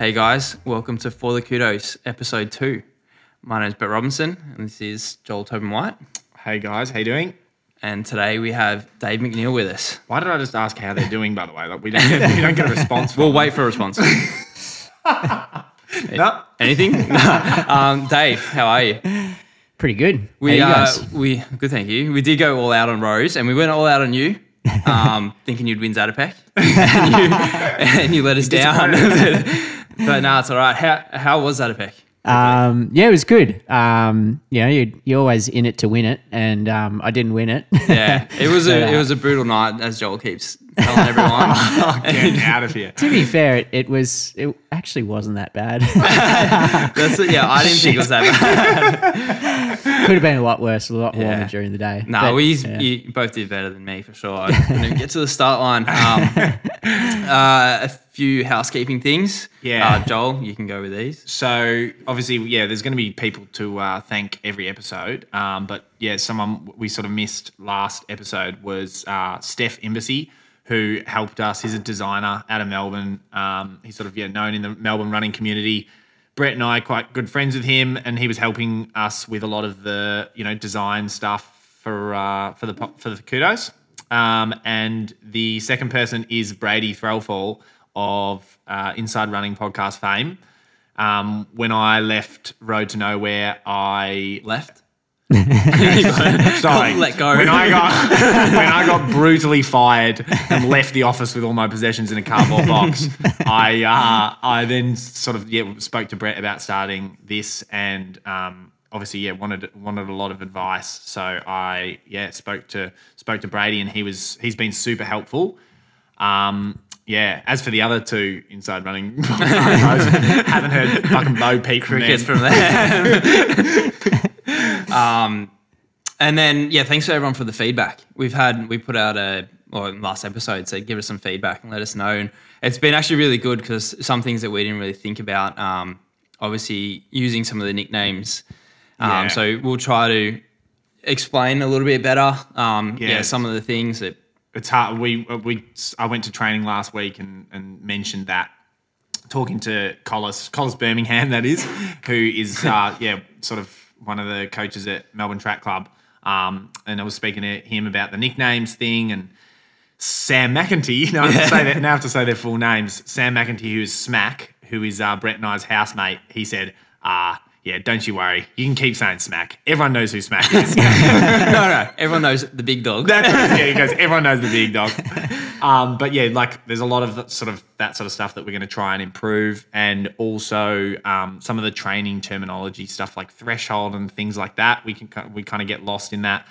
Hey guys, welcome to For the Kudos, episode two. My name is Brett Robinson, and this is Joel Tobin White. Hey guys, how you doing? And today we have Dave McNeill with us. Why did I just ask how they're doing? By the way, like we don't get, we don't get a response. We'll wait for a response. no. Anything? No. um, Dave, how are you? Pretty good. We How you uh, we good, thank you. We did go all out on Rose, and we went all out on you, um, thinking you'd win Zatopek, and you, and you let us down. But no, it's all right. How how was Zatopek? Um, yeah, it was good. Um, you know, you're, you're always in it to win it, and um, I didn't win it. Yeah, it was a But, uh, it was a brutal night, as Joel keeps telling everyone. Get out of here. to be fair, it, it was. It actually wasn't that bad. That's. Yeah, I didn't think it was that bad. Could have been a lot worse, a lot warmer Yeah. during the day. No, But, we yeah. you both did better than me for sure. I couldn't get to the start line. Um, uh, a few housekeeping things. Yeah. uh, Joel, you can go with these. So obviously, yeah, there's going to be people to uh, thank every episode. Um, but yeah, someone we sort of missed last episode was uh, Steph Embassy, who helped us. He's a designer out of Melbourne. Um, he's sort of yeah known in the Melbourne running community. Brett and I are quite good friends with him, and he was helping us with a lot of the you know design stuff for uh, for the for the kudos. Um, and the second person is Brady Threlfall of uh, Inside Running podcast fame. Um, when I left Road to Nowhere, I Left. Sorry, Let go. When I got when I got brutally fired and left the office with all my possessions in a cardboard box, I uh, I then sort of yeah spoke to Brett about starting this and um, obviously yeah wanted wanted a lot of advice. So I yeah spoke to spoke to Brady and he was he's been super helpful. Um, yeah. As for the other two inside running, haven't heard fucking Bo Peep from Crickets them. from there. um, and then yeah, thanks to everyone for the feedback. We've had we put out a or in last episode said give us some feedback and let us know. And it's been actually really good because some things that we didn't really think about. Um, obviously using some of the nicknames. Um, Yeah. So we'll try to explain a little bit better. Um, yeah. Yeah. some of the things that it's hard. We we I went to training last week and and mentioned that talking to Collis Collis Birmingham that is who is uh, yeah sort of one of the coaches at Melbourne Track Club. Um, and I was speaking to him about the nicknames thing and Sam McEntee. Now I have to say that now I have to say their full names. Sam McEntee, who is Smack, who is uh, Brett and I's housemate. He said, uh, "Yeah, don't you worry. You can keep saying Smack. Everyone knows who Smack is." no, no, everyone knows the big dog. That's yeah, he goes, everyone knows the big dog. Um, but yeah, like there's a lot of that sort of that sort of stuff that we're going to try and improve, and also um, some of the training terminology stuff like threshold and things like that. We can we kind of get lost in that.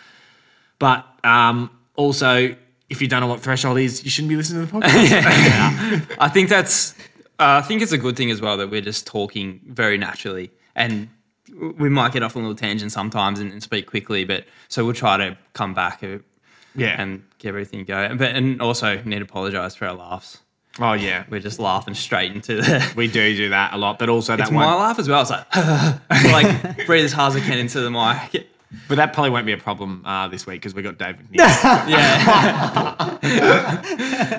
But um, also, if you don't know what threshold is, you shouldn't be listening to the podcast. I think that's. Uh, I think it's a good thing as well that we're just talking very naturally, and we might get off on a little tangent sometimes and, and speak quickly. But so we'll try to come back Yeah. and get everything going. But and also need to apologise for our laughs. oh yeah, We're just laughing straight into the. we do do that a lot. But also that It's one. my laugh as well. It's like, like breathe as hard as I can into the mic. But that probably won't be a problem uh, this week because we got David. Yeah.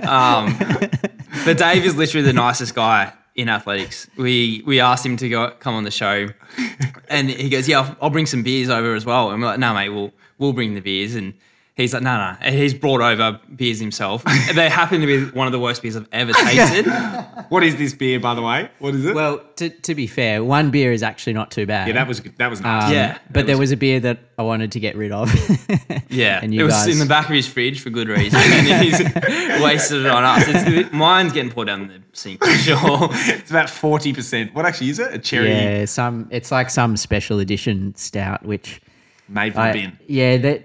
um, but Dave is literally the nicest guy in athletics. We we asked him to go come on the show, and he goes, "Yeah, I'll, I'll bring some beers over as well." And we're like, "No, mate, we'll we'll bring the beers." And he's like, "No, no." And he's brought over beers himself. they happen to be one of the worst beers I've ever tasted. what is this beer, by the way? What is it? Well, to, to be fair, one beer is actually not too bad. yeah, that was good. that was nice. Um, Yeah, but it there was- was a beer that I wanted to get rid of. Yeah, and it was guys, in the back of his fridge for good reason, and he's wasted it on us. It's mine's getting poured down the sink for sure. It's about forty percent. What actually is it? A cherry yeah, some it's like some special edition stout, which made from I, bin. yeah, that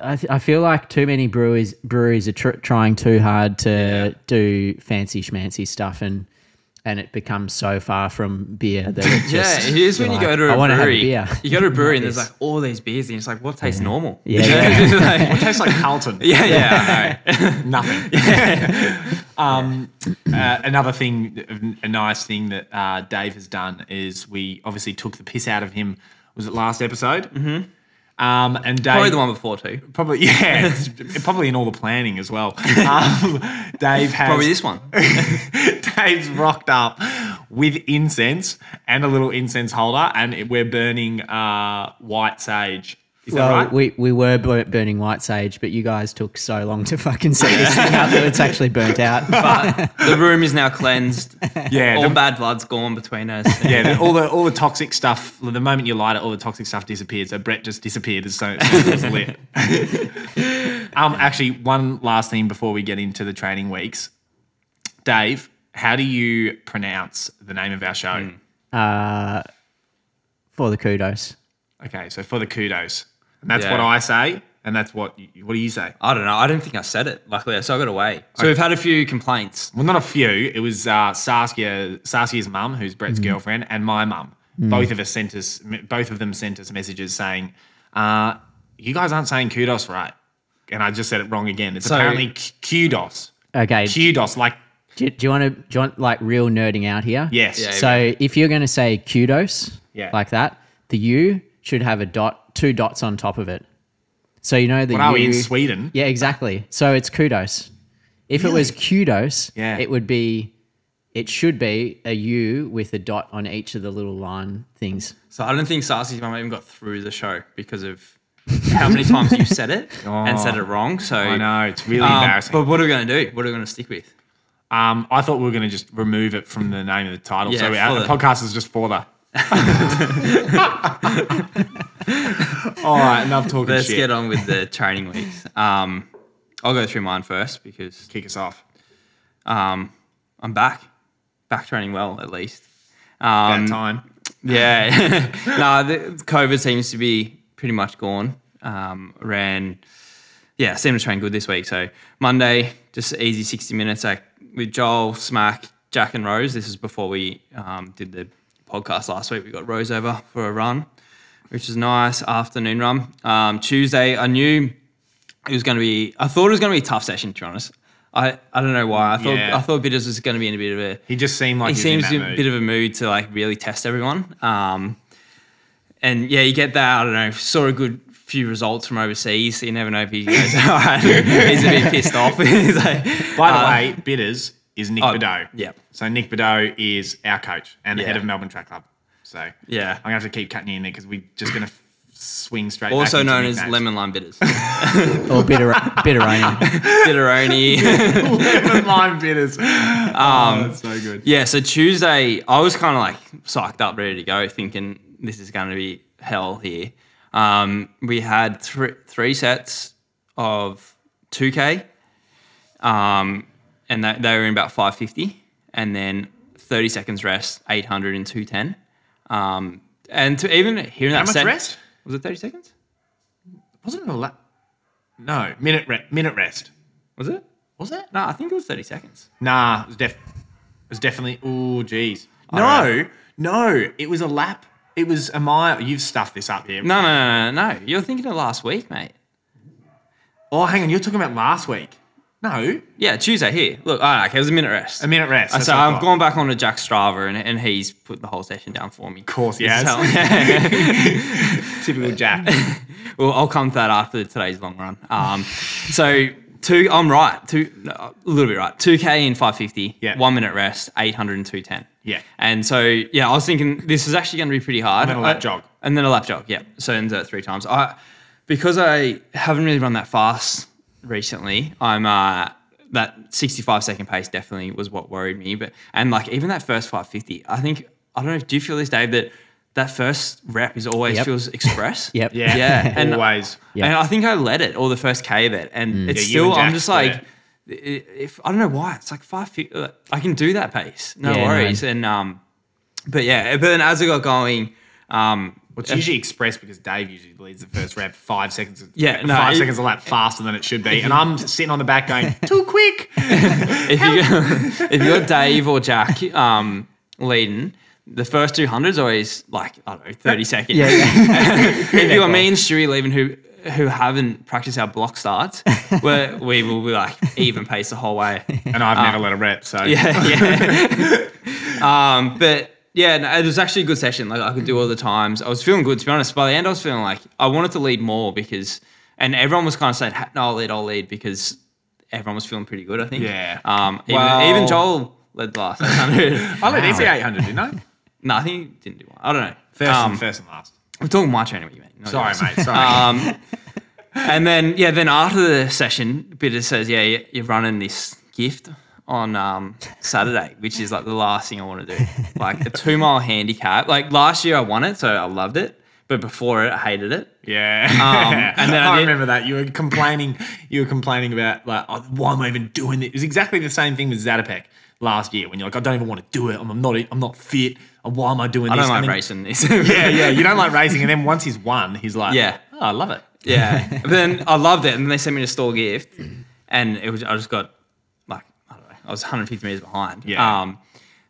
I, th- I feel like too many breweries breweries are tr- trying too hard to Yeah. do fancy schmancy stuff and and it becomes so far from beer that it Yeah, just, it is when you you're go to I a wanna have brewery. beer. You go to a brewery and there's like all these beers, and it's like, what tastes normal? Yeah, yeah. Like- It tastes like Carlton. yeah, yeah. I know. Nothing. um, uh, another thing, a nice thing that uh, Dave has done is we obviously took the piss out of him. Was it last episode? Mm-hmm. Um, and Dave, Probably the one before too. Probably, yeah, probably in all the planning as well. Um, Dave has Probably this one. Dave's rocked up with incense and a little incense holder, and we're burning uh, white sage. Is well, right? we, we were burning white sage, but you guys took so long to fucking set this thing up that it's actually burnt out. But the room is now cleansed. yeah, All the- bad blood's gone between us. yeah, the, all the all the toxic stuff. The moment you light it, all the toxic stuff disappeared. So Brett just disappeared as soon as it was lit. um, actually, one last thing before we get into the training weeks, Dave, how do you pronounce the name of our show? Uh, for the kudos. Okay, so for the kudos, and that's Yeah. what I say, and that's what you, what do you say? I don't know. I don't think I said it. Luckily, so I got away. So we've had a few complaints. Well, not a few. It was uh, Saskia, Saskia's mum, who's Brett's girlfriend, and my mum. Both of us sent us, both of them sent us messages saying, uh, "You guys aren't saying kudos right," and I just said it wrong again. It's So- apparently kudos. Okay. Kudos, like Do, do you want to do you want like real nerding out here? yes, Yeah. So if you're going to say kudos, Yeah. like that, the U should have a dot, two dots on top of it. So you know the What are we U- in Sweden? Yeah, exactly. So it's kudos. If it was kudos, Yeah. it would be, it should be a U with a dot on each of the little line things. So I don't think Sarsi's mum even got through the show because of how many times you said it and said it wrong. So I know it's really um, embarrassing. But what are we going to do? What are we going to stick with? Um, I thought we were going to just remove it from the name of the title. Yeah, so for our the- podcast is just for the. All right, enough talking Let's shit. get on with the training weeks. Um, I'll go through mine first because Kick us off. um, I'm back, back training well at least. About Um, time. Yeah. no, the COVID seems to be pretty much gone. Um, ran, yeah, seemed to train good this week. So Monday, just easy 60 minutes like with Joel, Smack, Jack, and Rose. This is before we um, did the podcast last week. We got Rose over for a run, which is nice. Afternoon run. Um, Tuesday, I knew it was going to be, I thought it was going to be a tough session, to be honest. I, I don't know why. I thought Yeah. I thought Bitters was going to be in a bit of a He just seemed like he he seems in a bit of a mood to like really test everyone. Um, and yeah, you get that. I don't know. Saw a good few results from overseas. So you never know if he goes. All right, he's a bit pissed off. Like, By the uh, way, Bitters is Nick oh, Bideau. yeah. So Nick Bideau is our coach and the head of Melbourne Track Club. So Yeah. I'm gonna have to keep cutting you in there because we're just gonna swing straight. also back known as nicknames. lemon lime bitters, Or bitter, bitteroni. bitteroni. lemon lime bitters. Um, that's so good. Yeah, so Tuesday, I was kind of like psyched up, ready to go, thinking this is going to be hell here. Um, we had thr three sets of 2K, um, and they, they were in about 550, and then 30 seconds rest, 800 and 210. Um, and to even hearing that How much set, rest? was it 30 seconds? Wasn't it a la- No, minute re- minute rest. Was it? Was it? No, I think it was 30 seconds. Nah, it was def. It was definitely. Oh, geez. No, no, it was a lap. It was a mile. You've stuffed this up here. No, no, no, no, no. You're thinking of last week, mate. Oh, hang on. You're talking about last week. No, Yeah, Tuesday here. Look, all right, okay, it was a minute rest. a minute rest. Uh, So I've gone back onto Jack Strava and, and he's put the whole session down for me. Of course he has. Typical Jack. well, I'll come to that after today's long run. Um, so two, I'm right. Two, no, a little bit right. Two k in five fifty. Yeah. One minute rest. Eight hundred and two ten. Yeah. And so yeah, I was thinking this is actually going to be pretty hard. And then a lap I- jog. And then a lap jog. Yeah. So ends at three times. I because I haven't really run that fast recently. I'm uh that 65 second pace definitely was what worried me. But and like even that first 550, I think I don't know. Do you feel this, Dave? That that first rep is always Yep. feels express. Yep. Yeah, Yeah, and- always. Yeah. And I think I led it or the first K of it, and it's Yeah, still and I'm just like, i- if I don't know why it's like five feet. uh, I can do that pace, no Yeah, no. worries. And um, but yeah, but then as I got going, um, Well, it's usually express because Dave usually leads the first rep five seconds. Yeah, no, five it- seconds a lap faster than it should be, and I'm sitting on the back going too quick. if you if you got Dave or Jack um leading. The first 200 is always like, I don't know, 30 seconds. Yeah, if you are me and Stewie leaving who who haven't practiced our block starts, where we will be like even pace the whole way. And I've never let a rep, so yeah, yeah. um, but yeah, no, it was actually a good session. Like I could do all the times. I was feeling good to be honest. By the end, I was feeling like I wanted to lead more because, and everyone was kind of saying, "Ha- "No, I'll lead, I'll lead," because everyone was feeling pretty good. I think. Yeah. Um, even, Well- even Joel led the last 800. I led every 800, didn't I? no, I think he didn't do one. I don't know. First, um, and, first and last. We're talking my training, what you mate. not Sorry, yours. mate. Sorry. Um, and then yeah, then after the session, Bitter says, yeah, you- you're running this gift on um, Saturday, which is like the last thing I want to do. Like a two mile handicap. Like last year I won it, so I loved it. But before it, I hated it. Yeah, Um, and then I I, remember that you were complaining. You were complaining about like, oh, why am I even doing this? It was exactly the same thing with Zatopek last year when you're like, I don't even want to do it. I'm, I'm not. I'm not fit. And why am I doing I this? don't like then- racing this. Yeah, yeah. You don't like racing, and then once he's won, he's like, Yeah. oh, I love it. Yeah. but then I loved it. And then they sent me a store gift. And it was I just got I don't know, I was 150 meters behind. Yeah. Um,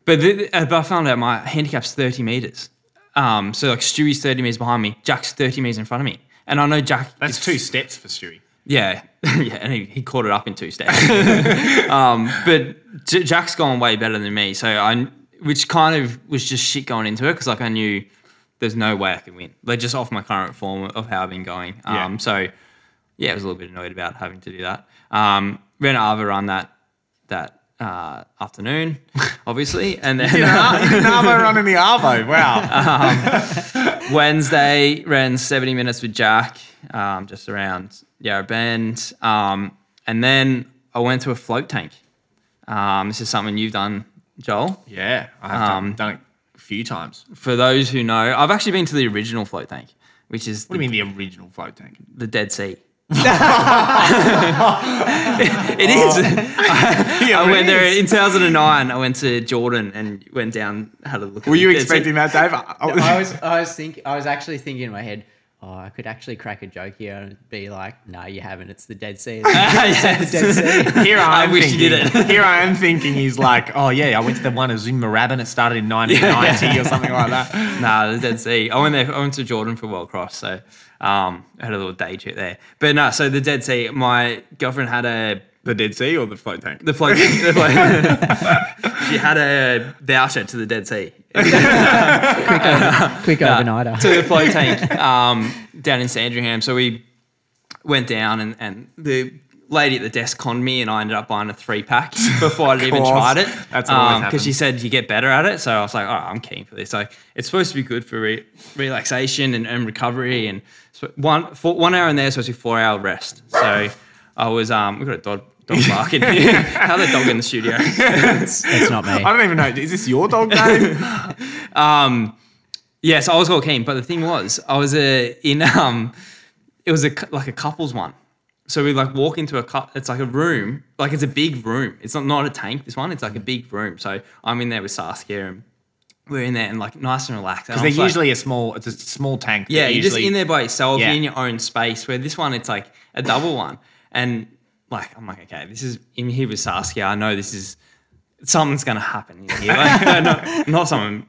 but, the, uh, but I found out my handicap's 30 meters. Um, so like Stewie's 30 meters behind me, Jack's 30 meters in front of me. And I know Jack That's is two steps for Stewie. Yeah, yeah, and he, he caught it up in two steps. um, but J- Jack's gone way better than me, so I, which kind of was just shit going into it because like I knew there's no way I could win. Like just off my current form of how I've been going. Yeah. Um, so yeah, I was a little bit annoyed about having to do that. Um, ran an Ava run that that uh, afternoon, obviously, and then You Arvo run in the Arvo. Wow. Wednesday ran 70 minutes with Jack, um, just around Yarra Bend. Um, and then I went to a float tank. Um, this is something you've done, Joel. yeah, I have Um, done, done it a few times. For those who know, I've actually been to the original float tank, which is What do you mean the original float tank? the Dead Sea. it is. Oh. I went there in 2009. I went to Jordan and went down, had a look. Were at you the Dead Sea. expecting that, Dave? I was, I was thinking, I was actually thinking in my head, oh, I could actually crack a joke here and be like, no, you haven't. It's the Dead Sea. Yes. Dead Sea. Here I I am wish you thinking, did it. Here I am thinking he's like, oh yeah, I went to the one. In Moorabbin. It started in 1990 or something like that. Nah, the Dead Sea. I went there. I went to Jordan for World Cross, so um, I had a little day trip there. But no, so the Dead Sea. My girlfriend had a The Dead Sea or the float tank? the float. the float she had a voucher to the Dead Sea Quick overnighter. to the float tank um, down in Sandringham. So we went down, and, and the lady at the desk conned me, and I ended up buying a three pack before I'd even course. tried it. That's what always because she said you get better at it. So I was like, oh, I'm keen for this. Like it's supposed to be good for re- relaxation and, and recovery, and so one for one hour in there is supposed to be four hour rest. So I was um, we got a dog. Dog barking. How the dog in the studio? That's not me. I don't even know. Is this your dog, Dave? Um, yeah, so I was all keen, but the thing was, I was uh, in um, it was a like a couples one. So we like walk into a cou- it's like a room, like it's a big room. It's not not a tank. This one, it's like a big room. So I'm in there with Saskia, and we're in there and like nice and relaxed. Because they're usually a small. It's a small tank. yeah, They're you're just in there by yourself. Yeah. You're in your own space. Where this one, it's like a double one, and like I'm like, okay, this is in here with Saskia. I know this is something's gonna happen in here. Like, no, not, something.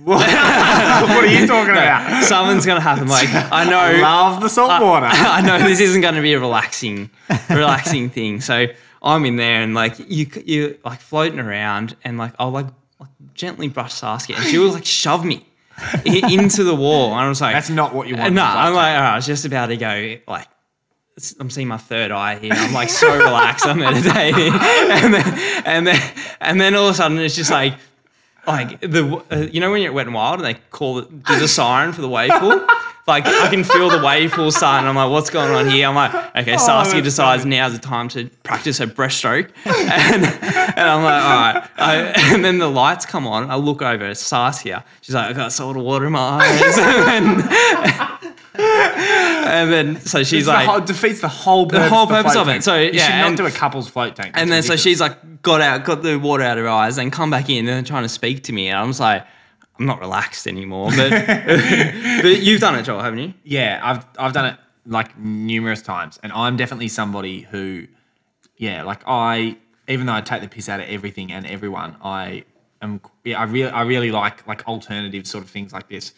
what are you talking about? Something's gonna happen. Like I know. Love the salt water. I know this isn't going to be a relaxing, relaxing thing. So I'm in there and like you, you like floating around and like I'll like, like gently brush Saskia and she will like shove me into the wall. And I was like, That's not what you want. No, float I'm like, all right, I was just about to go like. It's- I'm seeing my third eye here. I'm like so relaxed. I'm meditating, and then and then and then all of a sudden it's just like like the uh, you know when you're at Wet and Wild and they call it do the siren for the wave pool. Like I can feel the wave pool starting. I'm like, what's going on here? I'm like, okay. Saskia that's decides now's the time to practice her breaststroke, and and I'm like, all right. I, and then the lights come on. I look over at Saskia. She's like, I got salt water in my eyes, and, and then so she's It's like, the whole, defeats the whole purpose, whole of the purpose float of it. So, you yeah, should not and- do a couple's float tank. And then so she's like got out, got the water out of her eyes, and come back in, and trying to speak to me, and I was like, I'm not relaxed anymore. But but you've done it, Joel, haven't you? Yeah, I've I've done it like numerous times, and I'm definitely somebody who, yeah, like I even though I take the piss out of everything and everyone, I am yeah, I really I really like like alternative sort of things like this.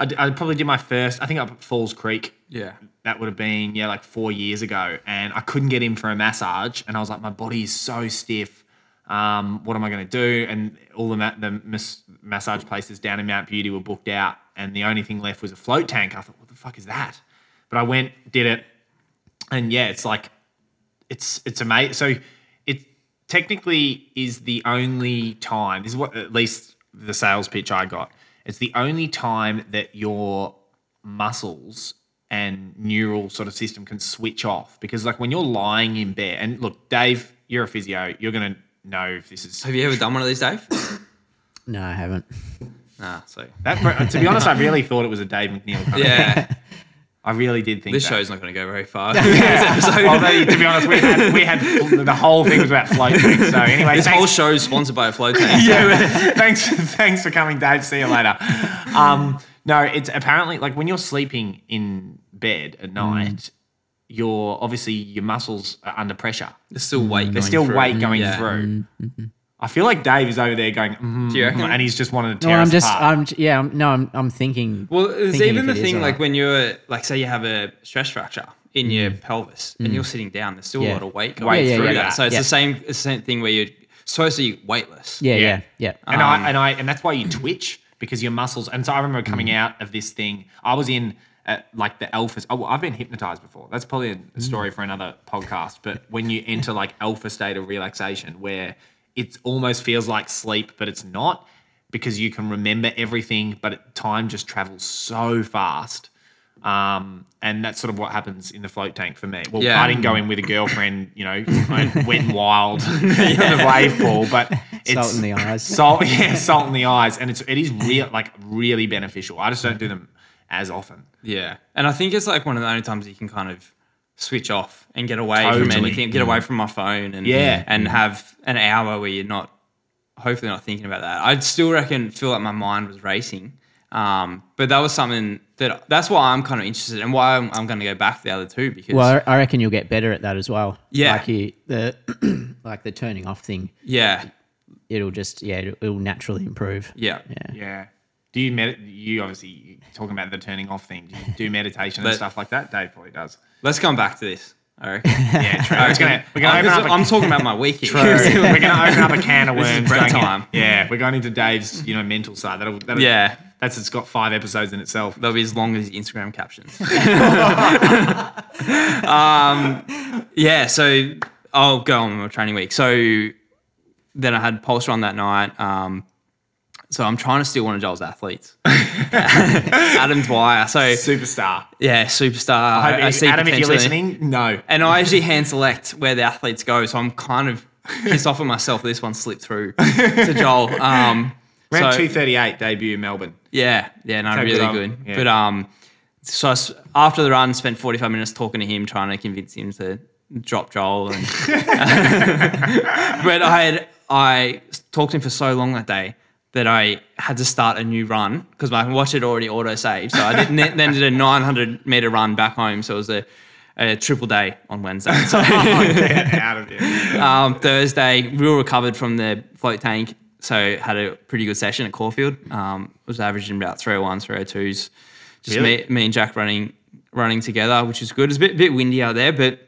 I, I probably did my first. I think up at Falls Creek. Yeah. That would have been yeah like four years ago, and I couldn't get in for a massage, and I was like, my body is so stiff. Um, what am I going to do? And all the ma- the mas- massage places down in Mount Beauty were booked out, and the only thing left was a float tank. I thought, what the fuck is that? But I went, did it, and yeah, it's like it's it's amazing. So it technically is the only time. This is what at least the sales pitch I got. It's the only time that your muscles and neural sort of system can switch off because like when you're lying in bed and look dave you're a physio you're going to know if this is Have you ever done one of these, Dave? No, I haven't. nah, so that, to be honest i really thought it was a dave mcneill kind of- yeah, i really did think this that. show's not going to go very far. Although, to be honest we had, we had the whole thing was about float tanks. so anyway this thanks- whole show is sponsored by a flow tank. yeah, thanks, thanks for coming, Dave. See you later. Um, no, it's apparently like when you're sleeping in bed at night, you're obviously your muscles are under pressure. There's still weight. Going There's still through. weight going Yeah. through. I feel like Dave is over there going, mm, Do you reckon? and he's just wanted to tear No, I'm us just, apart. I'm, yeah, I'm, no, I'm, I'm thinking. Well, there's thinking even the if it is thing or like when you're like, say you have a stress fracture in your pelvis and you're sitting down, there's still a Mm. Yeah. lot of weight Weight going yeah, through yeah. that. So it's Yeah. the same, it's the same thing where you're supposed to be weightless. Yeah, Yeah. yeah, yeah. and Um, I and I and that's why you twitch because your muscles. And so I remember coming Mm. out of this thing. I was in uh, like the alpha. Oh, I've been hypnotized before. That's probably Mm. a story for another podcast. But when you enter like alpha state of relaxation, where it almost feels like sleep, but it's not because you can remember everything, but time just travels so fast. Um, and that's sort of what happens in the float tank for me. Well, Yeah. I didn't go in with a girlfriend, you know, went wild in the wave pool, but it's Salt in the eyes. Salt, yeah, salt in the eyes, and it's it is real, like really beneficial. I just don't do them as often. Yeah. And I think it's like one of the only times you can kind of switch off and get away from anything, get away from my phone and Yeah. and have an hour where you're not hopefully not thinking about that. I'd still reckon feel like my mind was racing. Um, but that was something that that's why I'm kind of interested and why I'm, I'm going to go back to the other two because Well, I I reckon you'll get better at that as well. Yeah. like you, the like the turning off thing. yeah, It'll just yeah, it'll, it'll naturally improve. yeah, Yeah. Yeah. Do you med- You obviously talking about the turning off thing. Do you do meditation and But- stuff like that? Dave probably does. Let's come back to this. I reckon. Yeah, true. I It's gonna- reckon- we're gonna I'm, open up. a- I'm talking about my week here. True. we're going to open up a can of This is worms. Brett going in- time. Yeah, we're going into Dave's, you know, mental side. That'll, that'll, Yeah. That's it's got five episodes in itself. They'll be as long as Instagram captions. um, yeah, so I'll go on with my training week. So then I had pulse run that night. Um, so I'm trying to steal one of Joel's athletes, Adam Dwyer. So Superstar. yeah, superstar. I, I see Adam, if you're listening, no. and I usually hand select where the athletes go. So I'm kind of pissed off at myself. This one slipped through to Joel. Um, Round so- 238 debut in Melbourne. yeah, yeah, no, So really good good. yeah. But um, so after the run, spent forty five minutes talking to him, trying to convince him to drop Joel. And but I had I talked to him for so long that day that I had to start a new run because my watch had already auto saved. So I did, then did a nine hundred meter run back home. So it was a, a triple day on Wednesday. So out of here. um, Thursday, real recovered from the float tank. So had a pretty good session at Caulfield. Um, was averaging about 301s, 302s. Just Really? me, me and Jack running running together, which is good. It's a bit, bit windy out there, but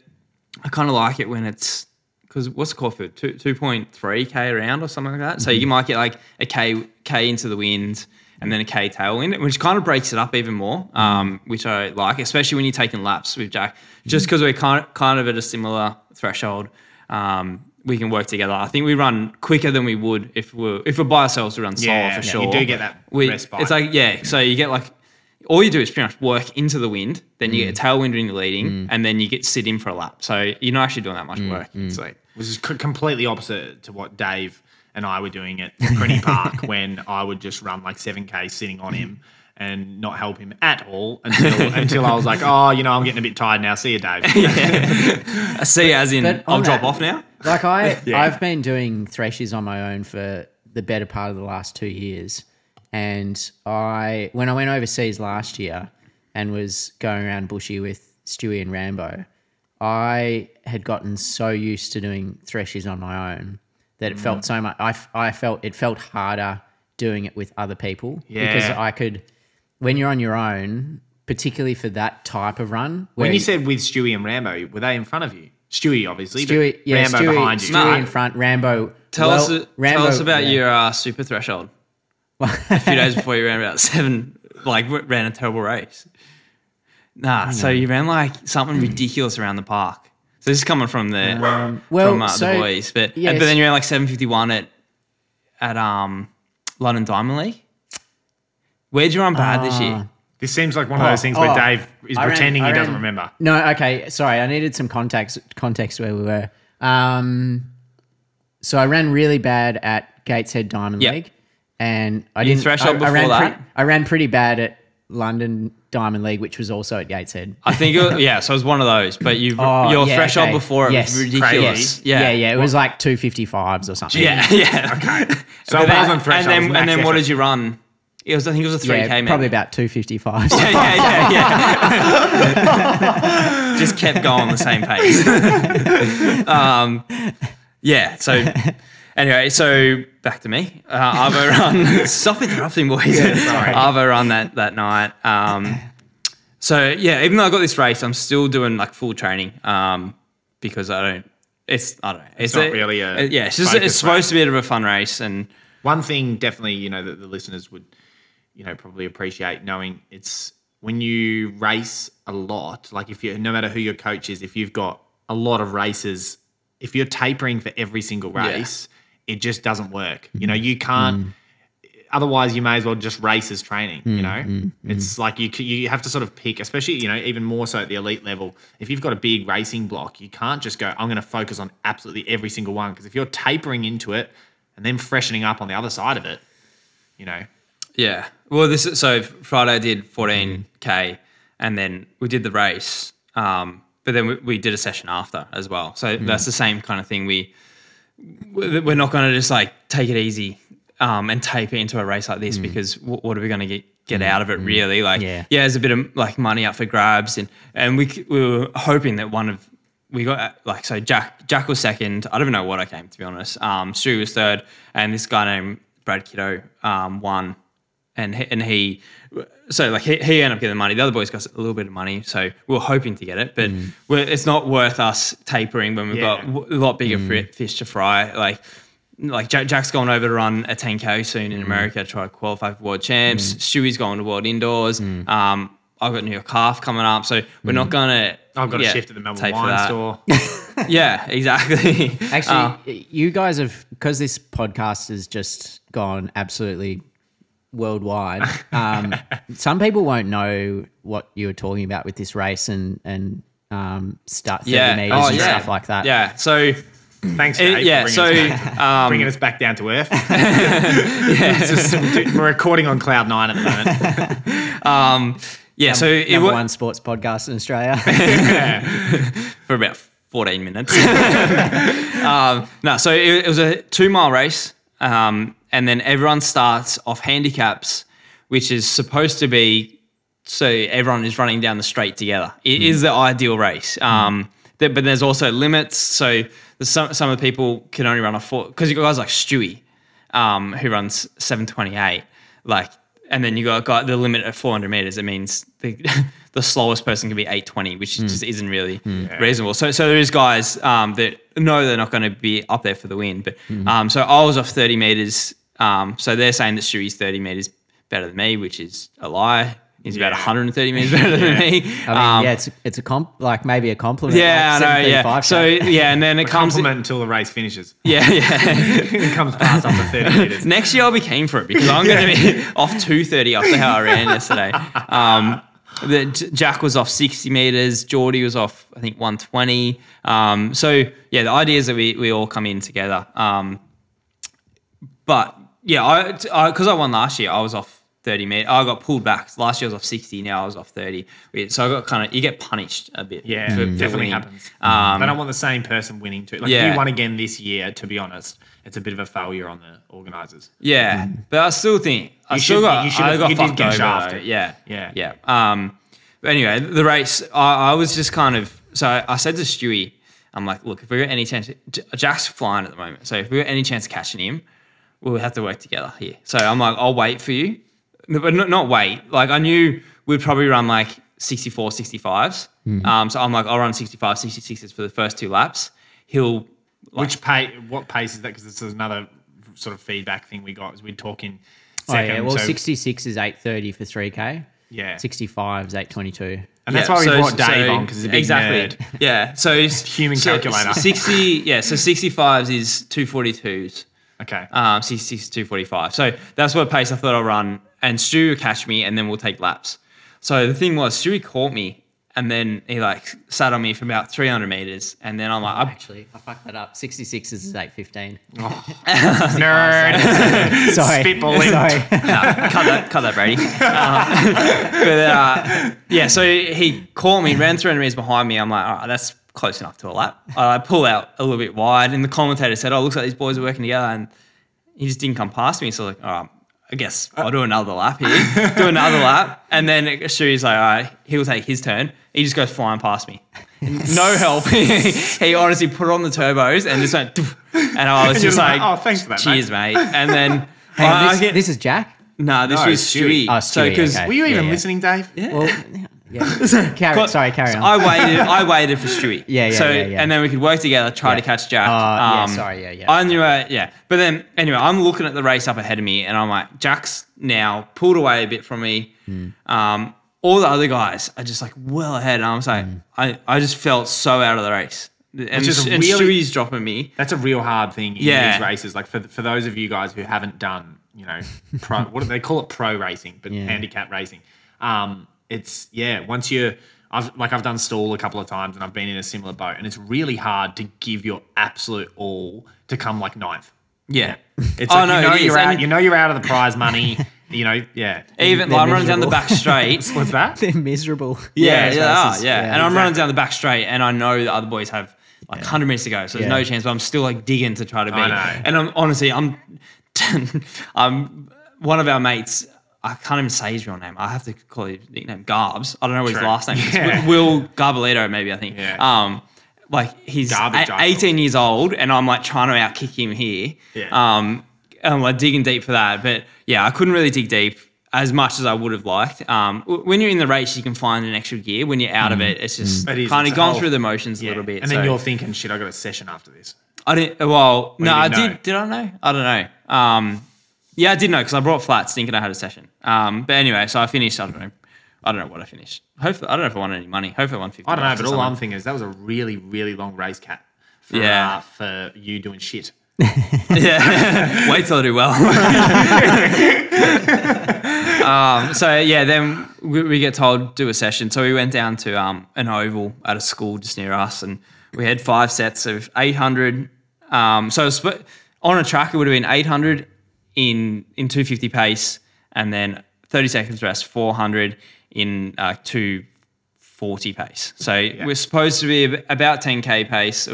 I kind of like it when it's because what's the Caulfield? Two two point three k around or something like that. So you might get like a k k into the wind and then a k tailwind, which kind of breaks it up even more, um, which I like, especially when you're taking laps with Jack. Just because we're kind kind of at a similar threshold. Um, we can work together. I think we run quicker than we would if we're if we're by ourselves. We run solo Yeah, for yeah, sure. you do get that we, respite. It's like yeah, so you get like all you do is pretty much work into the wind, then you Mm. get a tailwind when you're leading, and then you get sit in for a lap. So you're not actually doing that much Mm, work. It's like Which is c- completely opposite to what Dave and I were doing at Crenny Park when I would just run like 7K sitting on him and not help him at all until until I was like, oh, you know, I'm getting a bit tired now. See you, Dave. I see, as in But I'll on drop that- off now. Like I, Yeah. I've been doing threshes on my own for the better part of the last two years, and I when I went overseas last year and was going around bushy with Stewie and Rambo, I had gotten so used to doing threshes on my own that it Mm. felt so much. I, f- I felt it felt harder doing it with other people because I could when you're on your own, particularly for that type of run. When where you said with Stewie and Rambo, were they in front of you? Stewie, obviously. but Stewie, yeah, Rambo Stewie, behind you. Stewie in front, Rambo. Tell well, us, Rambo, tell us about yeah. your uh, super threshold. a few days before you ran about seven, like ran a terrible race. Nah, so you ran like something ridiculous around the park. So this is coming from the well, from uh, so- the boys, but yes. but then you ran like seven fifty one at at um London Diamond League. Where'd you run bad this year? This seems like one of those Oh, things where oh. Dave is I ran- pretending I he doesn't ran- remember. No, okay. Sorry, I needed some context context where we were. Um, so I ran really bad at Gateshead Diamond Yep. League, and I You didn't. threshold I, I ran before pre- that? I ran pretty bad at London Diamond League, which was also at Gateshead. I think it, yeah, so it was one of those, but you Oh, your yeah, threshold okay. before it Yes. was ridiculous. Crazy. Yeah, yeah, yeah. It was like two fifty fives or something. yeah, yeah. Okay. So But it wasn't threshold. and then and then max what did you run? It was I think it was a three Yeah, k probably about two fifty fives. yeah, yeah, yeah, yeah. Just kept going the same pace. um, yeah. So anyway, so back to me. Uh, Arvo run. Stop interrupting, boys. sorry. Arvo run that that night. Um, so yeah, even though I got this race, I'm still doing like full training um, because I don't. It's I don't know. It's, not really a yeah. It's just it's supposed to be a bit of a fun race and. One thing definitely, you know, that the listeners would, you know, probably appreciate knowing it's when you race a lot, like if you, no matter who your coach is, if you've got a lot of races, if you're tapering for every single race, it just doesn't work. You know, mm-hmm. you can't. Mm. Otherwise, you may as well just race as training. You mm, know, mm, it's like you you have to sort of pick, especially you know even more so at the elite level. If you've got a big racing block, you can't just go. I'm going to focus on absolutely every single one because if you're tapering into it and then freshening up on the other side of it, you know, Yeah. Well, this is, so Friday I did 14k, and then we did the race. Um, but then we, we did a session after as well. So that's the same kind of thing. We we're not going to just like take it easy um, and tape it into a race like this because w- what are we going to get get out of it really? Like Yeah. yeah, there's a bit of like money up for grabs, and and we we were hoping that one of we got uh, like so Jack Jack was second. I don't even know what I came to be honest. Um, Stu was third, and this guy named Brad Kiddo um, won, and he, and he so like he, he ended up getting the money. The other boys got a little bit of money, so we are hoping to get it, but mm. we're, it's not worth us tapering when we've Yeah. got a lot bigger mm. fri- fish to fry. Like like Jack, Jack's going over to run a 10k soon in mm. America to try to qualify for world champs. Stewie's going to world indoors. Um, I've got New York half coming up, so we're not gonna. I've got yeah, a shift at the Melbourne Wine. Store. Yeah, exactly. Actually, Uh, you guys have because this podcast has just gone absolutely worldwide. Um, some people won't know what you were talking about with this race and and um, start 30 yeah, meters oh, and yeah. stuff like that. Yeah, so Thanks, it- Dave, yeah, for so bringing, us back, um, bringing us back down to earth. It's just- we're recording on cloud nine at the moment. um, yeah, so it Number was one sports podcast in Australia. for about 14 minutes. um, no, so it, it was a two mile race. Um, and then everyone starts off handicaps, which is supposed to be so everyone is running down the straight together. It is the ideal race. Um, th- but there's also limits. So some, some of the people can only run a four, because you got guys like Stewie, um, who runs 728. Like, and then you got, got the limit at 400 meters. It means the, the slowest person can be 820, which just isn't really reasonable. So, so there is guys um, that know they're not going to be up there for the win. But um, so I was off 30 meters. Um, so they're saying that Stewie's 30 meters better than me, which is a lie. He's about 130 meters better than me. I mean, Um, yeah, it's it's a comp like maybe a compliment. yeah, like I know. Yeah. So yeah, and then it comes. Compliment until the race finishes. Yeah, yeah. it comes past after 30 meters. Next year I'll be keen for it because I'm going to be off 230 after how I ran yesterday. Um, the, Jack was off 60 meters. Geordie was off, I think, 120. Um, so yeah, the idea is that we, we all come in together. Um, but yeah, I because I, won last year, I was off 30 meters. I got pulled back. Last year I was off 60. Now I was off 30. So I got kind of you get punished a bit. Yeah, for- for definitely winning. happens. Um, they don't want the same person winning too. Like if Yeah. you won again this year, to be honest, it's a bit of a failure on the organisers. Yeah, but I still think I You still should- got you should I have- got you fucked over. shafted. Yeah, Yeah. yeah. Um, but anyway, the race I, I was just kind of so I, I said to Stewie, I'm like, look, if we got any chance, Jack's flying at the moment, so if we got any chance of catching him, we'll have to work together here. So I'm like, I'll wait for you, but not, not wait. Like I knew we'd probably run like 64, 65s. Um, so I'm like, I'll run 65, 66s for the first two laps. He'll Which pay? What pace is that? Because this is another sort of feedback thing we got. Is we'd talk in Oh, yeah. Well, so 66 is 830 for 3K. Yeah. 65 is 822. And that's Yeah, why we so- brought Dave so- on because he's a big exactly. nerd. Yeah. So it's- Human so calculator. Sixty. Yeah. So sixty fives is two forty twos. Okay. Um, 66 two forty five. So that's what pace I thought I'll run, and Stu will catch me, and then we'll take laps. So the thing was, Stewie caught me, and then he like sat on me for about three hundred meters, and then I'm like, I, Actually, I fucked that up. 66 is 815. Nerd. Sorry. Spitballing. Sorry. no, cut that, cut that, Brady. Uh, but uh, yeah, so he caught me, ran 300 meters behind me. I'm like, all right, that's close enough to a lap. I pull out a little bit wide, and the commentator said, "Oh, looks like these boys are working together," and he just didn't come past me. So like, all right, I guess I'll do another lap here, do another lap, and then Stewie's like, all right, he'll take his turn. He just goes flying past me. No help. he honestly put on the turbos and just went, "Doof." and I was And just like, like, "Oh, thanks for that, cheers, mate. And then Hang on, I- I this, get- this is Jack? no, this No, was Stewie. Stewie. Oh, so Stewie, because okay. Were you even yeah. listening, Dave? Well, yeah. Carry, sorry, carry on. I waited. I waited for Stewie. Yeah, yeah, So yeah, yeah. and then we could work together, try to catch Jack. Oh, yeah, Um, sorry, yeah, yeah. I knew. Uh, yeah, but then anyway, I'm looking at the race up ahead of me, and I'm like, Jack's now pulled away a bit from me. Hmm. Um, all the other guys are just like well ahead, and I was like, Hmm. I, I just felt so out of the race, and, is and really- Stewie's dropping me. That's a real hard thing in Yeah. these races. Like for for those of you guys who haven't done, you know, pro, what do they call it? Pro racing, but Yeah. handicap racing. Um, it's yeah. Once you're I've like I've done Stawell a couple of times, and I've been in a similar boat, and it's really hard to give your absolute all to come like ninth. Yeah. It's Oh, like, no, you know it is. you're out. And- You know you're out of the prize money. you know, yeah. Even They're like, I'm running down the back straight. What's that? They're miserable. Yeah, yeah, they are, races. yeah. And I'm running down the back straight, and I know the other boys have like 100 minutes to go, so there's Yeah. no chance. But I'm still like digging to try to beat. I know. And I'm honestly, I'm, I'm one of our mates. I can't even say his real name. I have to call his nickname Garbs. I don't know what his last name is. Yeah. Will Garbolito, maybe I think. Yeah. Um, like he's Garbage, a- I 18 years old, and I'm like trying to outkick him here. Yeah. Um, and I'm like digging deep for that, but yeah, I couldn't really dig deep as much as I would have liked. Um, when you're in the race, you can find an extra gear. When you're out of it, it's just It is, kind it's of a gone whole- through the motions a little bit. And then so- you're thinking, shit, I got a session after this. I didn't. Well, no, you I didn't know? did. Did I know? I don't know. Um, yeah, I did know because I brought flats thinking I had a session. Um, but anyway, so I finished. I don't know. I don't know what I finished. Hopefully, I don't know if I won any money. Hopefully, I won fifty. I don't know, but all I'm thinking is that was a really, really long race cat. For, Yeah. uh, for you doing shit. yeah. Wait till I do well. um, so yeah, then we, we get told do a session. So we went down to um, an oval at a school just near us, and we had five sets of 800. Um, so was sp- on a track, it would have been 800 in in 250 pace, and then 30 seconds rest, 400 in uh, 240 pace. So we're supposed to be about 10k pace.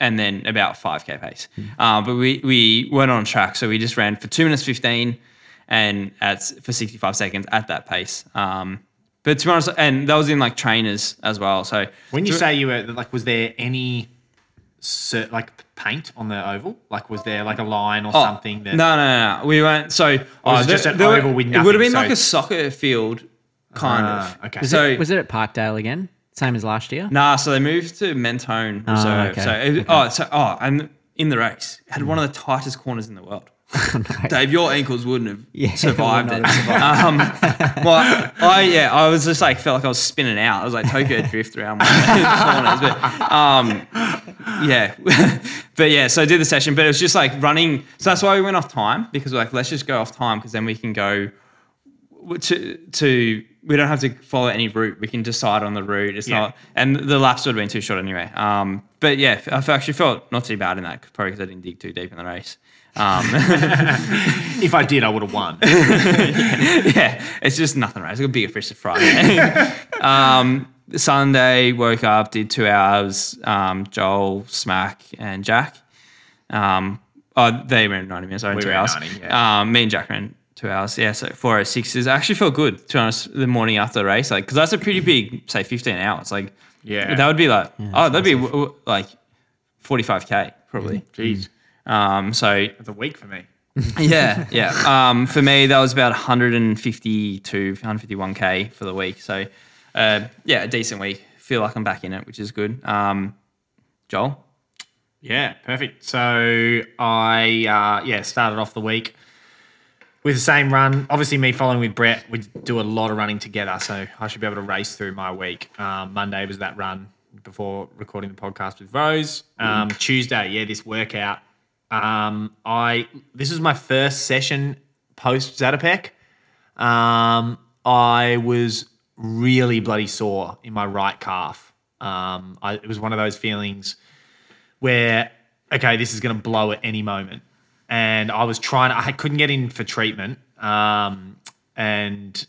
And then about 5k pace, uh, but we we weren't on track, so we just ran for two minutes 15, and at for 65 seconds at that pace. Um, but to be honest, and that was in like trainers as well. So When you to- say you were like, was there any cer- like paint on the oval? Like, was there like a line or Oh, something that? No, no, no, no. We weren't. So was oh, it just there- an there were- oval with It would have been nothing, like a soccer field, kind Ah, of. okay. Was, So it, was it at Parkdale again? Same as last year? nah, so they moved to Mentone Reserve. okay, So it, oh, so oh, and in the race had one of the tightest corners in the world. Dave, your ankles wouldn't have Yeah, survived it. Um, well, I yeah, I was just like felt like I was spinning out. I was like Tokyo drift around my corners, but um, yeah, but yeah. So I did the session, but it was just like running. So that's why we went off time because we're like, let's just go off time because then we can go to to we don't have to follow any route. We can decide on the route. It's Yeah. not, and the laps would have been too short anyway. Um, but yeah, I actually felt not too bad in that, probably because I didn't dig too deep in the race. Um, If I did, I would have won. yeah, it's just nothing, right? It's got bigger fish to fry. um, Sunday, woke up, did two hours. Um, Joel, Smack, and Jack. Um, oh, they ran 90 minutes. I ran We two ran hours. 90, yeah. um, me and Jack ran two hours. Yeah, so 406s. I actually felt good, to be honest, the morning after the race. Like, because that's a pretty big, say, 15 hours. Like, Yeah. that would be like, oh, that'd be w- w- like 45K, probably. Jeez, Um, so that's a week for me. yeah, yeah. Um, for me, that was about 152, 151k for the week. So, uh, yeah, a decent week. Feel like I'm back in it, which is good. Um, Joel, Yeah, perfect. So I uh, yeah started off the week with the same run. Obviously, me following with Brett, we do a lot of running together, so I should be able to race through my week. Um, Monday was that run before recording the podcast with Rose. Um, Tuesday, yeah, this workout. Um, I this was my first session post Zatopek. Um, I was really bloody sore in my right calf. Um, I, it was one of those feelings where okay, this is going to blow at any moment. And I was trying, I couldn't get in for treatment. Um, and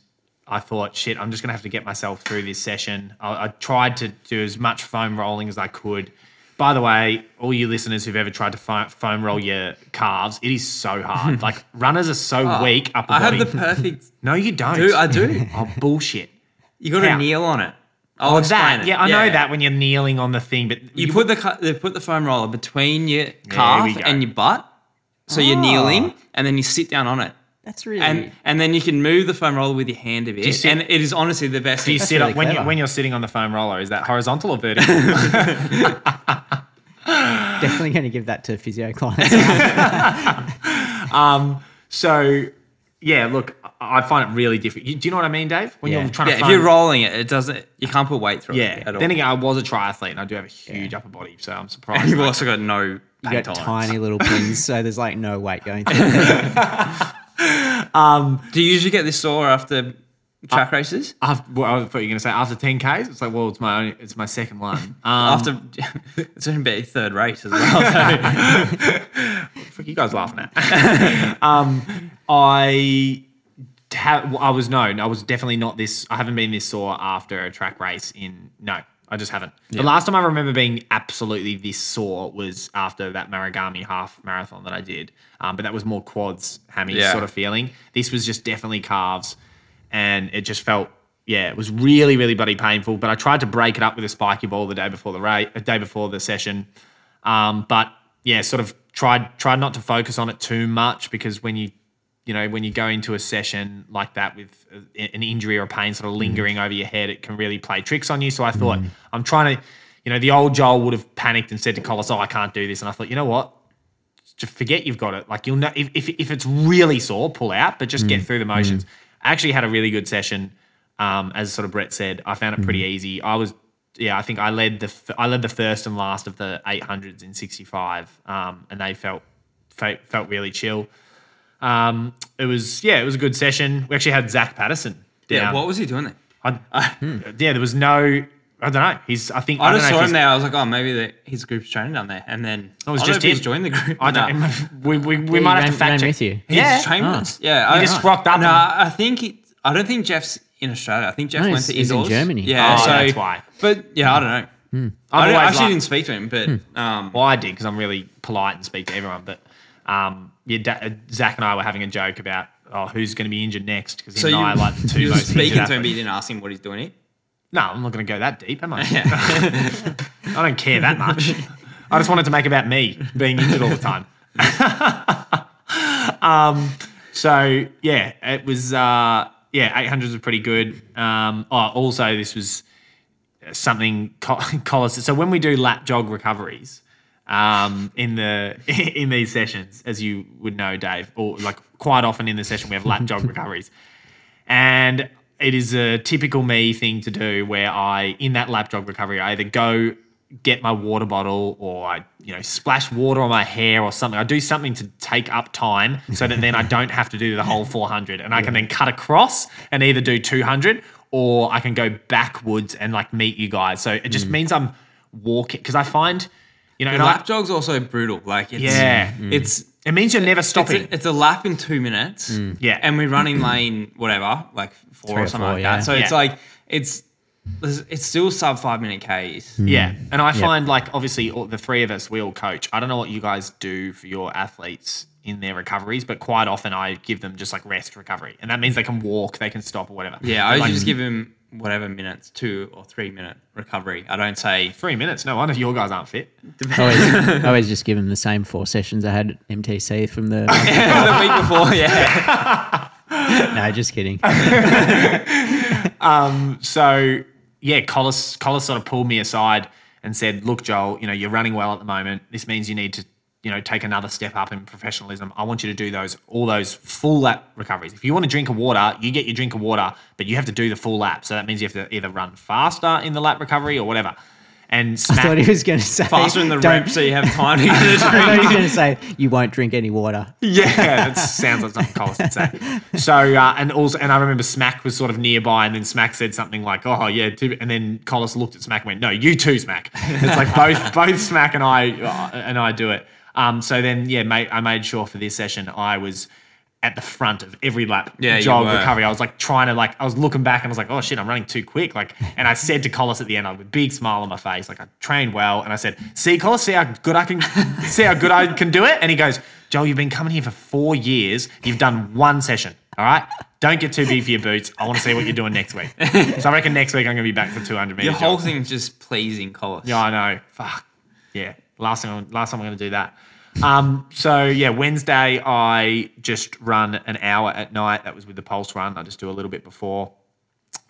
I thought, shit, I'm just going to have to get myself through this session. I, I tried to do as much foam rolling as I could. By the way, all you listeners who've ever tried to foam, foam roll your calves, it is so hard. like runners are so oh, weak upper I have the perfect. no, you don't. Dude, I do. oh, bullshit. You got to kneel on it. Oh, I'll Oh, explain that. it. Yeah, I know that when you're kneeling on the thing, but You put the they put the foam roller between your calf and your butt, so you're Oh. kneeling, and then you sit down on it, That's really. and and then you can move the foam roller with your hand a bit, sit- and it is honestly the best. Do you sit really up when you clever. when you're sitting on the foam roller? Is that horizontal or vertical? definitely going to give that to physio clients. Um, so yeah, look, I I find it really difficult. Do you know what I mean, Dave? When Yeah. you're trying Yeah, to if foam- you're rolling it, it doesn't. You can't put weight through yeah. it at all. Then again, I was a triathlete and I do have a huge upper body, so I'm surprised. you've also got no you pain got tolerance. tiny little pins, so there's like no weight going through. It. Do you usually get this sore after track races? After, well, I thought you were going to say after 10Ks. It's like, well, it's my only, it's my second one. Um, After it's going to be a third race as well. fuck you guys laughing at? um, I. I was no, I was definitely not this. I haven't been this sore after a track race. In no, I just haven't. The last time I remember being absolutely this sore was after that Marugame half marathon that I did. Um, but that was more quads, hammy Yeah. sort of feeling. This was just definitely calves, and it just felt. Yeah, it was really, really bloody painful. But I tried to break it up with a spiky ball the day before the race, day before the session. Um, but yeah, sort of tried tried not to focus on it too much because when you you know when you go into a session like that with a- an injury or a pain sort of lingering mm. over your head, it can really play tricks on you. So I thought mm. I'm trying to, you know, the old Joel would have panicked and said to Collis, "Oh, I can't do this," and I thought, you know what, just forget you've got it. Like you'll know if, if, if it's really sore, pull out, but just get mm. through the motions. I actually had a really good session. Um, as sort of Brett said, I found it pretty easy. I was, yeah, I think I led the I led the first and last of the 800s in 65, um, and they felt, felt really chill. Um, it was yeah, it was a good session. We actually had Zach Patterson. yeah, what was he doing there? I, yeah, there was no. I don't know. He's. I think. I, I, just saw him there. I was like, oh, maybe the, his group's training down there, and then Oh, it was I just he's joined the group. I don't. No. We we, we he might ran- have to fact ran check. with you. He's Yeah. trained Oh. us. Yeah, He just rocked up No, and- I think he, I don't think Jeff's in Australia. I think Jeff No, went to he's in. Germany. Yeah, Oh, so that's why. But yeah, I don't know. I, don't, I've I always actually liked- didn't speak to him, but um, Well, I did because I'm really polite and speak to everyone. But um, yeah, da- Zach and I were having a joke about oh, who's going to be injured next because so and I like the two you most speaking to him, but you didn't ask him what he's doing. Here. No, I'm not going to go that deep, am I? I don't care that much. I just wanted to make about me being injured all the time. um, so yeah, it was uh, yeah, 800s were pretty good. Um, oh, also this was something Col- Collis. So when we do lap jog recoveries um, in the in these sessions, as you would know, Dave, or like quite often in the session we have lap jog recoveries, and it is a typical me thing to do where I in that lap jog recovery I either go get my water bottle or I you know splash water on my hair or something. I do something to take up time so that then I don't have to do the whole 400 and I can then cut across and either do 200 or I can go backwards and like meet you guys. So it just means I'm walking because I find you know The lap jog's also brutal. Like, it's, Yeah. Mm. it's it means you're never it's stopping. a, it's a lap in two minutes. Mm. Yeah. and we're running lane whatever, like four Three or or something four, like yeah. that. So it's Yeah. like it's it's still sub five minute Ks. Mm. Yeah, and I find like obviously all, the three of us we all coach. I don't know what you guys do for your athletes in their recoveries, but quite often I give them just like rest recovery, and that means they can walk, they can stop, or whatever. Yeah, I usually Like, just give him whatever minutes, two or three minute recovery. I don't say three minutes. No wonder your guys aren't fit. I always, I always just give them the same four sessions I had at MTC from the. the week before. Yeah, no, just kidding. Um, so yeah, Collis Collis sort of pulled me aside and said, "Look, Joel, you know you're running well at the moment. This means you need to you know, take another step up in professionalism, I want you to do those all those full lap recoveries. If you want to drink of water, you get your drink of water, but you have to do the full lap. So that means you have to either run faster in the lap recovery or whatever. And I thought he was going to say Faster in the rep so you have time to get a I thought he was going to say you won't drink any water. Yeah, that sounds like something Collis would say. So, uh, and also, and I remember Smack was sort of nearby, and then Smack said something like, "Oh yeah," too, and then Collis looked at Smack and went, "No, you too, Smack." It's like both both Smack and I uh, and I do it. Um, so then, yeah, mate, I made sure for this session I was at the front of every lap Yeah, jog recovery. I was like trying to like I was looking back and I was like, oh shit, I'm running too quick. Like, and I said to Collis at the end, I with a big smile on my face, like I trained well, and I said, see, Collis, see how good I can see how good I can do it. And he goes, Joel, you've been coming here for four years. You've done one session. All right. Don't get too big for your boots. I want to see what you're doing next week. So I reckon next week I'm going to be back for 200 meters. Your whole jog. thing's just pleasing Collis. Yeah, I know. Fuck. Yeah. Last time, last time I'm going to do that. Um, so yeah, Wednesday I just run an hour at night. That was with the pulse run. I just do a little bit before.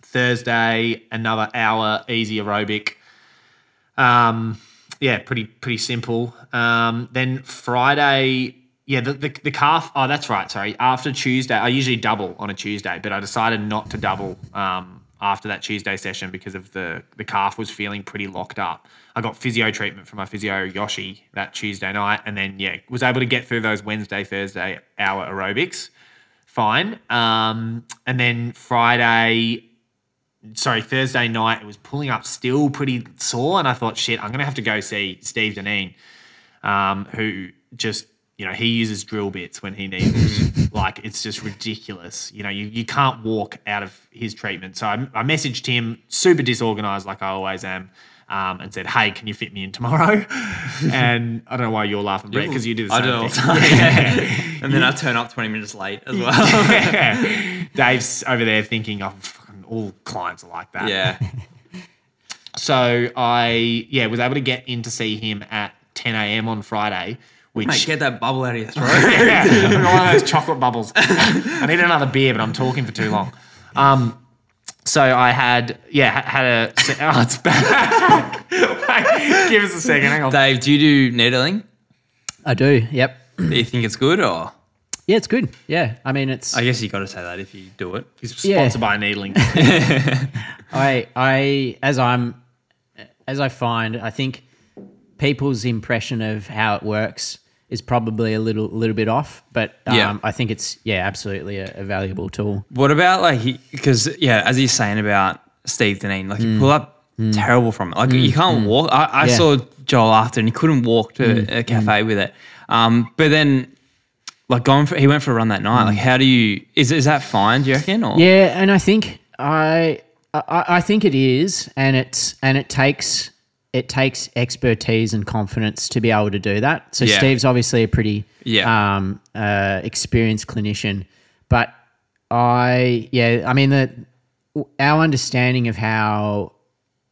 Thursday, another hour easy aerobic. Um, yeah, pretty pretty simple. Um, then Friday, yeah, the, the the calf. Oh, that's right. Sorry. After Tuesday, I usually double on a Tuesday, but I decided not to double um, after that Tuesday session because of the the calf was feeling pretty locked up. I got physio treatment from my physio Yoshi that Tuesday night, and then yeah, was able to get through those Wednesday Thursday hour aerobics. Fine. Um, and then Friday, sorry, Thursday night, it was pulling up still pretty sore. And I thought, shit, I'm going to have to go see Steve Deneen, um, who just, you know, he uses drill bits when he needs. like, it's just ridiculous. You know, you, you can't walk out of his treatment. So I, I messaged him, super disorganized, like I always am. Um, and said, "Hey, can you fit me in tomorrow?" and I don't know why you're laughing, Brett, because you do the same I do it all the thing. time. and then I turn up 20 minutes late as well. Yeah. Dave's over there thinking, oh, fucking all clients are like that. yeah. So I, yeah, was able to get in to see him at 10 a.m. on Friday, which. Mate, get that bubble out of your throat. yeah, one of those chocolate bubbles. I need another beer, but I'm talking for too long. Um, so I had, yeah, had a. Oh, it's back. Give us a second. Hang on. Dave, do you do needling? I do. Yep. Do you think it's good or? Yeah, it's good. Yeah. I mean, it's I guess you got to say that if you do it. He's Yeah. sponsored by Needling. I I as I'm as I find, I think people's impression of how it works is probably a little little bit off, but um, Yeah. I think it's yeah, absolutely a, a valuable tool. What about like because yeah, as he's saying about Steve Deneen, like you mm. pull up mm. terrible from it. Like you mm. can't walk. I, I Yeah. saw Joel after and he couldn't walk to a cafe with it. Um, but then like going for he went for a run that night. Like how do you is is that fine? Do you reckon? Or Yeah, and I think I, I I think it is, and it's and it takes it takes expertise and confidence to be able to do that. So Yeah. Steve's obviously a pretty Yeah. um, uh, experienced clinician, but I yeah, I mean the our understanding of how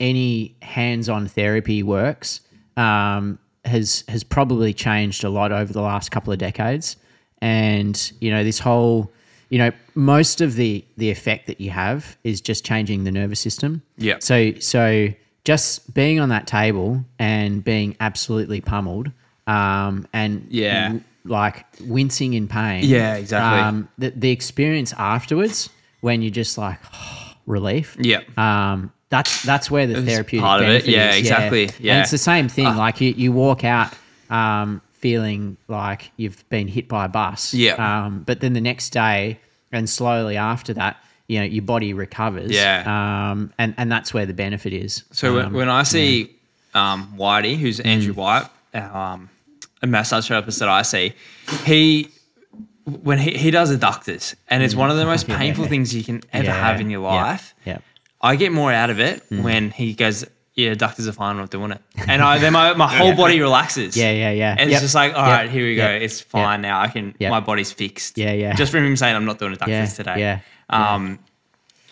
any hands-on therapy works um, has has probably changed a lot over the last couple of decades. And you know, this whole you know, most of the the effect that you have is just changing the nervous system. Yeah. So so just being on that table and being absolutely pummeled, um, and Yeah. like wincing in pain. Yeah, exactly. Um, the the experience afterwards when you're just like relief. Yeah. Um, that's that's where the It's therapeutic part of it. Yeah, is. exactly. Yeah. Ah. it's the same thing. like you, you walk out um, feeling like you've been hit by a bus. Yeah. Um, but then the next day and slowly after that, you know, your body recovers. Yeah. Um, and and that's where the benefit is. So when, Um, when I see um, Whitey, who's Andrew White, um, a massage therapist that I see, he when he, he does adductors, and it's one of the most painful things you can ever Yeah, have in your life. Yeah. I get more out of it when he goes, "Yeah, adductors are fine. I'm not doing it," and I then my, my whole body relaxes. Yeah, yeah, yeah. And Yep. it's just like, all Yep. right, here we go. Yep. It's fine now. I can. My body's fixed. Yeah, yeah. Just from him saying I'm not doing adductors Yeah, today. yeah, Um,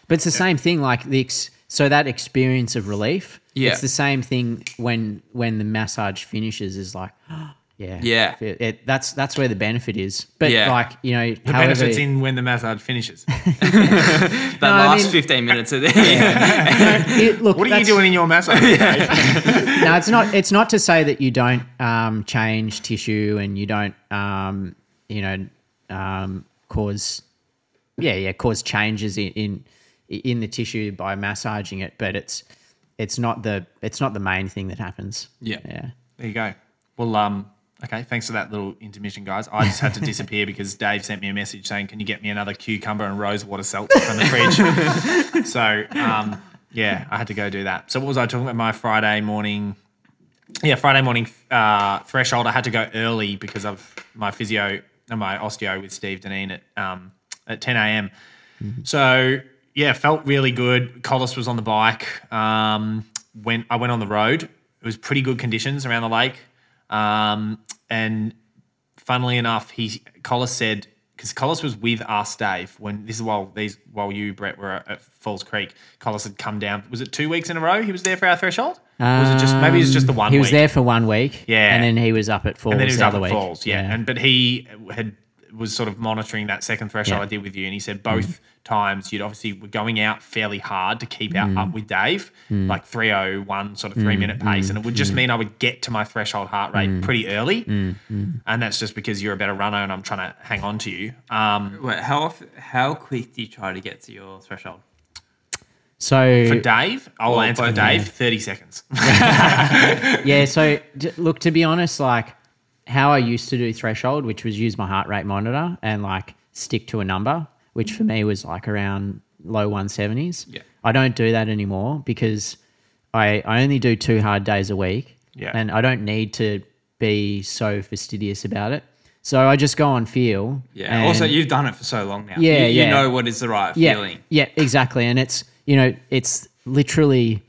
But it's the same thing. Like the ex- so that experience of relief. Yeah. It's the same thing when when the massage finishes. Is like Yeah, Yeah. It, it- that's that's where the benefit is. But Yeah. like you know, The however, benefits in when the massage finishes. That I last mean- 15 minutes of the it- look, What are you that's- doing in your massage? no, it's not. It's not to say that you don't um, change tissue and you don't, um, you know, um, cause, yeah, yeah, cause changes in, in in the tissue by massaging it. But it's it's not the it's not the main thing that happens. Yeah. yeah. There you go. Well, um, okay. Thanks for that little intermission, guys. I just had to disappear because Dave sent me a message saying, "Can you get me another cucumber and rosewater seltzer from the fridge?" so, um, yeah, I had to go do that. So, what was I talking about? My Friday morning. Yeah, Friday morning uh, threshold. I had to go early because of my physio and my osteo with Steve Deneen at um, at 10 a.m. So yeah, felt really good. Collis was on the bike. Um, when I went on the road, it was pretty good conditions around the lake. Um, and funnily enough, he Collis said because Collis was with us, Dave, when this is while these while you Brett were at Falls Creek. Collis had come down. Was it two weeks in a row? He was there for our threshold. Or was it just maybe it was just the one? Um, He was week? there for one week. Yeah. and then he was up at Falls and then he was the up other at week. Falls, yeah. And but he had was sort of monitoring that second threshold Yeah. I did with you, and he said both mm-hmm. times you'd obviously were going out fairly hard to keep out mm. up with Dave, mm. like three oh one sort of three mm. minute pace, and it would just mean I would get to my threshold heart rate pretty early, mm-hmm. and that's just because you're a better runner and I'm trying to hang on to you. Um, Wait, how how quick do you try to get to your threshold? so for Dave, I'll answer for both- Dave. Thirty seconds. yeah, so look, to be honest, like how I used to do threshold, which was use my heart rate monitor and like stick to a number, which for me was like around low 170s. Yeah. I don't do that anymore because I, I only do two hard days a week. Yeah. And I don't need to be so fastidious about it. So I just go on feel. Yeah. also, you've done it for so long now. Yeah, You, you yeah. know what is the right yeah, feeling. Yeah, exactly. And it's, you know, it's literally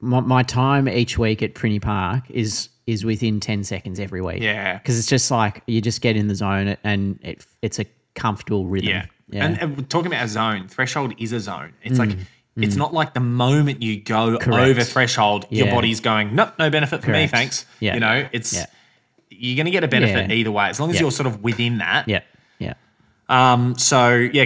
my, my time each week at Prinny Park is is within 10 seconds every week. Yeah. Because it's just like you just get in the zone and it, it's a comfortable rhythm. Yeah. Yeah. And, and we're talking about a zone, threshold is a zone. It's like it's not like the moment you go Correct. over threshold, your body's going, nope, no benefit for me, thanks. Yeah. You know, it's Yeah. you're gonna get a benefit Yeah. either way, as long as Yeah. you're sort of within that. yeah. Yeah. Um, so yeah,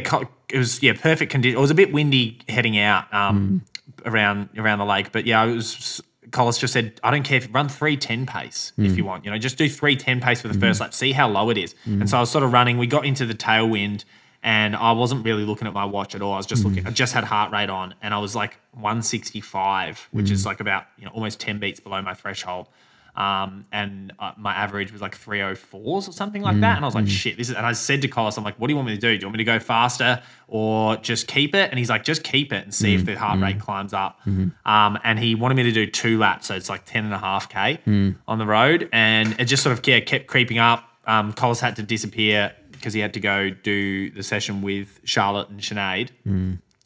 it was yeah perfect condition. It was a bit windy heading out um, around around the lake, but yeah, it was. Collis just said, "I don't care if you run three ten pace if hmm. you want. You know, just do three ten pace for the hmm. first lap. See how low it is." Hmm. And so I was sort of running. We got into the tailwind, and I wasn't really looking at my watch at all. I was just looking. I just had heart rate on, and I was like one sixty five, which is like about you know almost ten beats below my threshold. Um, and uh, my average was like 304s or something like that. And I was like, shit, this is, and I said to Collis, I'm like, what do you want me to do? Do you want me to go faster or just keep it? And he's like, just keep it and see if the heart rate climbs up. Um, and he wanted me to do two laps. So it's like 10 and a half K on the road. And it just sort of yeah, kept creeping up. Um, Collis had to disappear because he had to go do the session with Charlotte and Sinead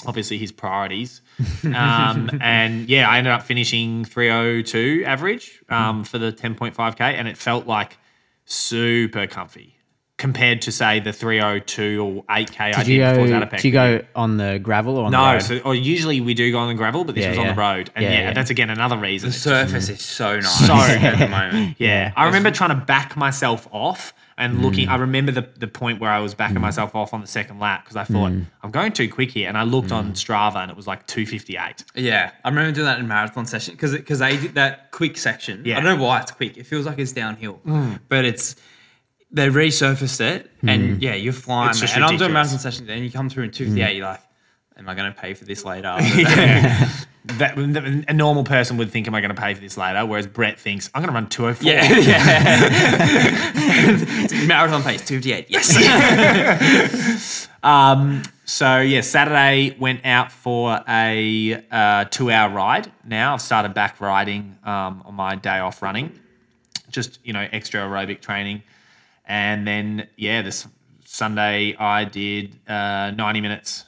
obviously his priorities. Um, and yeah, I ended up finishing 302 average um, for the 10.5K, and it felt like super comfy compared to, say, the 302 or 8K I Did did you before go, Zatopek. did you go on the gravel or on the No, road? so or usually we do go on the gravel, but this Yeah, was on the road. And yeah, Yeah, yeah. that's again another reason. The It's just- surface is so nice So at the moment. yeah. I remember trying to back myself off and looking. Mm. I remember the, the point where I was backing mm. myself off on the second lap because I thought mm. I'm going too quick here. And I looked on Strava and it was like 258. Yeah, I remember doing that in marathon session because because they did that quick section. Yeah. I don't know why it's quick. It feels like it's downhill, but it's they resurfaced it, and yeah, you're flying. And I'm doing marathon sessions, and you come through in 258, you're like, am I going to pay for this later? That, a normal person would think, "Am I going to pay for this later?" Whereas Brett thinks, "I'm going to run 204." yeah, yeah. marathon pace 258. Yes. Um, so yeah, Saturday went out for a uh, two-hour ride. Now I've started back riding um, on my day off running, just you know extra aerobic training, and then yeah, this Sunday I did uh, 90 minutes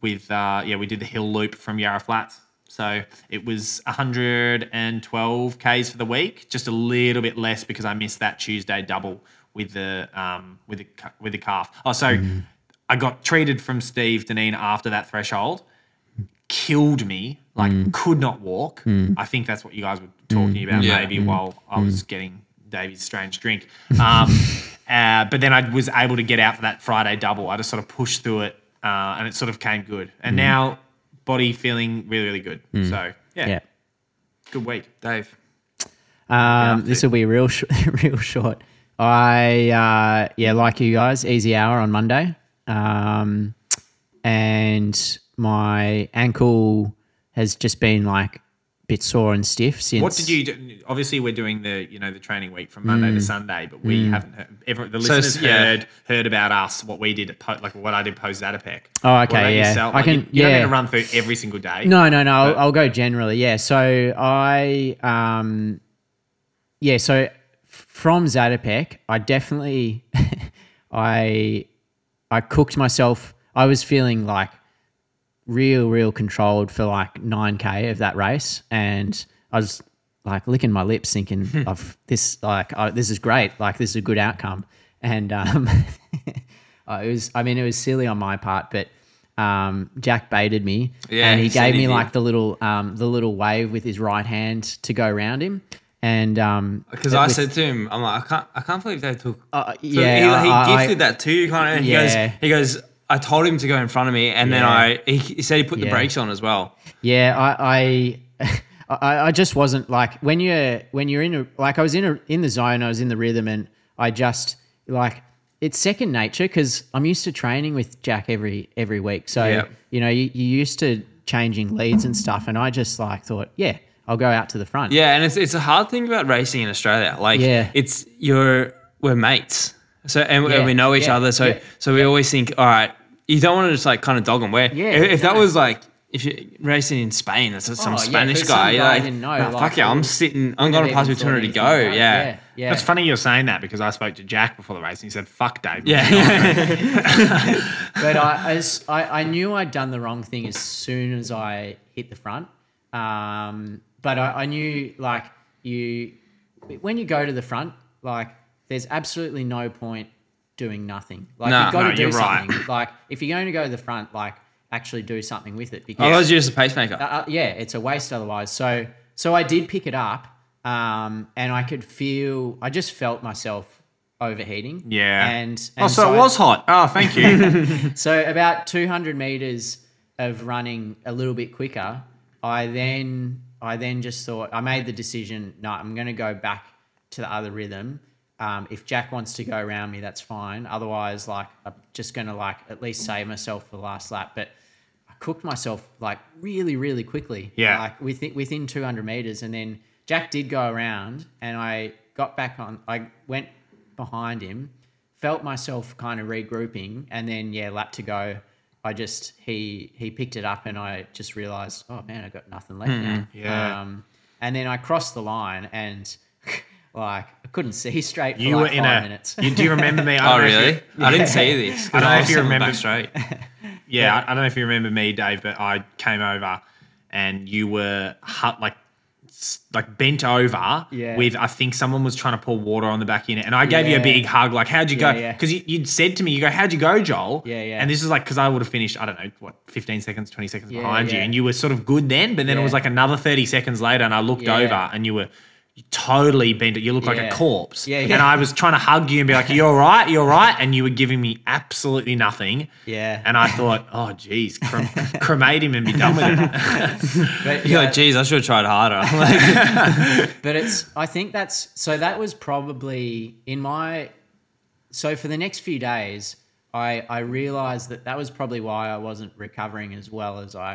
with uh, yeah we did the hill loop from Yarra Flats. So it was 112 k's for the week, just a little bit less because I missed that Tuesday double with the um, with the with the calf. Oh, so I got treated from Steve Deneen after that threshold, killed me, like could not walk. I think that's what you guys were talking about Yeah. maybe while I was getting Davey's strange drink. Um, uh, but then I was able to get out for that Friday double. I just sort of pushed through it, uh, and it sort of came good. And now body feeling really really good. So yeah, Yeah. good week. Dave. Um, this will be real, sh- real short. I uh, yeah, like you guys, easy hour on Monday, um, and my ankle has just been like a bit sore and stiff since. What did you do? Obviously, we're doing the you know the training week from Monday to Sunday, but we haven't heard. Every, the So, listeners yeah. heard heard about us what we did at po- like what I did post Zatopek. Oh, okay, yeah. yourself? I Like, can- You, you don't need to run through every single day. No, no, no. I'll, I'll go generally. Yeah. So I, um, yeah. So from Zatopek, I definitely, I, I cooked myself. I was feeling like real, real controlled for like nine k of that race, and I was like licking my lips, thinking of this. Like, oh, this is great. Like, this is a good outcome. And um, uh, it was. I mean, it was silly on my part, but um, Jack baited me, Yeah, and he, he gave me did. like the little, um, the little wave with his right hand to go around him. And um, Because it I was- said to him, I'm like, I can't, I can't believe they took. Uh, So yeah, he, he I- I- gifted that you, kind of. And he Yeah. goes, he goes. I told him to go in front of me, and then I. He, he said he put the brakes on as well. Yeah, I, I, I, I just wasn't like when you're when you're in a like I was in a in the zone, I was in the rhythm, and I just like it's second nature because I'm used to training with Jack every every week. So Yeah. you know, you, you're used to changing leads and stuff, and I just like thought, yeah, I'll go out to the front. Yeah, and it's it's a hard thing about racing in Australia. Like, Yeah. it's you're we're mates, so and, we- Yeah, and we know each yeah, other. So yeah, so we always think, all right, you don't want to just like kind of dog them. Where Yeah, if, if that was like. If you're racing in Spain, it's some Oh, yeah, Spanish for some guy. guy you're I like, didn't know, "Nah, like, fuck yeah, I'm sitting. I'm Wouldn't going have past me even 200 to thought go. anything about it. Yeah. yeah, yeah. It's funny you're saying that because I spoke to Jack before the race and he said, "Fuck Dave." Yeah. but I, as I, I knew I'd done the wrong thing as soon as I hit the front. Um, but I, I knew like you, when you go to the front, like there's absolutely no point doing nothing. Like No, you've got no, to do you're right. something. Like if you're going to go to the front, like actually do something with it because Otherwise, you're just a pacemaker. uh, uh, yeah, it's a waste otherwise. So so I did pick it up, um, and I could feel. I just felt myself overheating. Yeah. and, Oh, and so, it was hot. Oh, thank you. so about 200 meters of running a little bit quicker, I then I then just thought I made the decision. No, I'm going to go back to the other rhythm. Um, if Jack wants to go around me, that's fine. Otherwise, like I'm just going to like at least save myself for the last lap. But I cooked myself like really, really quickly. Yeah. like within within 200 meters, and then Jack did go around, and I got back on. I went behind him, felt myself kind of regrouping, and then yeah, lap to go. I just he he picked it up, and I just realized, oh man, I got nothing left now. Yeah. Um, and then I crossed the line, and like couldn't see straight for You like were in five a. minutes. You, do you remember me? I Oh, don't know if really? you- I didn't see this. I don't know if you remember- straight. Yeah, I I don't know if you remember me, Dave, but I came over and you were hu- like like bent over Yeah. with I think someone was trying to pour water on the back in it, and I gave you a big hug. Like, how'd you Yeah, go? yeah. Because you, you'd said to me, you go, how'd you go, Joel? Yeah, yeah. And this is like because I would have finished, I don't know, what, fifteen seconds, twenty seconds Yeah, behind you, and you were sort of good then, but then it was like another thirty seconds later, and I looked Yeah. over, and you were. You totally bent it. You look like a corpse. Yeah, yeah. And I was trying to hug you and be like, "You're all right, you're all right," and you were giving me absolutely nothing. Yeah. And I thought, oh, geez, crem- cremate him and be done with it. But, You're yeah, like, geez, I should have tried harder. But it's I think that's so that was probably in my so for the next few days I I realized that that was probably why I wasn't recovering as well as I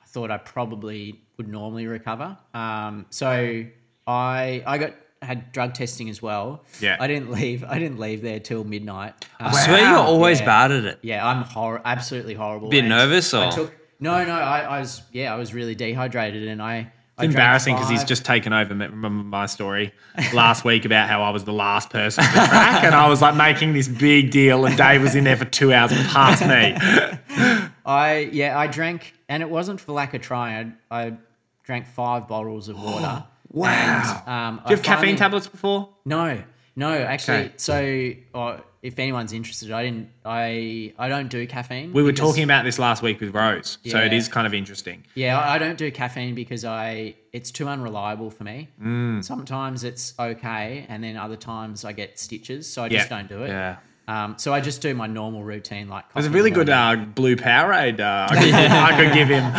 I thought I probably would normally recover. Um, so I I got had drug testing as well. Yeah. I didn't leave. I didn't leave there till midnight. I Um, swear you're always Yeah. bad at it. yeah, I'm hor- absolutely horrible. Bit and nervous, I took no, no. I, I was yeah, I was really dehydrated, and I. I It's drank embarrassing because he's just taken over. Remember my story last week about how I was the last person to track, and I was like making this big deal, and Dave was in there for two hours past me. I yeah, I drank, and it wasn't for lack of trying. I, I drank five bottles of water. Wow. And, um, Do you have caffeine tablets before? No, No, actually, Okay. so uh, if anyone's interested, I didn't. I I don't do caffeine. We were because- talking about this last week with Rose, so it is kind of interesting. Yeah, I I don't do caffeine because I it's too unreliable for me. Mm. Sometimes it's okay, and then other times I get stitches, so I just Yeah. don't do it. Yeah. Um, so I just do my normal routine, like There's a really good morning. uh, blue Powerade uh, I, could, I could give him.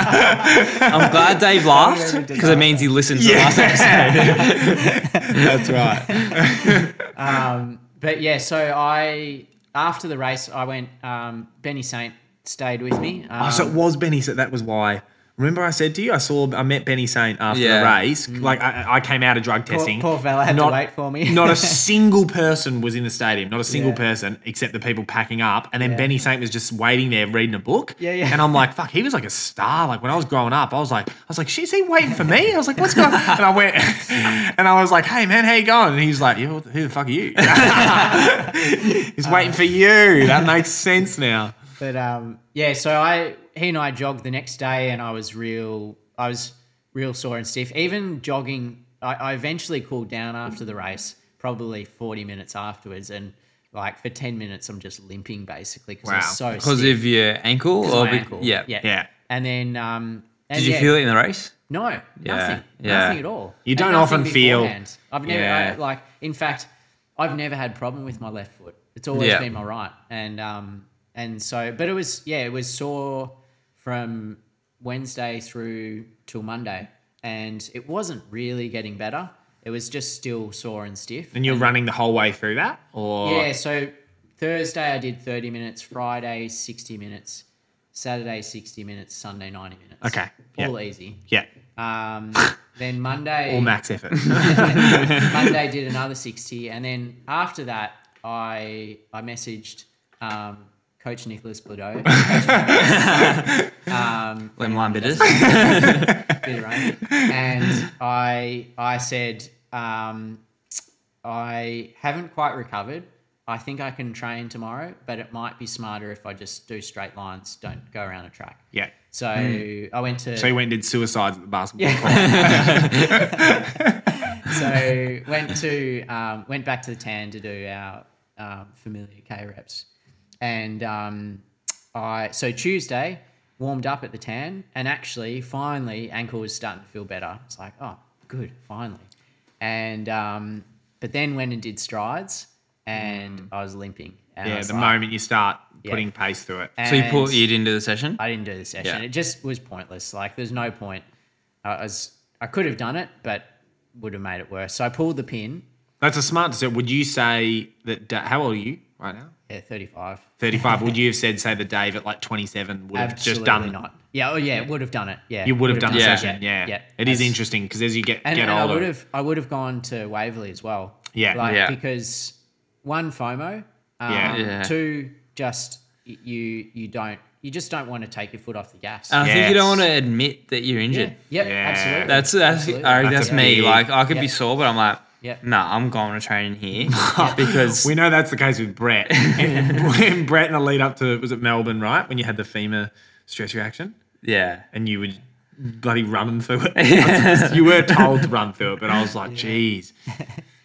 I'm glad Dave laughed because it means he listened to the last episode. That's right. Um, but yeah, so I after the race, I went. Um, Benny Saint stayed with me. Um, Oh, so it was Benny. So that was why. Remember, I said to you, I saw, I met Benny Saint after Yeah. the race. Like, I, I came out of drug Mm. poor, testing. poor fella had Not- to wait for me. not a single person was in the stadium, not a single Yeah. person except the people packing up. And then Yeah. Benny Saint was just waiting there reading a book. Yeah, yeah. And I'm like, fuck, he was like a star. Like when I was growing up, I was like, I was like, shit, is he waiting for me? I was like, what's going on? And I went, and I was like, hey man, how you going? And he's like, yeah, what the- who the fuck are you? he's waiting for you. That makes sense now. But um, yeah, so I he and I jogged the next day, and I was real. I was real sore and stiff. Even jogging, I, I eventually cooled down after the race, probably forty minutes afterwards, and like for ten minutes, I'm just limping basically because Wow. so Because stiff. of your ankle? Or my be- ankle. Yeah. yeah, Yeah. And then um, and Did you yeah, feel it in the race? No, Yeah, nothing, yeah. nothing at all. You don't nothing often feel- beforehand. I've never Yeah. I, like. In fact, I've never had problem with my left foot. It's always Yeah. been my right, and um, and so, but it was yeah, it was sore from Wednesday through till Monday, and it wasn't really getting better. It was just still sore and stiff. And you're running the whole way through that? Or Yeah, so Thursday I did 30 minutes, Friday 60 minutes, Saturday 60 minutes, Sunday 90 minutes. Okay, yeah. All easy. Yeah. Um, then Monday, All max effort. Monday did another 60. And then after that, I I messaged um, Coach Nicholas Bideau. um, Lemon lime bitters. bit of. And I I said, um, I haven't quite recovered. I think I can train tomorrow, but it might be smarter if I just do straight lines, don't go around a track. yeah. So I went to So you went and did suicides at the basketball court. so went to um, went back to the tan to do our um, familiar K reps, and um, I so Tuesday warmed up at the tan, and actually finally ankle was starting to feel better. It's like oh good finally, and um, but then went and did strides, and I was limping. And Yeah, was the like- moment you start Yeah. putting pace through it. so you and- put you didn't do the session? I didn't do the session. Yeah. It just was pointless. Like there's no point. I was I could have done it, but would have made it worse. So I pulled the pin. That's a smart decision. Would you say that? How old are you right now? Yeah, 35. Thirty-five. would you have said, say, that Dave at like twenty-seven would have Absolutely just done? not. Yeah, oh yeah, would have done it. Yeah, You would have done the Yeah. session. Yeah, yeah. It is That's- interesting because as you get And, get and I would have I would have gone to Waverley as well. Yeah. like Yeah. because one FOMO, um, Yeah. Yeah. two just you you don't you just don't want to take your foot off the gas. And I think you don't want to admit that you're yeah, injured. yep, Yeah. absolutely. That's that's Absolutely. I That's that's, me. big- Like I could be sore, but I'm like, Yep. nah, I'm going to train in here because we know that's the case with Brett. when Brett in the lead up to was it Melbourne, right? When you had the femur stress reaction yeah, and you were bloody running through it. you were told to run through it, but I was like, geez.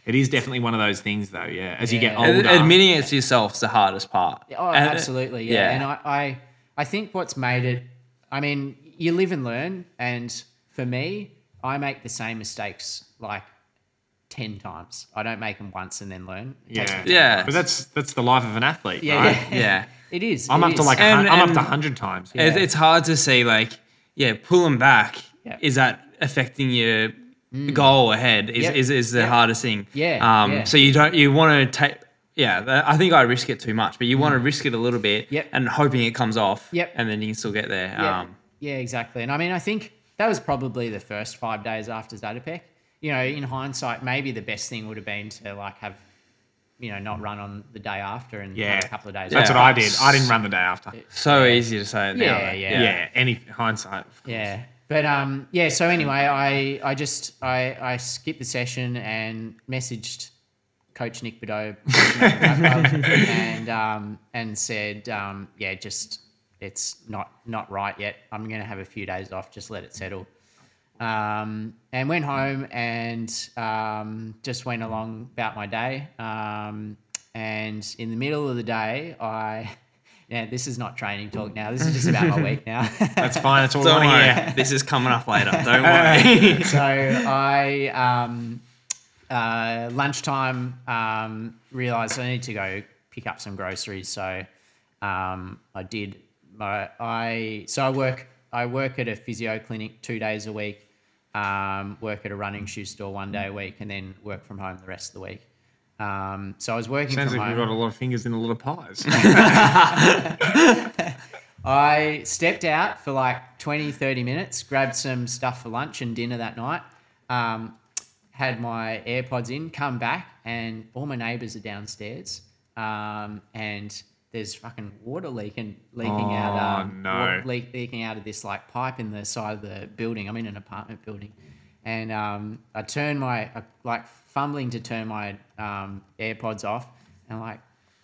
It is definitely one of those things, though. Yeah, as you get older, admitting it to yourself is the hardest part. Oh, And- absolutely, yeah. And I, I, I think what's made it, I mean, you live and learn. And for me, I make the same mistakes like 10 times. I don't make them once and then learn. Yeah, Yeah. But that's that's the life of an athlete, Yeah, right? yeah. yeah. It is. I'm it up to like And- I'm up to hundred times. Yeah. it's hard to see like, yeah, pull them back. Yeah. Is that affecting your goal ahead? Is Yep. is, is the Yep. hardest thing. Yeah, Um. yeah. So you don't you want to take. Yeah, I think I risk it too much, but you want to risk it a little bit, Yep. and hoping it comes off, Yep. and then you can still get there. Yeah, Um, yeah, exactly. And I mean, I think that was probably the first five days after Zatopek. You know, in hindsight, maybe the best thing would have been to like have, you know, not run on the day after and Yeah, a couple of days. After. That's off. what I did. I didn't run the day after. so easy to say it now. Yeah, though. yeah. Yeah, any hindsight. Yeah. But um, yeah. So anyway, I I just I I skipped the session and messaged Coach Nick Bideau and um and said um yeah just it's not not right yet. I'm gonna have a few days off. Just let it settle. Um, and went home and um, just went along about my day. Um, and in the middle of the day, I. Yeah, this is not training talk now. This is just about my week now. That's fine. That's all Don't I want to worry. hear. This is coming up later. Don't worry. so I um, uh, lunchtime um, realized I need to go pick up some groceries. So um, I did. My, I so I work. I work at a physio clinic two days a week. Um, work at a running shoe store one day a week, and then work from home the rest of the week. Um, so I was working Sounds from like home. you've got a lot of fingers in a lot of pies. I stepped out for like 20, 30 minutes, grabbed some stuff for lunch and dinner that night, um, had my AirPods in, come back, and all my neighbors are downstairs. Um, and there's fucking water leaking leaking out. Oh, Um, no. leak, leaking out of this like pipe in the side of the building. I'm in an apartment building, and um, I turn my I, like fumbling to turn my um, AirPods off, and I'm like,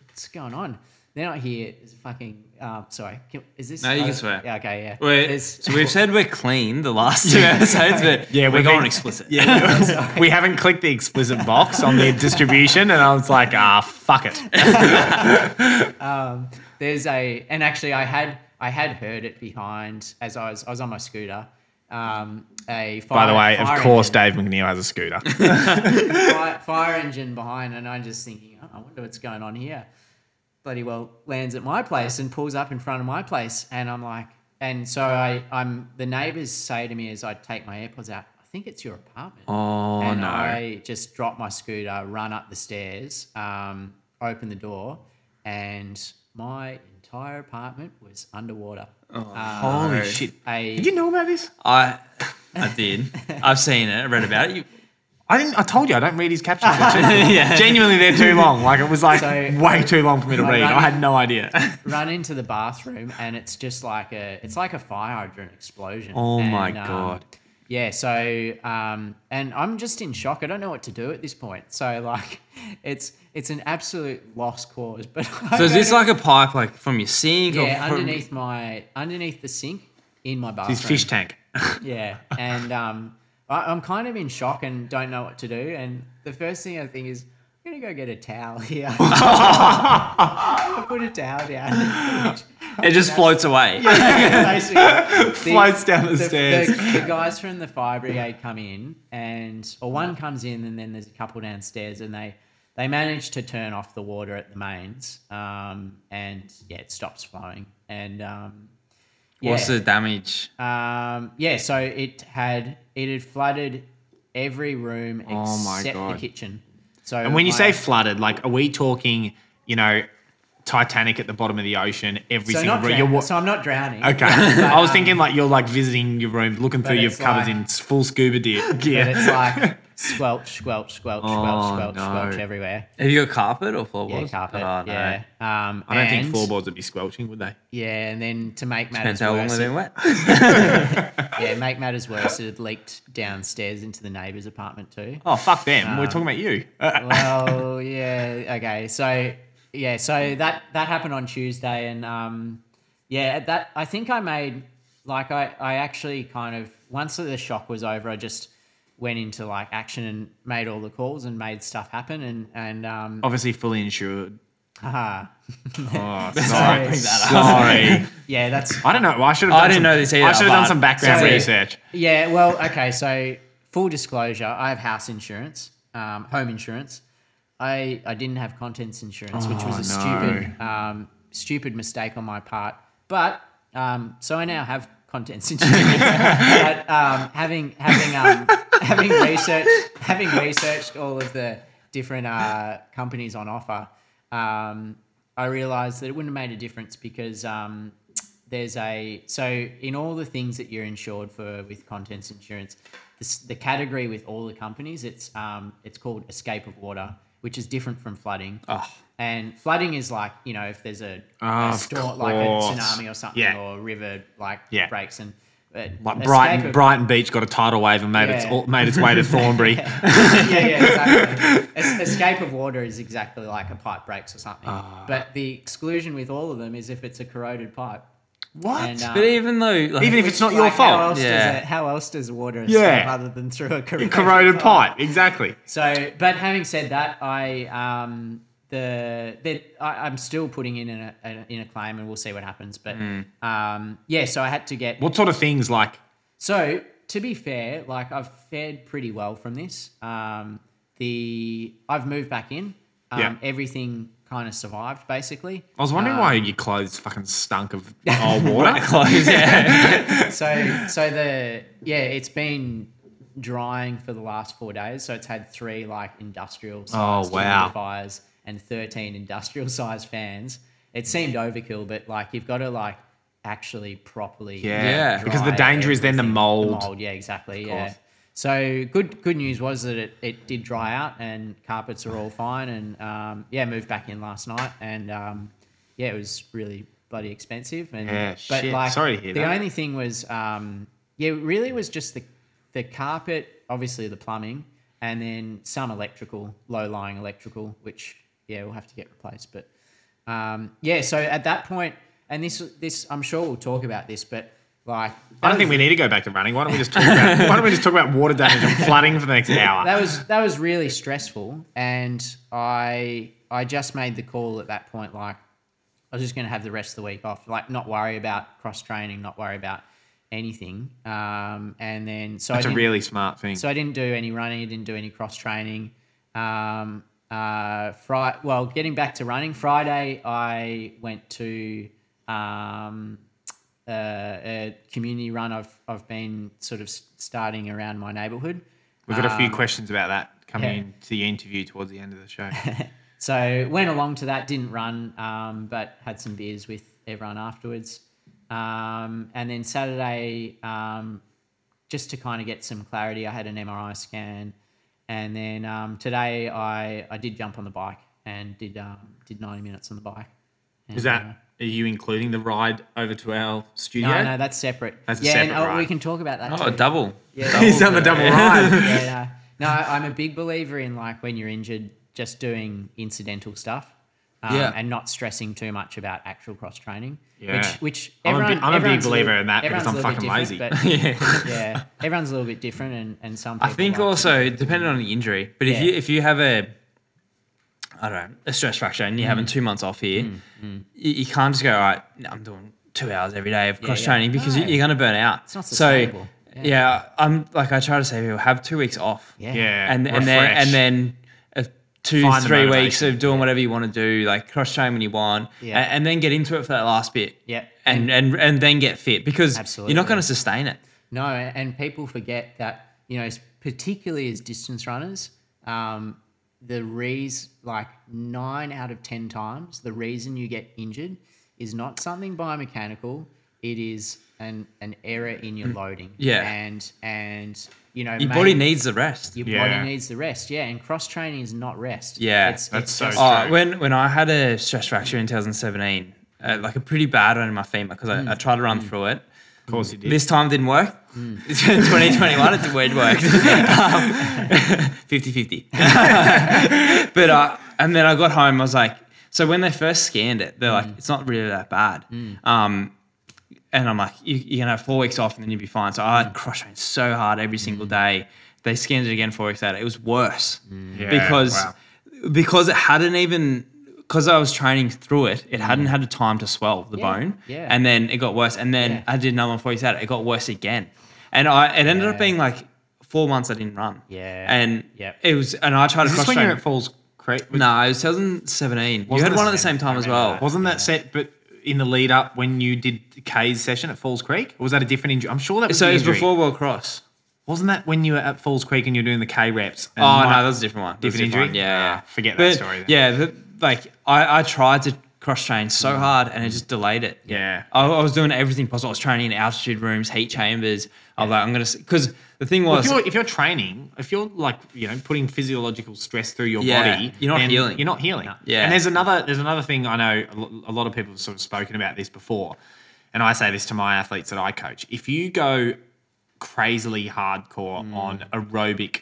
what's going on? Then I hear is fucking um, sorry, can- is this? No, you can uh, swear. Yeah, okay, yeah. Wait, so we've said we're clean the last two episodes, but Yeah, we're we've going been- explicit. Yeah, we haven't clicked the explicit box on the distribution, and I was like, ah, fuck it. there's a and actually I had I had heard it behind as I was I was on my scooter. Um, a fire, By the way, of course, engine, Dave McNeill has a scooter. fire, fire engine behind, and I'm just thinking, oh, I wonder what's going on here. Bloody well lands at my place and pulls up in front of my place, and I'm like, and so I I'm the neighbors say to me as I take my AirPods out, I think it's your apartment. Oh and no! I just drop my scooter, run up the stairs, um, open the door, and my entire apartment was underwater. Um, Holy shit! A, Did you know about this? I, I did. I've seen it. I read about it. You, I didn't. I told you I don't read his captions. They're too- Yeah. Genuinely, they're too long. Like it was like So- way too long for me to My read. I had no idea. run into the bathroom and it's just like a it's like a fire hydrant explosion. Oh my And, um, God. yeah, so um, and I'm just in shock. I don't know what to do at this point. So like, it's it's an absolute lost cause. But so is this like a pipe, like from your sink? yeah or from, underneath my underneath the sink in my bathroom? His fish tank. Yeah, and um, I, I'm kind of in shock and don't know what to do. And the first thing I think is, I'm gonna go get a towel here. I put a towel down. It just floats away. Basically, the- Floats down the stairs. The, the guys from the fire brigade come in, and or one comes in, and then there's a couple downstairs, and they they manage to turn off the water at the mains, um, and yeah, it stops flowing, and um, yeah, What's the damage? um, yeah, so it had it had flooded every room oh except Oh God. the kitchen. So And when you my- say flooded, like, are we talking? You know, Titanic at the bottom of the ocean. Every so single not room. drown- You're wa- so I'm not drowning. Okay. But, I was um, thinking like you're like visiting your room, looking through your it's cupboards like- in full scuba gear. but gear. it's like squelch, squelch, squelch, Oh, squelch, squelch, no. squelch everywhere. Have you got carpet or floorboards? Yeah, carpet. Oh, no. Yeah. Um, I don't think floorboards would be squelching, would they? Yeah, and then to make matters Depends how long worse, they've been wet. yeah, make matters worse, it had leaked downstairs into the neighbour's apartment too. Oh fuck them! We're talking about you. well, yeah, okay. So yeah, so that that happened on Tuesday, and um, yeah, that I think I made like I I actually kind of once the shock was over, I just went into like action and made all the calls and made stuff happen, and and um, Obviously fully insured. haha. Oh, Sorry. sorry. Sorry. yeah, that's I don't know. I should have. I didn't some, know this either, I should have done some background So- research. Yeah, well, okay. So full disclosure, I have house insurance, um, home insurance. I I didn't have contents insurance, which was a Oh, no. stupid um, stupid mistake on my part. But um, so I now have contents insurance. but um, having having um, having researched having researched all of the different uh, companies on offer, um, I realised that it wouldn't have made a difference because um, there's a so in all the things that you're insured for with contents insurance, this, the category with all the companies it's um, it's called escape of water, which is different from flooding. Oh. And flooding is like you know if there's a, Oh, a storm like a tsunami or something Yeah. or river like Yeah. breaks and but Like Brighton, Brighton Beach got a tidal wave and made its Yeah. all- made its way to Thornbury. yeah, yeah, exactly. Es- escape of water is exactly like a pipe breaks or something. Ah. But the exclusion with all of them is if it's a corroded pipe. What? And, uh, But even though, like, Even if it's not your Like, How fault. else, Yeah. does it, how else does water Yeah. other than through a corroded, Corroded pipe, exactly. So, but having said that, I um the the I, I'm still putting in a, a in a claim, and we'll see what happens. But Hmm. um yeah, so I had to get What sort of things like? so to be fair, like I've fared pretty well from this. Um, the I've moved back in. Um, Yeah. Everything kind of survived basically. I was wondering Um, why your clothes fucking stunk of old water. clothes, yeah. so so the yeah, it's been drying for the last four days. So it's had three like industrial sized Oh, wow. humidifiers and thirteen industrial sized fans. It seemed overkill, but like you've got to like actually properly Yeah. Yeah. Because the danger is then the mold. mold, yeah, exactly. Yeah. So good good news was that it, it did dry out and carpets are all fine and um, yeah, moved back in last night and um, yeah, it was really bloody expensive and Yeah, but shit. like Sorry to hear the that. only thing was um, yeah, it really was just the the carpet, obviously the plumbing, and then some electrical, low lying electrical, which yeah, we'll have to get replaced. But um, yeah, so at that point, and this this I'm sure we'll talk about this, but like I don't think we need to go back to running. Why don't we just talk about why don't we just talk about water damage and flooding for the next hour? that was that was really stressful, and I I just made the call at that point, like I was just going to have the rest of the week off, like not worry about cross training, not worry about anything, um, and then so That's I a really smart thing. So I didn't do any running. I didn't do any cross training. Um, uh, Friday, well, getting back to running, Friday I went to um, a community run. I've I've been sort of starting around my neighbourhood. We've got a few Um, questions about that coming yeah. into the interview towards the end of the show. So went along to that, didn't run, um, but had some beers with everyone afterwards. Um, and then Saturday, um, just to kind of get some clarity, I had an MRI scan. And then um, today, I, I did jump on the bike and did um, did 90 minutes on the bike. Is that uh, are you including the ride over to our studio? no, no, that's separate. That's a yeah, and, separate oh, we can talk about that. Oh, too. double. Yeah, He's done the double ride. yeah, no. no, I'm a big believer in like when you're injured, just doing incidental stuff. Um, Yeah. and not stressing too much about actual cross training. Yeah. Which, which I'm a everyone, big- I'm a big believer little- in that because I'm a little bit fucking lazy. But yeah, everyone's a little bit different, and, and some. I think like also depending on the injury, but if Yeah. you if you have a I don't know a stress fracture and you're Mm. having two months off here, you, you can't just go all right. I'm doing two hours every day of cross yeah. training because you No. you're going to burn out. It's not so yeah. Yeah. I'm like I try to say people have two weeks off. Yeah. Yeah, and and then and then uh, two Find three weeks of doing whatever you want to do, like cross train when you want, Yeah. and, and then get into it for that last bit. Yeah. and and and then get fit because you're not going to sustain it. No, and people forget that you know, particularly as distance runners, um, the reason, like nine out of ten times, the reason you get injured is not something biomechanical. It is an an error in your loading. Mm. Yeah. and and you know, Your may- body needs the rest. your Yeah. body needs the rest. Yeah, and cross training is not rest. Yeah, it's, that's it's so just- true. Oh, when when I had a stress fracture in 2017, uh, like a pretty bad one in my femur because I, I tried to run through it. Of course you did. This time didn't work. 2021, it weird work. 50 50. but, uh, and then I got home, I was like, so when they first scanned it, they're like, mm. it's not really that bad. Mm. Um, and I'm like, you, you're gonna have four weeks off and then you'll be fine. So I had mm. cross trained so hard every single day. They scanned it again four weeks later. It was worse Yeah, because wow. because it hadn't even because I was training through it, it hadn't had the time to swell the Yeah, bone. yeah. And then it got worse. And then Yeah. I did another one four weeks later. It got worse again. And I it ended up being like four months I didn't run. Yeah. And yeah. it was and I tried Is to this cross when you're train. at Falls Creek? No, it was 2017. You Wasn't had one at the same- same time as well. that. Wasn't that set? But in the lead up when you did Kay's session at Falls Creek, or was that a different injury? I'm sure that was So the it was injury. before World Cross. Wasn't that when you were at Falls Creek and you're doing the K reps? Oh Mike- no, that was a different one. That was a Different injury? one. Yeah, yeah. Ah, forget that story then. Yeah, but, like I, I tried to cross train so hard and it just delayed it. Yeah. I, I was doing everything possible. I was training in altitude rooms, heat chambers. I was like, I'm gonna because the thing Well, was if you're if you're training, if you're like you know putting physiological stress through your Yeah, body, you're not healing. You're not healing. Yeah. And there's another there's another thing I know a a lot of people have sort of spoken about this before, and I say this to my athletes that I coach. If you go crazily hardcore Mm. on aerobic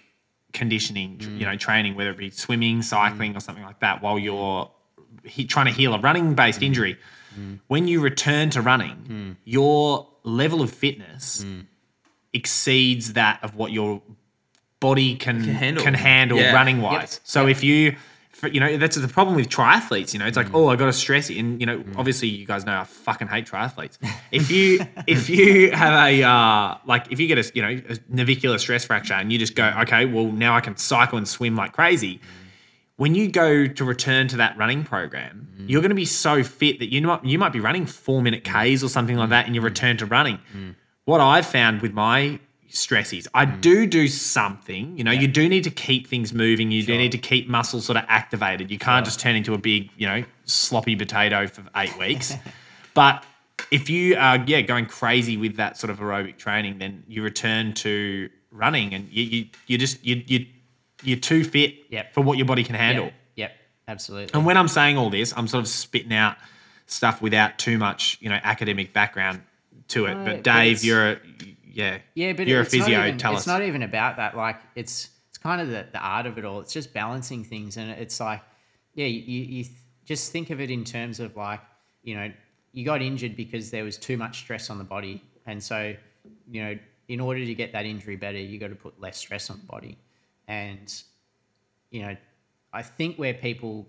conditioning, you know, mm. training, whether it be swimming, cycling, mm. or something like that, while you're he, trying to heal a running based mm. injury. When you return to running, your level of fitness exceeds that of what your body can can handle. handle, Yeah. running wise. So if you for, you know that's the problem with triathletes. You know, it's like, mm. oh, I got to stress it, and you know, mm. obviously, you guys know I fucking hate triathletes. If you if you have a uh, like if you get a you know a navicular stress fracture and you just go, okay, well now I can cycle and swim like crazy. Mm. When you go to return to that running program, you're going to be so fit that you might you might be running four minute Ks or something like that, and you return to running. What I've found with my stressies, I mm. do do something. You know, you do need to keep things moving. You do need to keep muscles sort of activated. You can't just turn into a big, you know, sloppy potato for eight weeks. but if you are, yeah, going crazy with that sort of aerobic training, then you return to running, and you you, you just you you you're too fit Yep. for what your body can handle. Yep, yep, absolutely. And when I'm saying all this, I'm sort of spitting out stuff without too much, you know, academic background to it. But Dave, you're a yeah, Yeah, but you're a physio. even- Tell it's us. not even about that. Like it's it's kind of the, the art of it all. It's just balancing things, and it's like, yeah, you, you th- just think of it in terms of like, you know, you got injured because there was too much stress on the body, and so, you know, in order to get that injury better, you got to put less stress on the body, and, you know, I think where people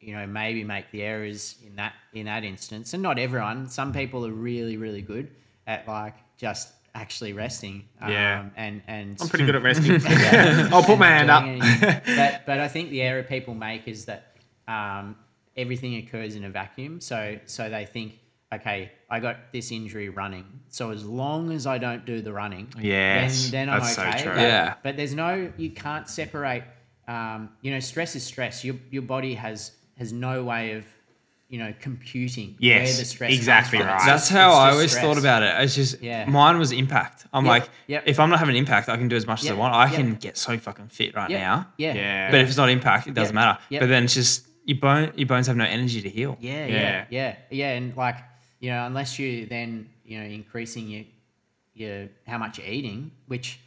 you know maybe make the errors in that in that instance and not everyone some people are really really good at like just actually resting Yeah. um, and and I'm pretty good at resting. yeah, I'll put my hand up. but but I think the error people make is that um, everything occurs in a vacuum. So so they think, okay, I got this injury running. So as long as I don't do the running, Yes, then, then I'm that's so okay. true. But, Yeah. but there's no you can't separate. Um, you know, stress is stress. Your your body has has no way of you know computing where Yes, the stress exactly comes from. right. That's how I always stress. thought about it. It's just Yeah. mine was impact. I'm Yep, like, yep. if I'm not having impact, I can do as much as I want. I yep. can get so fucking fit right Yeah, now. yeah, Yeah. But if it's not impact, it doesn't Yep, matter. yep. But then it's just your bone, your bones have no energy to heal. Yeah, Yeah. yeah, yeah, yeah, and like you know, unless you then you know increasing your your how much you're eating, which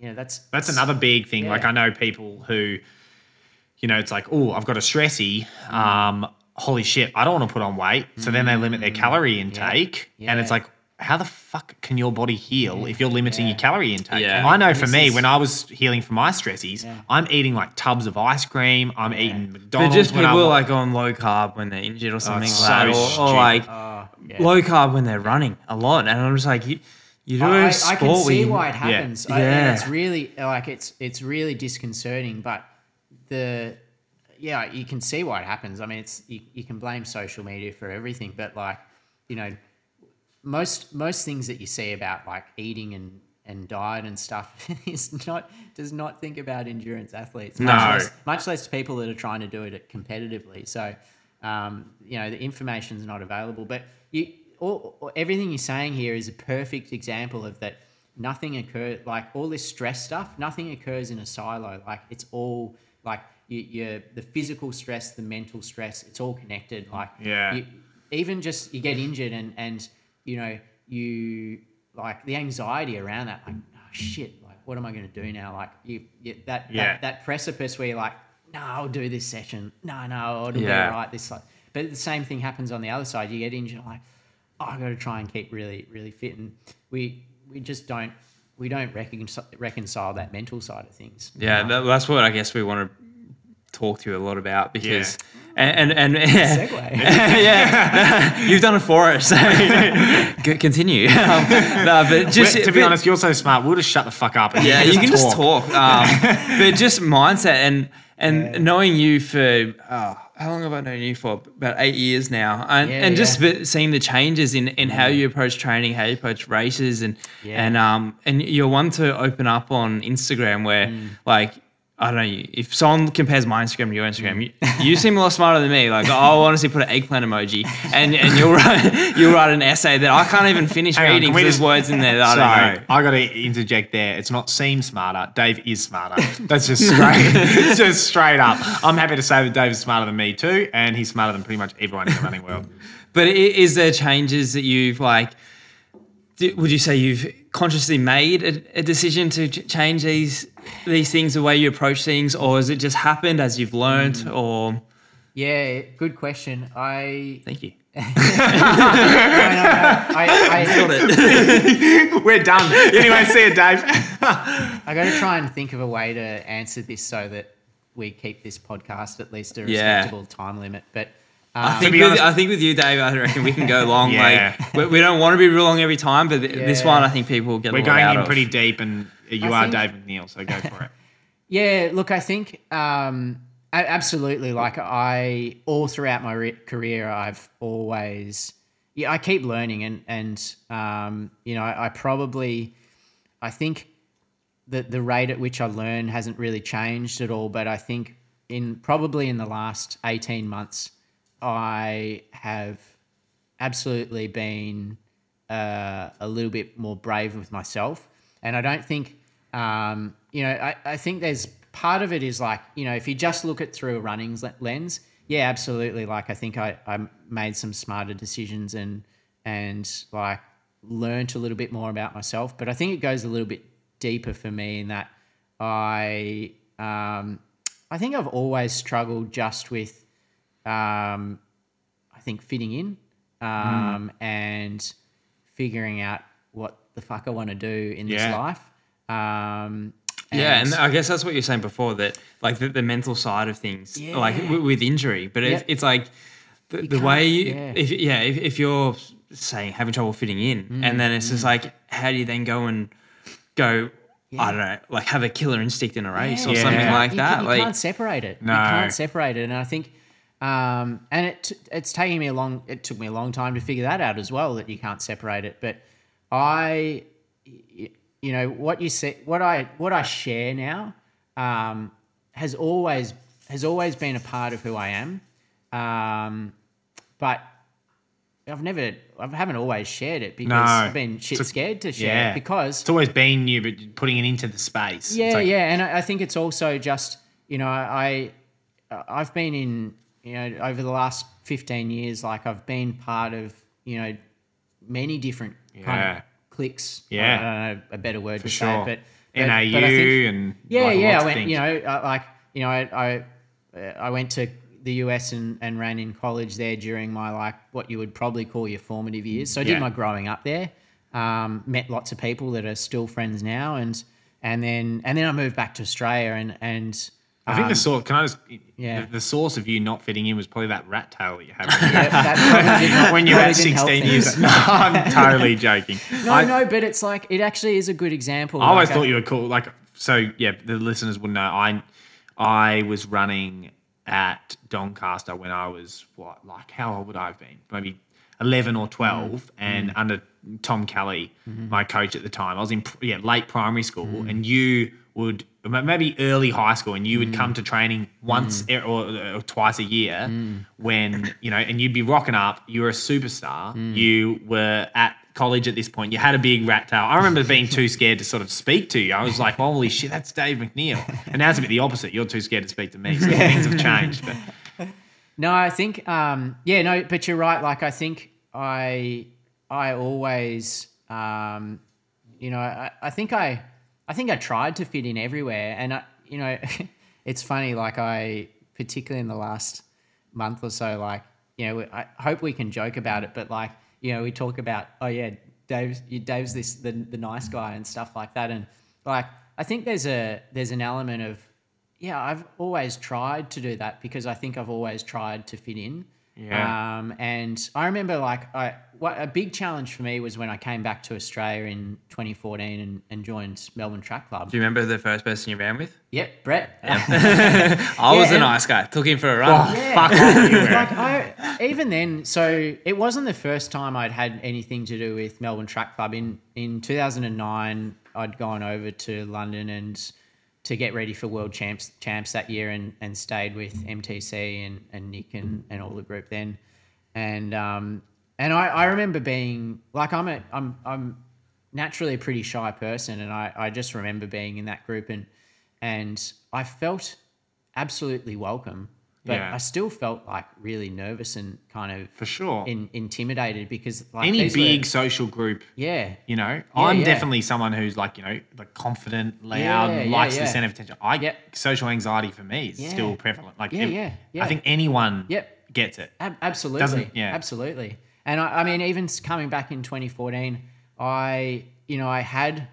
you know that's That's another big thing. Like I know people who, you know, it's like, oh, I've got a stressy. Um, holy shit, I don't want to put on weight. So then they limit their mm, calorie intake, and it's like, how the fuck can your body heal if you're limiting your calorie intake? Yeah. I know for me, is- when I was healing from my stressies, Yeah. I'm eating like tubs of ice cream. I'm eating McDonald's. But McDonald's. just people I'm, like on low carb when they're injured or oh, something it's like that, so or, or like oh, yeah. low carb when they're running a lot. And I'm just like, you, you do I, a I sport can see you- why it happens. I, Yeah. and it's really like it's it's really disconcerting, but the yeah, you can see why it happens. I mean, it's you, you can blame social media for everything, but like you know, most most things that you see about like eating and and diet and stuff is not does not think about endurance athletes. Much No. less, much less people that are trying to do it competitively. So, um, you know, the information's not available. But you, all, all- everything you're saying here is a perfect example of that. Nothing occurs like all this stress stuff. Nothing occurs in a silo. Like it's all like you, you the physical stress, the mental stress. It's all connected. Like Yeah. you, even just you get injured and and you know you like the anxiety around that like oh shit like what am i going to do now like you, you that, Yeah. that that precipice where you're like no i'll do this session no no it'll Yeah. be all right this like but the same thing happens on the other side you get injured like oh i got to try and keep really really fit and we we just don't we don't reconcile, reconcile that mental side of things Yeah, that, that's what I guess we want to talk to you a lot about because and and, and yeah, segue yeah, you've done it for us. So continue. Um, no, but just to be but- honest, you're so smart. We'll just shut the fuck up. And yeah, you can just talk. Um, but just mindset and and knowing you for oh, how long have I known you for? About eight years now, and Yeah, and just yeah. seeing the changes in, in how you approach training, how you approach races, and Yeah. and um and you're one to open up on Instagram where Mm. like. I don't know. If someone compares my Instagram to your. Instagram, you, you seem a lot smarter than me. Like, I'll honestly put an eggplant emoji, and, and you'll write you'll write an essay that I can't even finish Hang reading because there's just- words in there that I don't know. I got to interject there. It's not seem smarter. Dave is smarter. That's just straight, just straight up. I'm happy to say that Dave is smarter than me too, and he's smarter than pretty much everyone in the running world. But is there changes that you've like? Would you say you've consciously made a, a decision to ch- change these these things, the way you approach things, or has it just happened as you've learned? Mm. Or Yeah, good question. I Thank you. no, no, no. I, I, it. We're done. Anyway, see you, Dave. I got to try and think of a way to answer this so that we keep this podcast at least a Yeah. respectable time limit. But I um, think, be with, honest- I think with you, Dave, I reckon we can go long. Yeah. Like we, we don't want to be real long every time, but th- this one I think people get. a We're lot going out in of. pretty deep, and you I are think- Dave McNeill, so go for it. Yeah, look, I think um, absolutely. Like I, all throughout my re- career, I've always, yeah, I keep learning, and and um, you know, I, I probably, I think that the rate at which I learn hasn't really changed at all. But I think in probably in the last eighteen months, I have absolutely been uh, a little bit more brave with myself. And I don't think, um, you know, I, I think there's part of it is like, you know, if you just look at through a running lens, yeah, absolutely. Like I think I, I made some smarter decisions and, and like learned a little bit more about myself. But I think it goes a little bit deeper for me in that I, um, I think I've always struggled just with, um, I think fitting in um, and figuring out what the fuck I want to do in this life. Um, Yeah, and I guess that's what you're saying before that, like the, the mental side of things, like w- with injury. But Yep. it's like the, the way, you, yeah. if yeah, if, if you're saying having trouble fitting in, and then it's Mm, just like, how do you then go and go? I don't know, like have a killer instinct in a race or something Yeah. like you, that. can- you like, can't separate it. No. You can't separate it, and I think, um, and it t- it's taking me a long. It took me a long time to figure that out as well. That you can't separate it, but I, you know, what you say, what I what I share now, um, has always has always been a part of who I am, um, but. I've never, I haven't always shared it because No. I've been shit scared to share yeah. it because It's always been you, but putting it into the space. Yeah, like- yeah, and I, I think it's also just you know I I've been in you know over the last fifteen years like I've been part of you know many different kind of cliques. Yeah. I don't know a better word For to sure. say, but, but NAU but think- and yeah, like yeah. I went, things. you know, like you know, I I, I went to the US and, and ran in college there during my like what you would probably call your formative years. So I did Yeah. my growing up there. Um, met lots of people that are still friends now, and and then and then I moved back to Australia and and I think um, the source. Can I just? yeah. The, the source of you not fitting in was probably that rat tail that you had yeah, that probably did not- when you had 16 years. No, I'm totally joking. No, I, no, but it's like it actually is a good example. I always Like, thought uh, you were cool. Like, so yeah, the listeners would know. I, I was running at Doncaster when I was what, like, how old would I have been? Maybe eleven or twelve, mm-hmm. and mm-hmm. under Tom Kelly, mm-hmm. my coach at the time, I was in yeah late primary school, and you would maybe early high school, and you would come to training once e- or, or twice a year when you know, and you'd be rocking up. You were a superstar. You were at college at this point. You had a big rat tail. I remember being too scared to sort of speak to you. I was like, holy shit, that's Dave McNeill. And now it's a bit the opposite. You're too scared to speak to me. So things have changed. But No, I think um, yeah, no, but you're right. Like I think I I always um, you know I, I think I I think I tried to fit in everywhere, and I you know it's funny like I particularly in the last month or so like you know I hope we can joke about it, but like you know we talk about oh yeah Dave's Dave's this the the nice guy and stuff like that, and like I think there's a there's an element of yeah, I've always tried to do that because I think I've always tried to fit in. Yeah. Um, and I remember like I what a big challenge for me was when I came back to Australia in 2014 and, and joined Melbourne Track Club. do you remember the first person you ran with? Yep, Brett. I was Yeah, a nice guy. Took him for a run. Yeah. fuck off, you like I even then, so it wasn't the first time I'd had anything to do with Melbourne Track Club. In in 2009, I'd gone over to London and to get ready for World Champs Champs that year, and and stayed with MTC and and Nick and, and all the group then, and um and I I remember being like I'm a I'm I'm naturally a pretty shy person, and I I just remember being in that group and and I felt absolutely welcome but Yeah. I still felt like really nervous and kind of For sure. in, intimidated because like Any these were- big social group, yeah, you know, I'm yeah. definitely someone who's like, you know, like confident, loud, Yeah, yeah, likes yeah. the center of attention. I Yep. social anxiety for me is Yeah. still prevalent. Like, Yeah, yeah, yeah. I think anyone Yep. gets it. Ab- absolutely. Doesn't- yeah. Absolutely. And I, I mean, even coming back in 2014, I, you know, I had,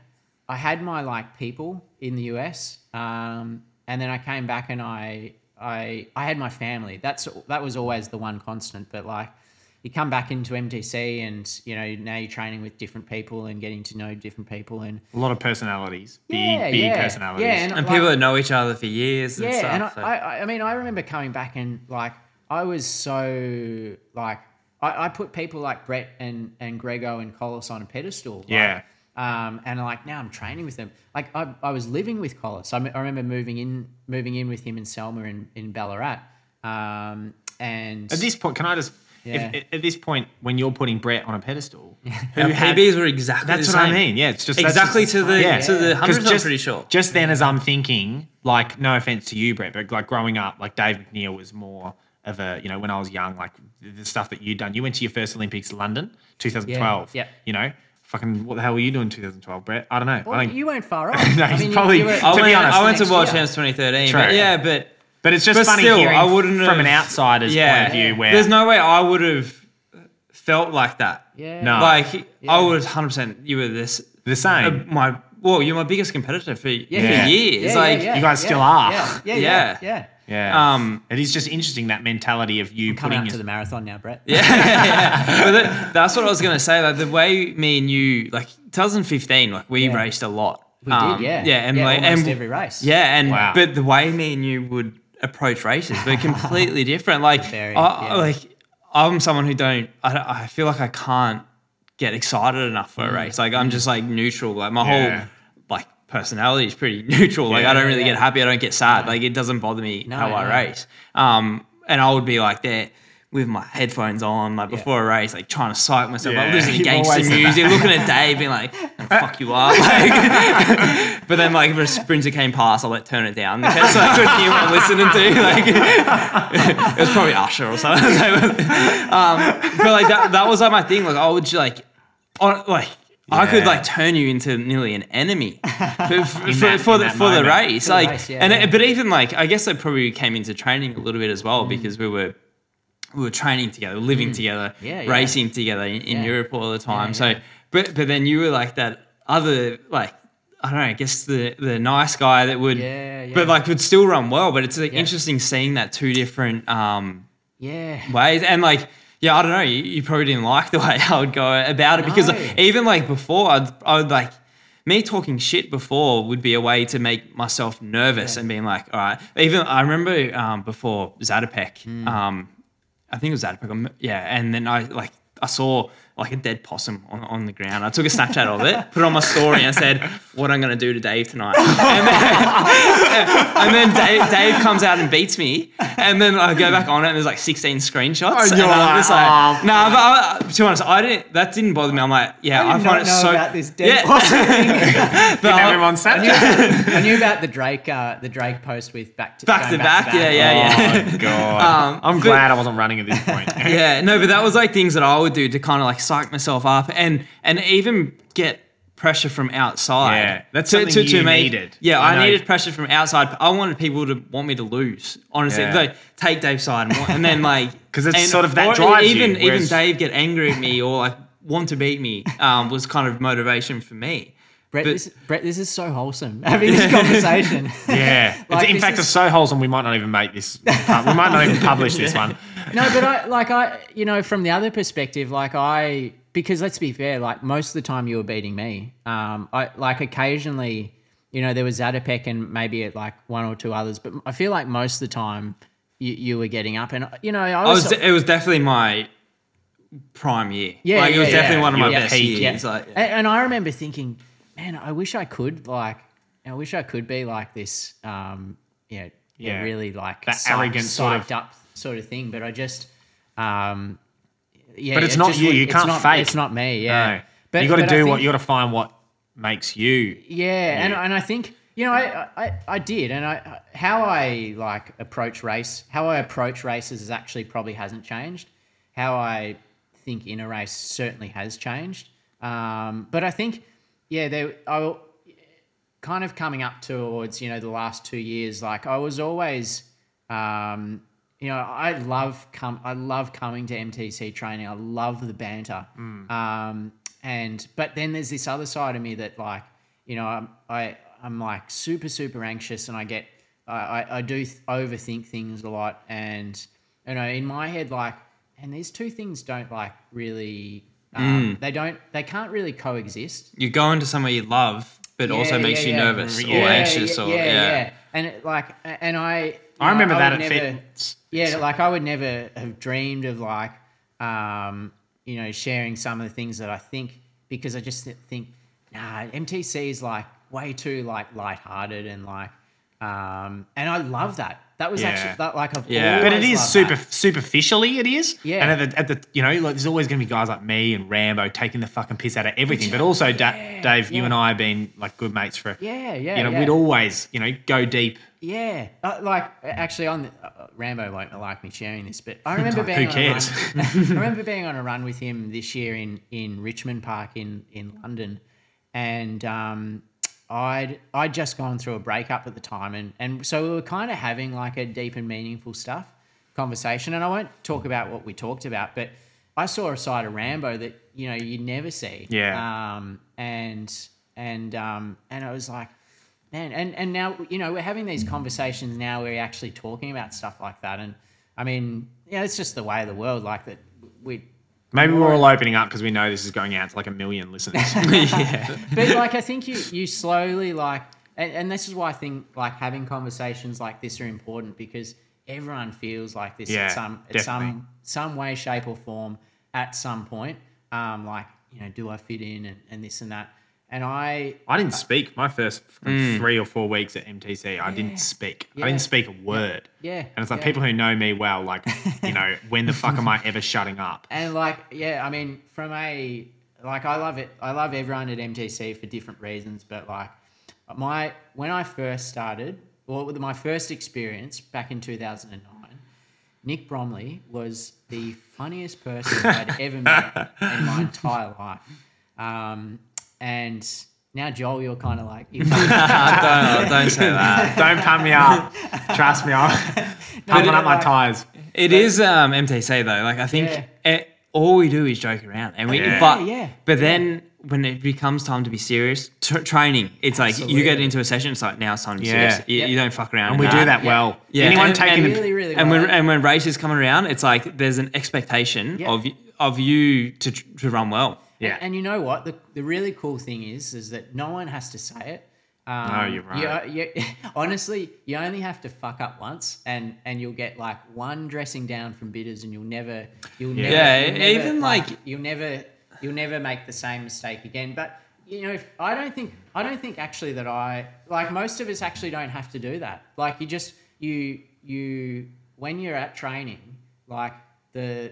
I had my like people in the US, um, and then I came back and I, I, I had my family. That's that was always the one constant. But like, you come back into MTC, and you know, now you're training with different people and getting to know different people, and A lot of personalities, big, Yeah, big yeah. personalities. Yeah, and- and like- people that know each other for years and yeah, stuff. and I, so- I, I- I mean, I remember coming back and like I was so like I, I put people like Brett and and Grego and Collis on a pedestal. like, Yeah. Um, and like now I'm training with them. Like I, I was living with Collis. I, m- I remember moving in moving in with him and Selma in in Ballarat. Um, and At this point, can I just? Yeah. If, at- at this point, when you're putting Brett on a pedestal, who Our had- PBs were exactly That's the what I mean. Yeah, it's just exactly just- to the Yeah. to the hundreds. I'm just- pretty sure. Just then, as I'm thinking, like, no offense to you, Brett, but like growing up, like Dave McNeill was more of a, you know, when I was young, like the the stuff that you'd done. You went to your first Olympics, London, 2012. Yeah, yeah. You know, fucking, what the hell were you doing in 2012, Brett? I don't know. well, I think, you weren't far off. No, I he's mean, probably- you were- To I be went, honest, I went to next World year. Champs 2013. True. But yeah, but but it's just but funny still, hearing I wouldn't from an outsider's yeah, point of view where there's no way I would have felt like that. Yeah. No. Like Yeah. I was 100. percent You were this the same. uh, my well, you're my biggest competitor for, Yeah. for years. Yeah, like yeah, You guys yeah, still are. Yeah, yeah, Yeah. yeah. yeah. yeah. um it is just interesting that mentality of you Coming putting out your, to the marathon now, Brett. Yeah, yeah. but that, that's what I was gonna say. Like the way me and you, like 2015, like we Yeah. raced a lot. We Um, did, yeah. yeah, and Yeah, like almost and every race. Yeah, and Wow. but the way me and you would approach races were completely different. Like, Very, I, yeah. like I'm someone who don't. I, don't- I feel like I can't get excited enough Mm. for a race. Like I'm just like neutral. Like my Yeah. whole like personality is pretty neutral. Like I don't really yeah. get happy. I don't get sad. Like it doesn't bother me No, how I race. Um, and I would be like there with my headphones on, like before a race, like trying to psych myself Yeah, up, listening to gangster music, looking at Dave, being like, "Fuck you up." Like, but then, like, if a sprinter came past, I'll like turn it down in case I couldn't hear what I'm listening to. Like, it was probably Usher or something. um, but like that, that was like my thing. Like, I would just, like, on, like. I could like turn you into nearly an enemy for, for, that- for the for the race. For the like, race, yeah, and yeah. It, but even like I guess I probably came into training a little bit as well Mm. because we were we were training together, living together, Yeah, yeah. racing together in, in Yeah. Europe all the time. So, but but then you were like that other like I don't know, I guess the the nice guy that would, but like would still run well. But it's like interesting seeing that two different um Yeah. ways and like. Yeah, I don't know. You, you probably didn't like the way I would go about it because No. even like before, I'd, I would like me talking shit before would be a way to make myself nervous Yeah. and being like, all right. Even I remember um, before Zatopek, Hmm. um, I think it was Zatopek, um, yeah. And then I like I saw like a dead possum on, on the ground. I took a Snapchat of it, put it on my story, and I said what I'm gonna do to Dave tonight. And then, and then Dave, Dave comes out and beats me, and then I go back on it, and there's like 16 screenshots. And and you're I'm just like, like, oh, nah, but I, to be honest, I didn't. That didn't bother me. I'm like, yeah, I, I find not it know so. about this dead yeah. possum thing. but I- have him on Snapchat. I knew about the Drake, uh, the Drake post with back to Back going to back, Yeah, yeah, yeah, Oh god! Um, I'm but- glad I wasn't running at this point. yeah, no, but that was like things that I would do to kind of like psych myself up and and even get pressure from outside. Yeah, that's something you needed. Yeah, I I, needed pressure from outside. I wanted people to want me to lose. Honestly, Yeah. like take Dave's side and, and then like 'Cause it's and- sort of that drives you, even even Dave get angry at me or like want to beat me um, was kind of motivation for me. Brett, But- this, Brett, this is so wholesome having this conversation. Yeah, Like, it's, in fact, is- it's so wholesome. We might not even make this. we might not even publish this one. no, but I like I you know from the other perspective, like I because let's be fair, like most of the time you were beating me. Um, I like occasionally, you know, there was Zatopek and maybe at like one or two others, but I feel like most of the time you, you were getting up, and you know, I I was, was, it was definitely my prime year. Yeah, like it yeah, was yeah. definitely one of my Your best peak, years. yeah. Like, and, and I remember thinking, man, I wish I could like, I wish I could be like this, um, you know, yeah, really like That psyched- arrogant sort of- up sort of thing. But I just, um, yeah, But it's it not just you. You can't not, fake. It's not me. Yeah, No. you got to but do what think- you got to find what makes you. Yeah, and and I think you know, I, I, I did, and I how I like approach race, how I approach races is actually probably hasn't changed. How I think in a race certainly has changed. Um, but I think, yeah, they I kind of coming up towards you know the last two years. Like I was always, um, you know, I love come I love coming to MTC training. I love the banter. Um, and but then there's this other side of me that like you know I'm, I I'm like super super anxious and I get I, I, I do th- overthink things a lot and you know in my head like and these two things don't like really um, they don't they can't really coexist You go into somewhere you love, but also makes yeah, you yeah. nervous Yeah, or anxious yeah, or yeah, yeah. yeah. and it, like and I I remember know, that would at never- fitness. yeah, like I would never have dreamed of like, um, you know, sharing some of the things that I think because I just think, nah, MTC is like way too like lighthearted and like, um, and I love that. That was Yeah. actually that, like I've Yeah. But it always is loved super that. superficially. It is. Yeah. And at the, at the you know like there's always going to be guys like me and Rambo taking the fucking piss out of everything. But also, Da- Dave, you and I have been like good mates for. Yeah, yeah, You know, yeah. we'd always you know go deep. Yeah, uh, like actually, on the, uh, Rambo won't like me sharing this, but I remember being Who cares? A run, I remember being on a run with him this year in in Richmond Park in in London, and um, I'd I'd just gone through a breakup at the time, and and so we were kind of having like a deep and meaningful stuff conversation, and I won't talk about what we talked about, but I saw a side of Rambo that you know you never see, Yeah. um, and and um, and I was like, man, and and now you know we're having these conversations now. Where we're actually talking about stuff like that, and I mean, yeah, it's just the way of the world. Like that, we. Maybe we're all opening up because we know this is going out to like a million listeners. yeah. But like, I think you you slowly like, and, and this is why I think like having conversations like this are important because everyone feels like this Yeah, at some at definitely. some some way, shape, or form at some point. Um, like you know, do I fit in and, and this and that. And I I didn't speak my first fucking three or four weeks at MTC. I Yeah. didn't speak. Yeah. I didn't speak a word. Yeah. And it's like Yeah. people who know me well, like you know, when the fuck am I ever shutting up? And like, yeah, I mean, from a like, I love it. I love everyone at MTC for different reasons, but like, my when I first started, well, with my first experience back in two thousand and nine, Nick Bromley was the funniest person I'd ever met in my entire life. Um, and now Joel, you're kind of like, don't, don't say that. Don't pump me up. Trust me, I'm pumping up my like- tires. It is um, MTC though. Like I think Yeah. it, all we do is joke around, and we. Yeah. But Yeah, yeah. but then when it becomes time to be serious, t- training, it's like you get into a session. It's like now it's time to be Yeah. serious. You, Yep. you don't fuck around. And in we do that Yeah. well. Yeah, Anyone and- taking and- the really, really and well. when and when races coming around, it's like there's an expectation Yeah. of of you to to run well. Yeah. And, and you know what? The, the really cool thing is, is that no one has to say it. Um, No, you're right. You, you, honestly, you only have to fuck up once, and and you'll get like one dressing down from bitters, and you'll never, you'll never, Yeah, you'll never, even, like- you'll never, you'll never make the same mistake again. But you know, if, I don't think, I don't think actually that I like most of us actually don't have to do that. Like you just you you when you're at training, like the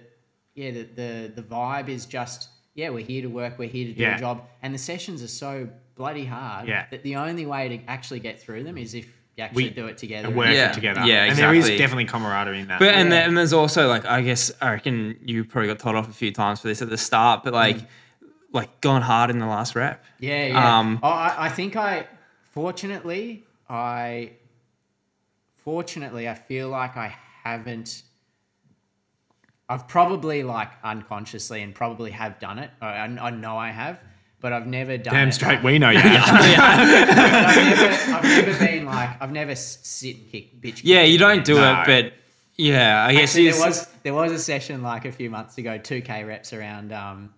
yeah the the, the vibe is just yeah we're here to work, we're here to do Yeah. a job, and the sessions are so bloody hard Yeah. that the only way to actually get through them is if you actually We- do it together. and work Yeah. it together. Yeah, And there is definitely camaraderie in that. But and, Yeah. then, and there's also like I guess I reckon you probably got told off a few times for this at the start, but like like gone hard in the last rep. Yeah, yeah. Um, oh, I, I think I, fortunately, I, fortunately, I feel like I haven't. I've probably like unconsciously and probably have done it. I, I I know I have, but I've never done Damn it. straight, we know you. I've never, I've never been like I've never sit and kick bitch. Yeah, you don't do No. it, but yeah, I guess Actually, it's- there was there was a session like a few months ago, two k reps around um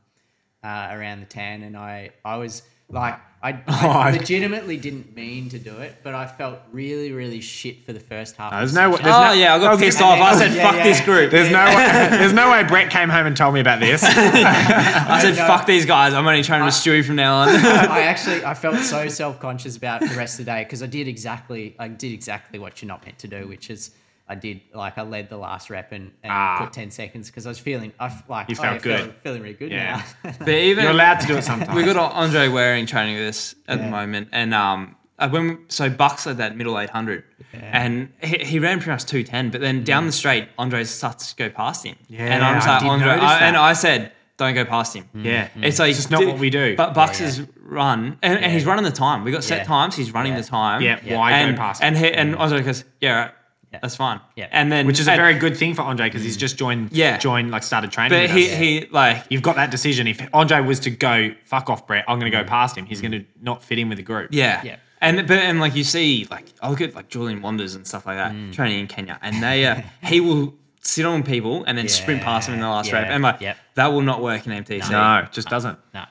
uh, around the tan, and I I was like I, Oh, I I- legitimately didn't mean to do it, but I felt really really shit for the first half. No, of there's the no- session. there's Oh no- yeah, I I got was pissed gonna- off. I said, Yeah, "Fuck yeah. this group." There's no way, there's no way Brett came home and told me about this. I said, no. "Fuck these guys." I'm only training with Stewie from now on. I actually I felt so self conscious about the rest of the day because I did exactly I did exactly what you're not meant to do, which is. I did like I led the last rep and, and Ah. put ten seconds because I was feeling I f- like You oh, felt yeah, good. feeling, feeling really good Yeah. now. but even You're allowed to do it sometimes. We got Andre Waring training with us at the moment, and um, uh, when so Bucks led that middle 800, and he, he ran pretty much 210. But then down the straight, Andre starts to go past him. Yeah, and I'm like, Andre, I, and. I said, don't go past him. Yeah. It's like It's just not what we do. But Bucks Yeah, yeah. has run, and, and he's running the time. We got set Yeah. times. He's running Yeah. the time. Yeah, Yeah. why and, go past And him? he, and Andre goes, yeah, right, Yeah. that's fine. Yeah. and then Which is a and- very good thing for Andre because he's just joined, Yeah. joined, like started training. But with he, us. he like You've got that decision. If Andre was to go, fuck off, Brett, I'm going to go past him. He's going to not fit in with the group. Yeah. Yeah. And but and like you see, like I look at like Julien Wanders and stuff like that Mm. training in Kenya, and they uh, he will sit on people and then sprint past them in the last Yeah, rep, and like yep. that will not work in MTC. No, it just doesn't. No.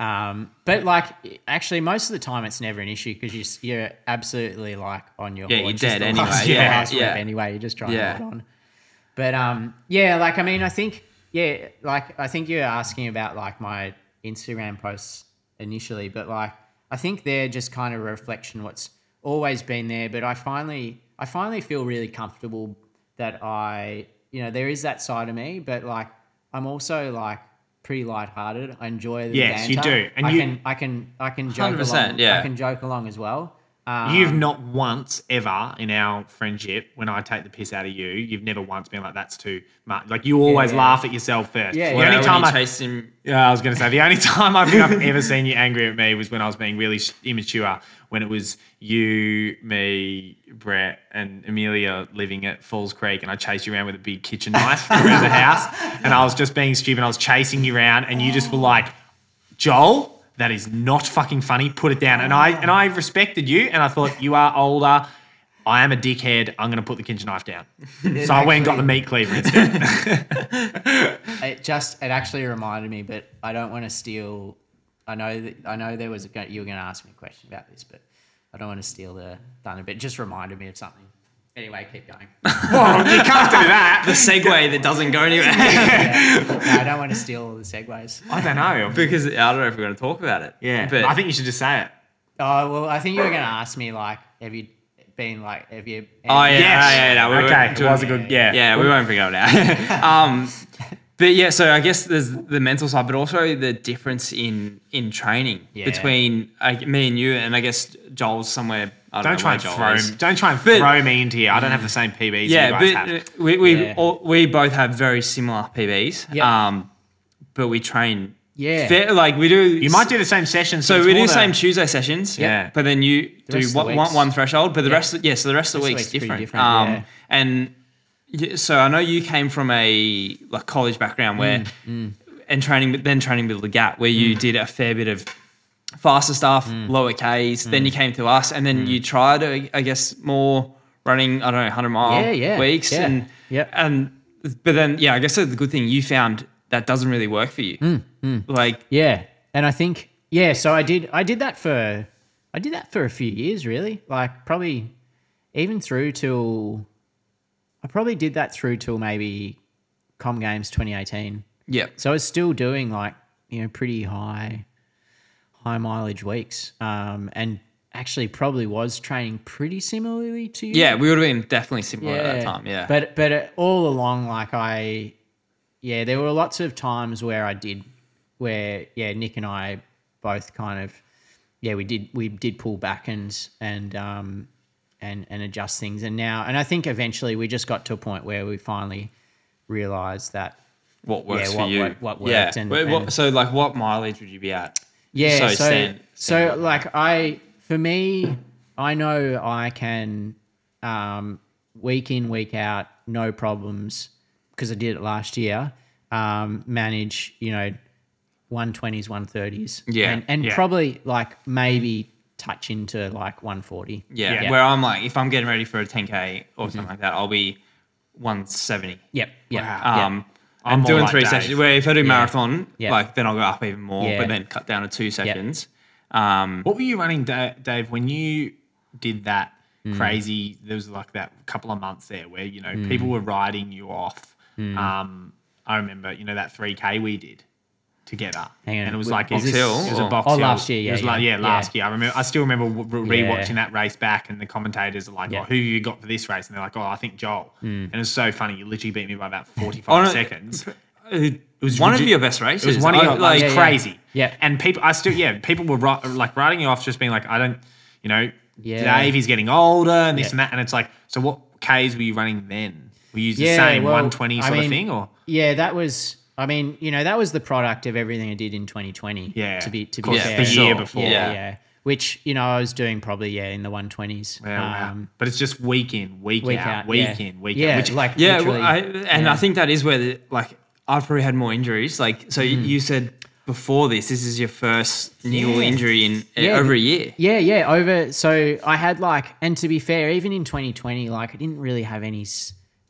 Um, but like, actually, most of the time it's never an issue because you, you're absolutely like on your Yeah, you're dead anyway. last- Yeah, last yeah. anyway. You're just trying Yeah. to hold on. But um, yeah, like I mean, I think yeah, like I think you're asking about like my Instagram posts initially, but like I think they're just kind of a reflection of what's always been there. But I finally, I finally feel really comfortable that I, you know, there is that side of me, but like I'm also like pretty lighthearted. I enjoy the Yes, you do. And I you- can, I can, I can joke 100%, along. yeah. I can joke along as well. Um, You've not once ever in our friendship, when I take the piss out of you, you've never once been like, that's too much. Like, you always yeah. laugh at yourself first. Yeah, the yeah. only time you I, chased him, Yeah, I was going to say the only time I think I've ever seen you angry at me was when I was being really immature. When it was you, me, Brett, and Amelia living at Falls Creek, and I chased you around with a big kitchen knife around the house, and I was just being stupid. I was chasing you around, and you just were like, "Joel, that is not fucking funny. Put it down." And I and I respected you, and I thought you are older. I am a dickhead. I'm going to put the kitchen knife down. So I went and got the meat cleaver instead. it just it actually reminded me, but I don't want to steal. I know that I know there was a, you were going to ask me a question about this, but I don't want to steal the thunder. But it just reminded me of something. Anyway, keep going. well, you can't do that. the segue that doesn't go anywhere no, I don't want to steal all the segues. I don't know. because I don't know if we're going to talk about it. Yeah, but I think you should just say it. Oh well, I think you were going to ask me like, have you been like, have you? Oh yeah, Yes. yeah, yeah, no, we okay, won't- it was a good. Yeah, yeah, we won't bring it up now. um, but yeah, so I guess there's the mental side, but also the difference in in training Yeah. between uh, me and you, and I guess Joel's somewhere. I don't, Don't try and throw. is. Don't try and But- throw me into here. I don't have the same PBs Yeah, you guys but have. uh, we we Yeah. all, we both have very similar PBs. Yeah. Um, but we train. Yeah. fair- like we do. You might do the same sessions. So we do the- same Tuesday sessions. Yeah. But then you The do rest of the one, one, weeks- one threshold, but the Yeah. rest, of, yeah, so the rest of the Rest week's week's different. different, Um, yeah. and so I know you came from a like college background where, Mm, and training, but then training middle the gap where you did a fair bit of faster stuff, Mm. lower Ks. Then you came to us, and then you tried, I guess, more running. I don't know, hundred mile Yeah, yeah, weeks, yeah. and Yep. and but then yeah, I guess the good thing you found that doesn't really work for you. Mm, Like Yeah, and I think yeah. So I did I did that for I did that for a few years really. Like probably even through till I probably did that through till maybe Com Games 2018. yeah, So I was still doing like you know pretty high high mileage weeks, um, and actually probably was training pretty similarly to you. yeah, we would have been definitely similar at that time. Yeah, But but all along, like I, yeah, there were lots of times where I did, where yeah, Nick and I both kind of, yeah, we did we did pull back and and um and and adjust things, and now and I think eventually we just got to a point where we finally realized that what works Yeah, for what- you. what- what yeah. worked and- Wait, what- and- so like what mileage would you be at? Yeah. So So stand- stand like I for me, I know I can um, week in week out, no problems because I did it last year. Um, manage you know, one twenties, one thirties. Yeah, and, and yeah. probably like maybe touch into like one forty. Yeah, Yeah. where I'm like, if I'm getting ready for a 10k or something like that, I'll be 170. Yep. Yep. Wow. Um, I'm I'm doing like three Dave. sessions. Where if I do marathon, Yeah. like then I'll go up even more, Yeah. but then cut down to two seconds. Um, What were you running, Dave, when you did that Mm. crazy? There was like that couple of months there where you know Mm. people were riding you off. Um, I remember, you know, that three k we did together, Hang on, and it was w- like is it this- was, it was a box Oh, hill. last year, yeah, it was like, yeah, yeah, last yeah. year. I remember. I still remember w- re- Yeah. rewatching that race back, and the commentators are like, Yeah. "Oh, who you got for this race?" And they're like, "Oh, I think Joel." Mm. And it was so funny. You literally beat me by about forty-five seconds. it was one of your best races. It was one of your like, like Yeah, yeah. crazy. Yeah. And people, I still, yeah, people were ri- like writing you off, just being like, I don't, you know, Yeah. Dave is getting older and this Yeah. and that. And it's like, so what Ks were you running then? Were you used the same well, 120 I sort of thing or? Yeah, that was. I mean, you know, that was the product of everything I did in 2020. Yeah. To be to be course, fair, the year before. Yeah, Yeah. yeah. Which you know I was doing probably yeah in the 120s. Yeah, wow. Um, but it's just week in, week, week out, out, week yeah. in, week yeah, out. Which, like Yeah, well, I, and yeah. I think that is where the, like I've probably had more injuries. Like so, Mm. you said before this, this is your first niggle Yeah. injury in Yeah, over a year. Yeah, yeah. Over. So I had like, and to be fair, even in 2020, like I didn't really have any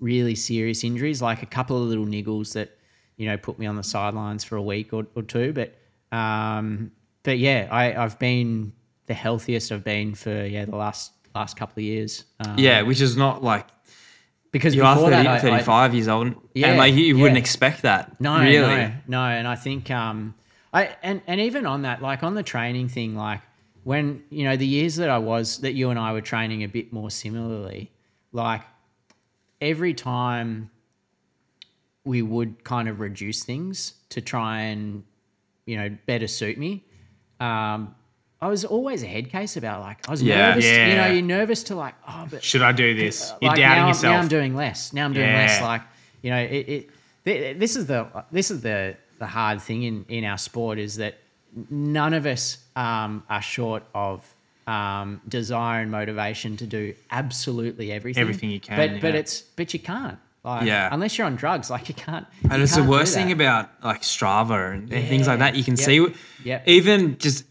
really serious injuries. Like a couple of little niggles that, you know, put me on the sidelines for a week or, or two. But, um, but yeah, I I've been the healthiest I've been for yeah the last last couple of years. Um, Yeah, which is not like because you are 30, that, I- I- 35 years old, Yeah, and like you, you wouldn't expect that. No, really. no, no. And I think, um, I and and even on that, like on the training thing, like when you know the years that I was that you and I were training a bit more similarly, like every time we would kind of reduce things to try and you know better suit me. Um, I was always a head case about like I was Yeah. nervous. You know, Yeah. you're nervous to like oh, but should I do this? You're doubting now, yourself. Now I'm doing less. Now I'm doing less. Like you know, it, it th- this is the this is the the hard thing in in our sport is that none of us um, are short of um, desire and motivation to do absolutely everything. Everything you can, but but it's but you can't. Like, Yeah. unless you're on drugs, like you can't. And you it's the can't do worst thing about like Strava and, and things like that. You can Yep. see, Yep. even just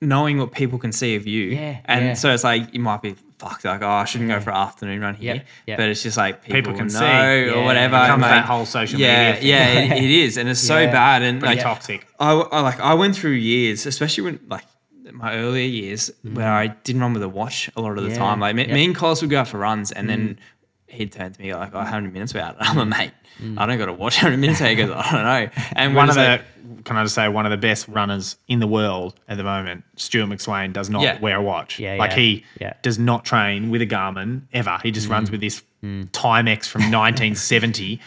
knowing what people can see of you. Yeah, And yeah. so it's like you might be fucked. Like, oh, I shouldn't go for an afternoon run here. Yep, yep. But it's just like people, People can know see. or Yeah. whatever. It becomes and, that whole social yeah, media thing. Yeah, it, it is, and it's so bad. And Pretty like, toxic. I, I like I went through years, especially when like my earlier years where mm-hmm. I didn't run with a watch a lot of the Yeah. time. Like me, Yep. me and Carlos would go out for runs, and then mm-hmm. He'd turn to me like, "Oh, how many minutes we at?" I'm a mate. I don't got to watch how many minutes. He goes, "I don't know." And One of the, like, can I just say, one of the best runners in the world at the moment, Stewart McSweyn, does not Yeah. wear a watch. Yeah, like yeah, he yeah. does not train with a Garmin ever. He just Mm. runs with this Timex from 1970.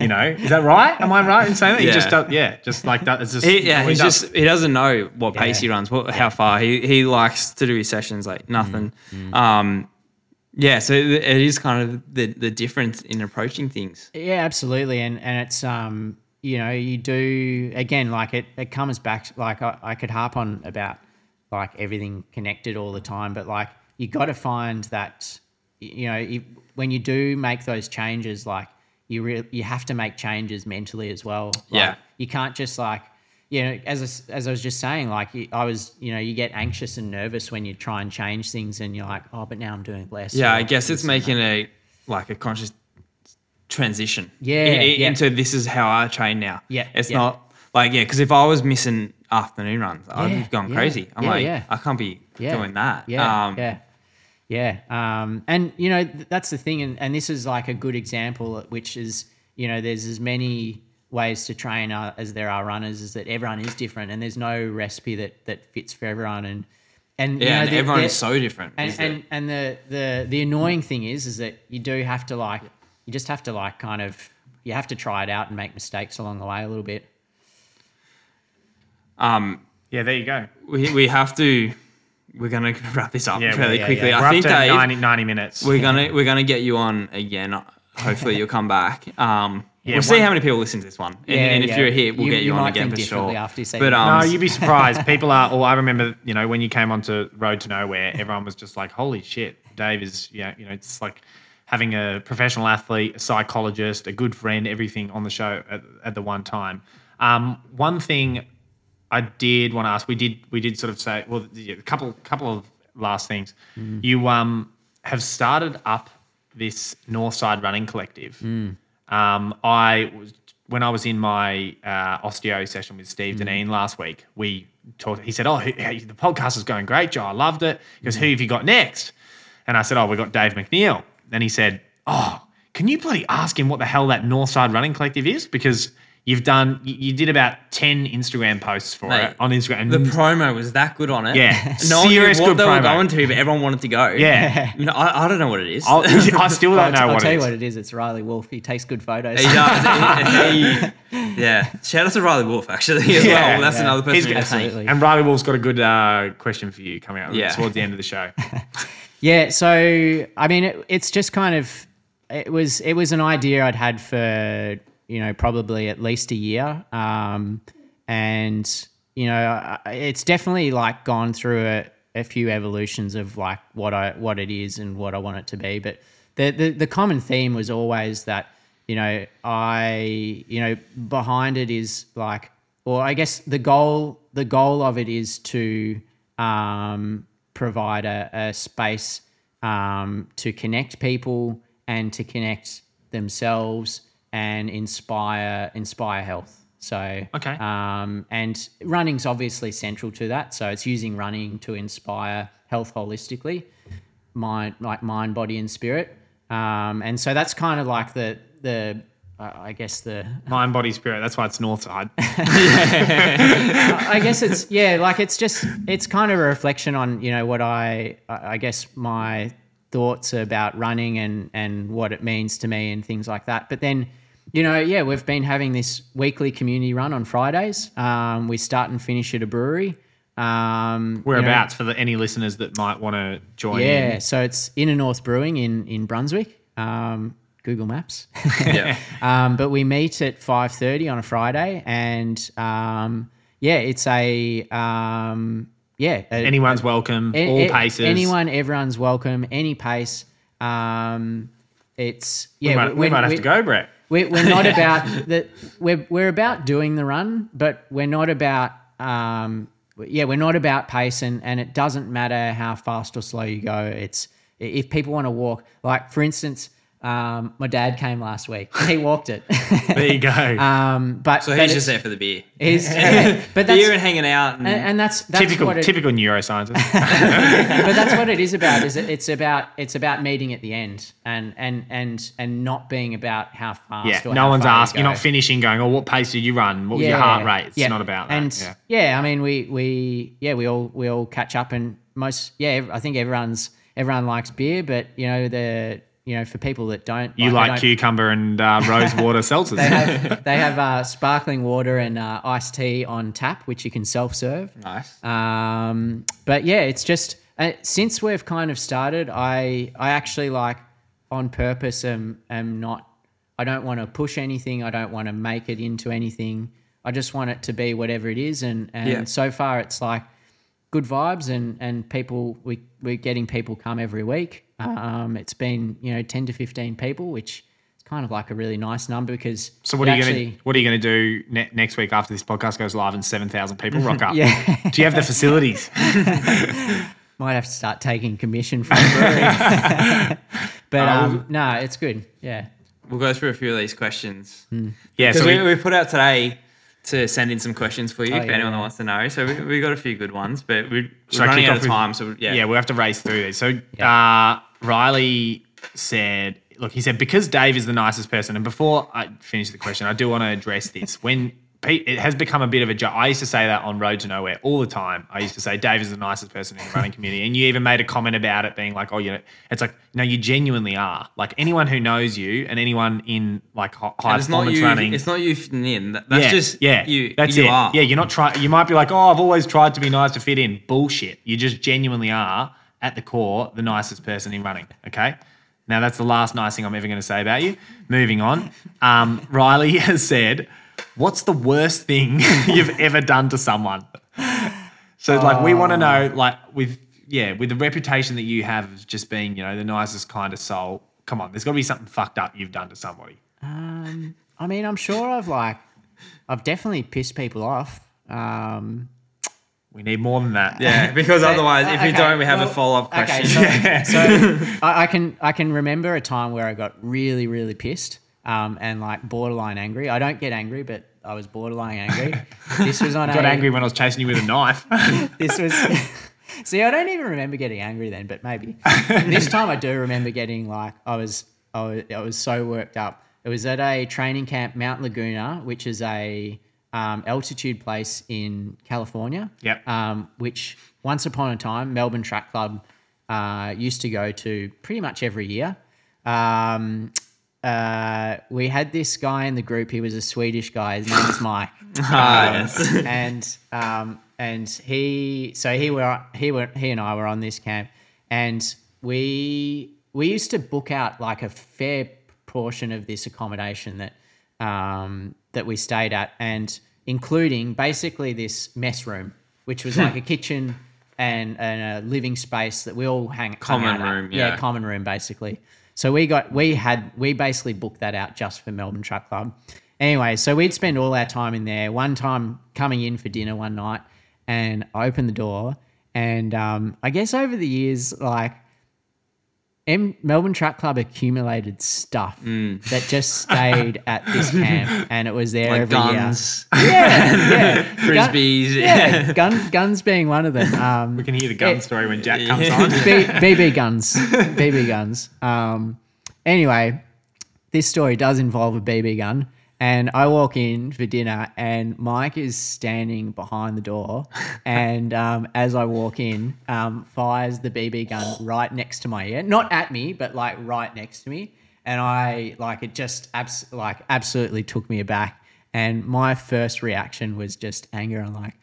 You know, is that right? Am I right in saying that? He just Yeah. does, yeah, just like that. It's just he, yeah, all he's does. just he doesn't know what pace Yeah. he runs, what how far he he likes to do his sessions like nothing. Mm, Um, yeah, so it it is kind of the the difference in approaching things. Yeah, absolutely, and and it's um you know you do again like it it comes back like I, I could harp on about like everything connected all the time, but like you got to find that you know you, when you do make those changes, like you re- you have to make changes mentally as well. Like, Yeah. you can't just like you know as I, as I was just saying like I was you know you get anxious and nervous when you try and change things and you're like oh but now I'm doing less. Yeah, I guess it's making a like a conscious transition. Yeah, i- i- yeah. into this is how I train now. Yeah, it's yeah. not like yeah, because if I was missing afternoon runs, I'd Yeah, have gone yeah, crazy. I'm like, yeah. I can't be doing that. Yeah, um, yeah, yeah. Um, and you know th- that's the thing, and, and this is like a good example, which is you know there's as many ways to train uh, as there are runners, is that everyone is different, and there's no recipe that that fits for everyone, and and you yeah, know, and the- everyone is so different. and and, and the, the the annoying thing is is that you do have to like you just have to like kind of you have to try it out and make mistakes along the way a little bit. um, yeah, there you go. we we have to. We're gonna wrap this up Yeah, fairly yeah, quickly. yeah. We're I up think to Dave, 90, 90 minutes. we're gonna we're gonna get you on again. Hopefully, you'll come back. Um, Yeah, we'll see how many people listen to this one, and, Yeah, and if yeah. you're here, we'll You- get you, you on might again think for sure. after you say but that. um, no, you'd be surprised. People are. Well, I remember, you know, when you came onto Road to Nowhere, everyone was just like, "Holy shit, Dave is, yeah, you know, it's like having a professional athlete, a psychologist, a good friend, everything on the show at, at the one time." Um, one thing I did want to ask, we did, we did sort of say, well, yeah, a couple, couple of last things. You um have started up this Northside Running Collective. Um, I was when I was in my uh, osteo session with Steve Deneen last week. We talked. He said, "Oh, who, hey, the podcast is going great, Joe. I loved it." He goes, "Who have you got next?" And I said, "Oh, we got Dave McNeill." And he said, "Oh, can you bloody ask him what the hell that Northside Running Collective is? Because you've done, you, you did about ten Instagram posts for Mate, it on Instagram. And the promo was that good on it. Yeah, no one knew what good they were going to, but everyone wanted to go. Yeah. no, I, I don't know what it is. I'll, I still don't know I'll what tell it you is. what it is. It's Riley Wolf. He takes good photos. He does. He- he- Yeah. Shout out to Riley Wolf actually as Yeah, well. That's yeah. another person He's we good. need to thank. Absolutely. And Riley Wolf's got a good uh, question for you coming up Yeah. towards the end of the show. Yeah, so I mean, it, it's just kind of it was it was an idea I'd had for you know probably at least a year, um, and you know it's definitely like gone through a, a few evolutions of like what I what it is and what I want it to be. But the the, the common theme was always that you know I you know behind it is like, or I guess the goal the goal of it is to um, provide a, a space um, to connect people and to connect themselves and inspire inspire health. So Okay. um, and running's obviously central to that. So it's using running to inspire health holistically, mind like mind, body, and spirit. Um, and so that's kind of like the the uh, I guess the Mind, body, spirit. That's why it's north side. I guess it's yeah, like it's just it's kind of a reflection on you know what I I I guess my thoughts about running and and what it means to me and things like that. But then you know yeah, we've been having this weekly community run on Fridays. Um, we start and finish at a brewery. Um, you know, Whereabouts for the, any listeners that might want to join yeah, in? so it's Inner North Brewing in in Brunswick. Um, Google Maps. Yeah. Um, but we meet at five thirty on a Friday, and um, yeah, it's a um, yeah. a- Anyone's welcome. a- all a- paces. Anyone, everyone's welcome. Any pace. Um, it's yeah. We might, we might have to go, Brett. We're, we're not about the we're we're about doing the run, but we're not about um yeah we're not about pace and and it doesn't matter how fast or slow you go. It's if people want to walk, like for instance, um, my dad came last week. He walked it. There you go. um, but So he's it's- just there for the beer. he's- but that's Beer and hanging out. And, and, and that's that's typical what it, typical neuroscientist. but that's what it is about. Is it, it's about it's about meeting at the end and and and and not being about how fast. yeah, or no how one's far you asked. You're not finishing going, oh, what pace did you run? What was your heart rate? It's yeah. not about that. And yeah. I mean, we we yeah, we all we all catch up, and most yeah, I think everyone's everyone likes beer, but you know the you know for people that don't, You they like don't- cucumber and uh, rose water seltzers. They have they have uh, sparkling water and uh, iced tea on tap, which you can self serve. nice. Um, but yeah, it's just uh, since we've kind of started, I I actually like on purpose am am not. I don't want to push anything. I don't want to make it into anything. I just want it to be whatever it is, and and Yeah. so far it's like good vibes and and people we we're getting people come every week. Um, it's been you know ten to fifteen people, which is kind of like a really nice number because so what are you actually- gonna What are you gonna do ne- next week after this podcast goes live and seven thousand people rock up? Yeah. Do you have the facilities? Might have to start taking commission from the brewery. but um, no, it's good. Yeah. We'll go through a few of these questions. Hmm. Yeah. So we, we, we put out today to send in some questions for you Oh, for yeah, anyone yeah. wants to know. So we, we got a few good ones, but we're, Should we're running out off of with- time. So yeah, yeah, we'll have to race through these. So uh, Riley said, look, he said because Dave is the nicest person, and before I finish the question, I do want to address this. When Pete, it has become a bit of a joke. I used to say that on Road to Nowhere all the time. I used to say Dave is the nicest person in the running community, and you even made a comment about it being like, oh, you know, it's like no, you genuinely are. Like anyone who knows you and anyone in like high And it's not performance you. running, It's not you fitting in. That's yeah, just yeah, You. That's you it. are. Yeah, you're not trying. You might be like, oh, I've always tried to be nice to fit in. Bullshit. You just genuinely are at the core the nicest person in running. Okay. Now that's the last nice thing I'm ever going to say about you. Moving on. Um, Riley has said, "What's the worst thing you've ever done to someone?" So like we want to know, like with yeah, with the reputation that you have of just being, you know, the nicest kind of soul. Come on, there's got to be something fucked up you've done to somebody. Um, I mean, I'm sure I've like, I've definitely pissed people off. Um, We need more than that. Yeah, because otherwise, if you don't, we have well, a follow up okay, question. so, so I, I can I can remember a time where I got really really pissed um, and like borderline angry. I don't get angry, but I was borderline angry. This was on got a, angry when I was chasing you with a knife. This was. See, I don't even remember getting angry then, but maybe this time I do remember getting like I was I was, I was so worked up. It was at a training camp, Mount Laguna, which is a um, altitude place in California. Yep. Um, which once upon a time Melbourne Track Club uh, used to go to pretty much every year. Um, uh, we had this guy in the group. He was a Swedish guy. His name was Mike. Ah, yes. and um, and he so he were he were he and I were on this camp, and we we used to book out like a fair portion of this accommodation that um, that we stayed at, and including basically this mess room, which was like a kitchen and, and a living space that we all hang Common at. room, yeah. common room basically. So we got we had we basically booked that out just for Melbourne Track Club. Anyway, so we'd spend all our time in there. One time coming in for dinner one night, and I opened the door, and um, I guess over the years, like M- Melbourne Track Club accumulated stuff that just stayed at this camp, and it was there Like every guns, year. Yeah, yeah, frisbees. yeah, gun, guns being one of them. Um, We can hear the gun Yeah. story when Jack comes Yeah. on. B- BB guns, BB guns. Um, anyway, this story does involve a BB gun, and I walk in for dinner, and Mike is standing behind the door, and um, as I walk in, um, fires the BB gun right next to my ear, not at me, but like right next to me, and I like it just abs- like absolutely took me aback, and my first reaction was just anger. I'm like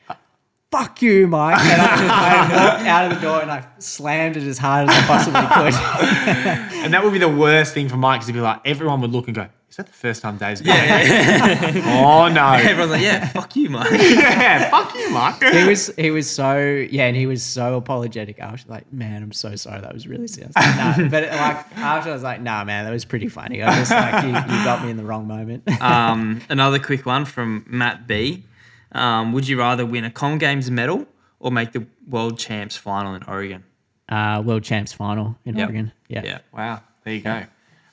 fuck you, Mike. And I, just, I walked out of the door and I slammed it as hard as I possibly could. And that would be the worst thing for Mike because he'd be like, everyone would look and go, is that the first time Dave's been yeah. Oh, no. Everyone's like, yeah, fuck you, Mike. yeah, fuck you, Mike. he was he was so yeah, and he was so apologetic. I was like, man, I'm so sorry. That was really serious. Like, nah. But like after I was like, nah, man, that was pretty funny. I was like, you, you got me in the wrong moment. Um, another quick one from Matt B. Um, would you rather win a Com Games medal or make the World Champs final in Oregon? uh, world champs final in Yep. Oregon. Yeah. Yeah. Wow, there you go.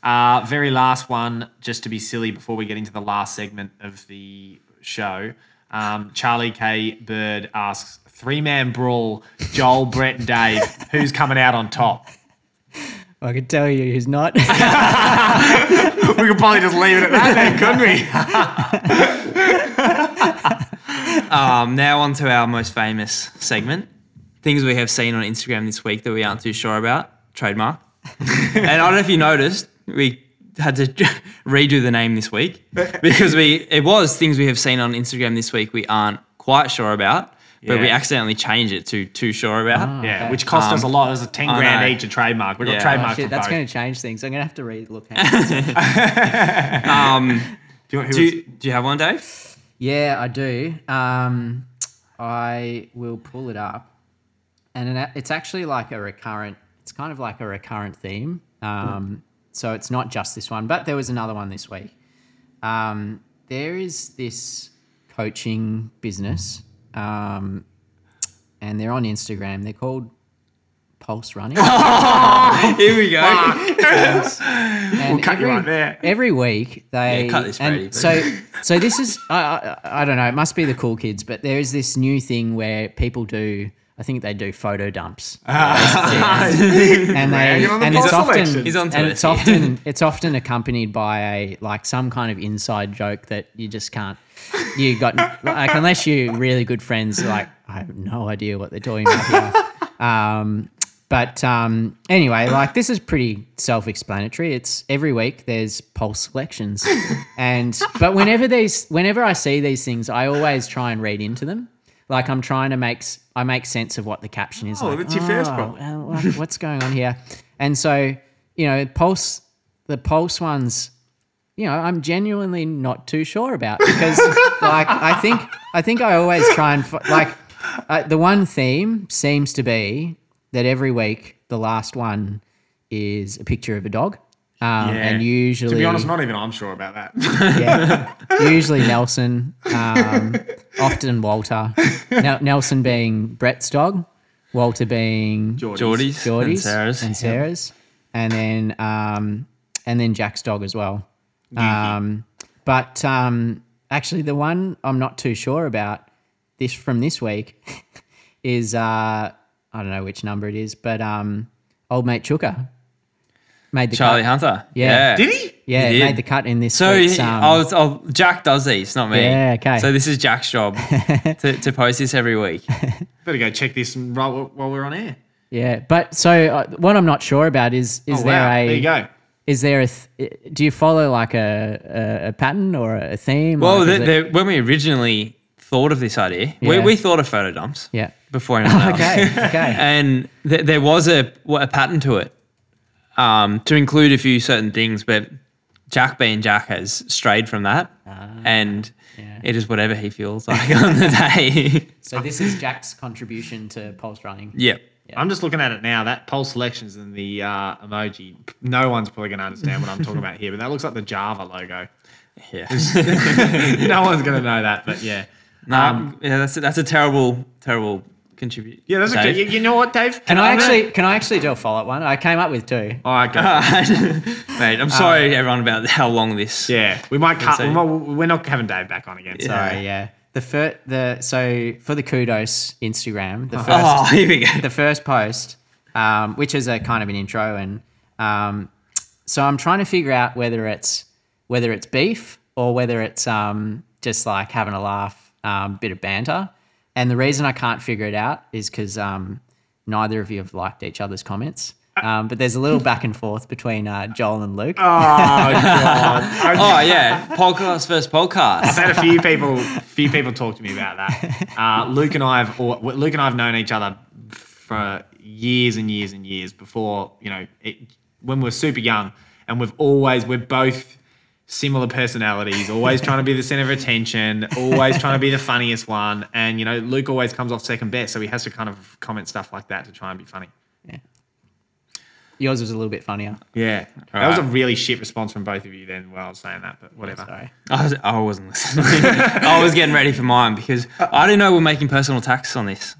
Uh, very last one, just to be silly before we get into the last segment of the show. Um, Charlie K. Bird asks, three man brawl, Joel, Brett, and Dave, who's coming out on top? I can tell you who's not. we could probably just leave it at that then, couldn't we? Um, now on to our most famous segment. Things we have seen on Instagram this week that we aren't too sure about. Trademark. and I don't know if you noticed, we had to redo the name this week because we it was things we have seen on Instagram this week we aren't quite sure about, but we accidentally changed it to too sure about. Yeah, Okay. which cost us a lot. It was a 10 grand know. each a trademark. We got Yeah. trademark Oh, Shit, that's going to change things. I'm going to have to relook at it. Um, Do you, do, you, do you have one, Dave? Yeah, I do. Um, I will pull it up, and it's actually like a recurrent. It's kind of like a recurrent theme. Um, so it's not just this one, but there was another one this week. Um, there is this coaching business, um, and they're on Instagram. They're called Pulse Running. Here we go. And We'll cut you every, right there. Every week they Yeah, cut this, and Brady, please. so so this is I, I I don't know. It must be the cool kids, but there is this new thing where people do. I think they do photo dumps, and they and it's often selection. He's onto and it. it's often it's often accompanied by a like some kind of inside joke that you just can't. You got like unless you're really good friends. Like I have no idea what they're talking about here. Um, but um, anyway, like this is pretty self-explanatory. It's every week there's pulse selections, and but whenever these, whenever I see these things, I always try and read into them. Like I'm trying to make, I make sense of what the caption is. Oh, like, that's your first "Oh, problem." well, what's going on here? And so, you know, pulse, the pulse ones, you know, I'm genuinely not too sure about because, like, I think, I think I always try and like, uh, the one theme seems to be that every week the last one is a picture of a dog, um, and usually, To be honest, not even I'm sure about that. yeah, usually Nelson, um, often Walter. Nel- Nelson being Brett's dog, Walter being Geordie's, Geordie's and Sarah's. and Sarah's, and then um, and then Jack's dog as well. Um, but um, actually, the one I'm not too sure about this from this week is uh, I don't know which number it is, but um, old mate Chuka made the Charlie cut. Hunter. Yeah. Did he? Yeah, He did. made the cut in this So week's. Um, I'll, I'll, Jack does these, not me. Yeah, okay. So this is Jack's job to, to post this every week. Better go check this and roll while we're on air. Yeah, but so uh, what I'm not sure about is is oh, there wow. a there you go. is there a th- do you follow like a, a, a pattern or a theme? Well, the, it- the, when we originally thought of this idea, we, Yeah. we thought of photo dumps. Yeah. Before anyone else. okay, okay. and th- there was a a pattern to it um, to include a few certain things, but Jack being Jack has strayed from that, and Ah, yeah. it is whatever he feels like on the day. so this is Jack's contribution to pulse running. yep. I'm just looking at it now. That pulse selections and the uh, emoji. No one's probably going to understand what I'm talking about here, but that looks like the Java logo. Yeah. no one's going to know that, but yeah. No, Um, yeah, that's a, that's a terrible, terrible contribute. Yeah, that's okay. Dave. You, you know what, Dave? Can I I'm gonna- actually can I actually do a follow up one? I came up with two. All right, go. Mate, I'm sorry everyone about how long this. yeah, we might cut. say- We might, we're not having Dave back on again. Yeah. Sorry, yeah. The fir- the so for the kudos Instagram, the first Oh, here we go. the first post, um, which is a kind of an intro, and um, so I'm trying to figure out whether it's whether it's beef or whether it's um, just like having a laugh, um, bit of banter. And the reason I can't figure it out is because um, neither of you have liked each other's comments. Um, but there's a little back and forth between uh, Joel and Luke. Oh god. Oh yeah, podcast first podcast. I've had a few people, few people talk to me about that. Uh, Luke and I have, or, Luke and I have known each other for years and years and years before you know it, when we were super young, and we've always we're both similar personalities, always trying to be the center of attention, always trying to be the funniest one, and you know Luke always comes off second best, so he has to kind of comment stuff like that to try and be funny. Yeah. Yours was a little bit funnier. Yeah, that was a really shit response from both of you then while I was saying that, but whatever. Sorry. I, was, I wasn't listening. I was getting ready for mine because I didn't know we're making personal attacks on this.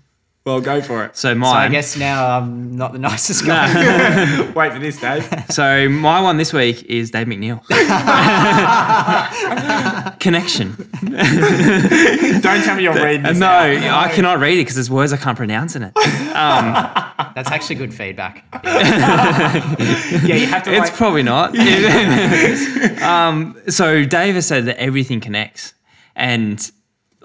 Well, go for it. So my So I guess now I'm not the nicest guy. Wait for this, Dave. So my one this week is Dave McNeill. Connection. Don't tell me you're reading this. no, out. I cannot read it because there's words I can't pronounce in it. That's actually good feedback. Yeah, you have to. It's like, probably not. um, so Dave has said that everything connects, and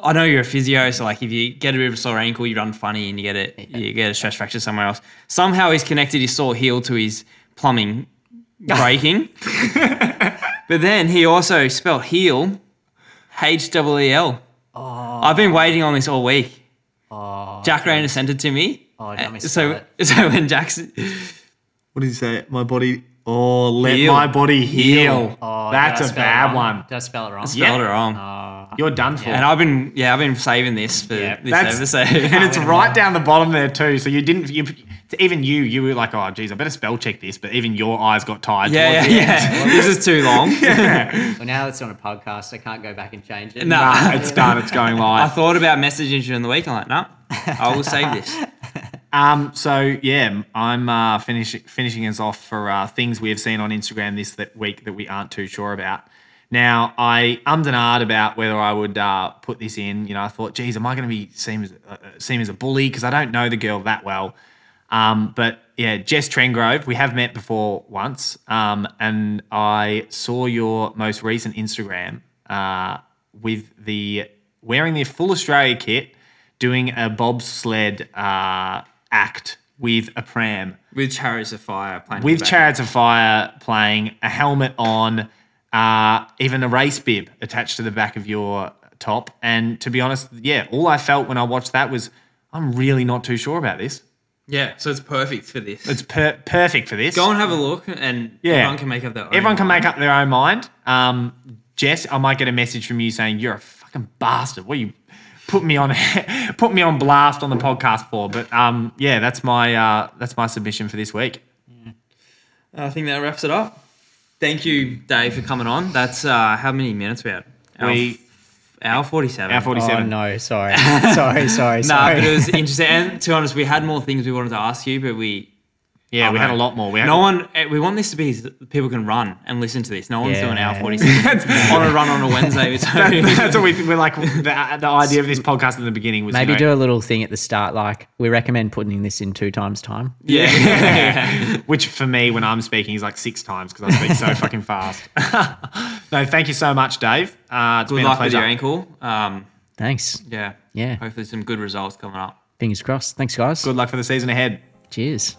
I know you're a physio, so like if you get a bit of a sore ankle, you run funny and you get it, you get a stress fracture somewhere else. Somehow he's connected his sore heel to his plumbing breaking, but then he also spelled heel, H E E L. I've been waiting on this all week. Jack Rayner sent it to me. Oh, do you want so, spell so when Jack's What did he say? My body. Oh, let Heal. my body heal. Heal. Oh, That's did I a spell it bad wrong? one. Did I spell it wrong? spelled Yeah. it wrong. Uh, You're done for. And I've been, yeah, I've been saving this for Yeah, this That's episode. and it's right down the bottom there too. So you didn't. You, even you, you were like, "Oh, geez, I better spell check this." But even your eyes got tired. yeah, towards yeah, the end. yeah. this is too long. Well, now it's on a podcast. I can't go back and change it. No. Nah, it's done. It's going live. I live. thought about messaging you in the week. I'm like, no, I will save this. Um, so yeah, I'm uh, finishing finishing us off for uh, things we have seen on Instagram this that week that we aren't too sure about. Now, I ummed and ahed about whether I would uh, put this in. You know, I thought, geez, am I going to be seen as uh, seen as a bully because I don't know the girl that well. Um, but yeah, Jess Trengove, we have met before once, um, and I saw your most recent Instagram uh, with the wearing the full Australia kit, doing a bobsled uh, act with a pram, With Chariots of Fire playing. with. Chariots of Fire playing, a helmet on, uh, even a race bib attached to the back of your top. And to be honest, yeah, all I felt when I watched that was, I'm really not too sure about this. Yeah, so it's perfect for this. It's per- perfect for this. Go and have a look, and Yeah. everyone can make up their own. Everyone can mind. make up their own mind. Um, Jess, I might get a message from you saying you're a fucking bastard. What are you put me on put me on blast on the podcast for? But um, yeah, that's my uh, that's my submission for this week. I think that wraps it up. Thank you, Dave, for coming on. That's uh, how many minutes we had? Hour, We hour forty-seven. our Oh 47. no, sorry, sorry, sorry, Nah, sorry. but it was interesting. And to be honest, we had more things we wanted to ask you, but we Yeah, Oh, we had a lot more. We had, no one. eh, We want this to be people can run and listen to this. No one's Yeah. doing hour forty six on a run on a Wednesday. So that's what we we're like. The, the idea of this podcast in the beginning was Maybe you know, do a little thing at the start, like we recommend putting this in two times time. yeah. which for me when I'm speaking is like six times because I speak so fucking fast. no, thank you so much, Dave. Uh, it's Good been a luck with your ankle. Um, Thanks. yeah. Yeah. Hopefully, some good results coming up. Fingers crossed. Thanks, guys. Good luck for the season ahead. Cheers.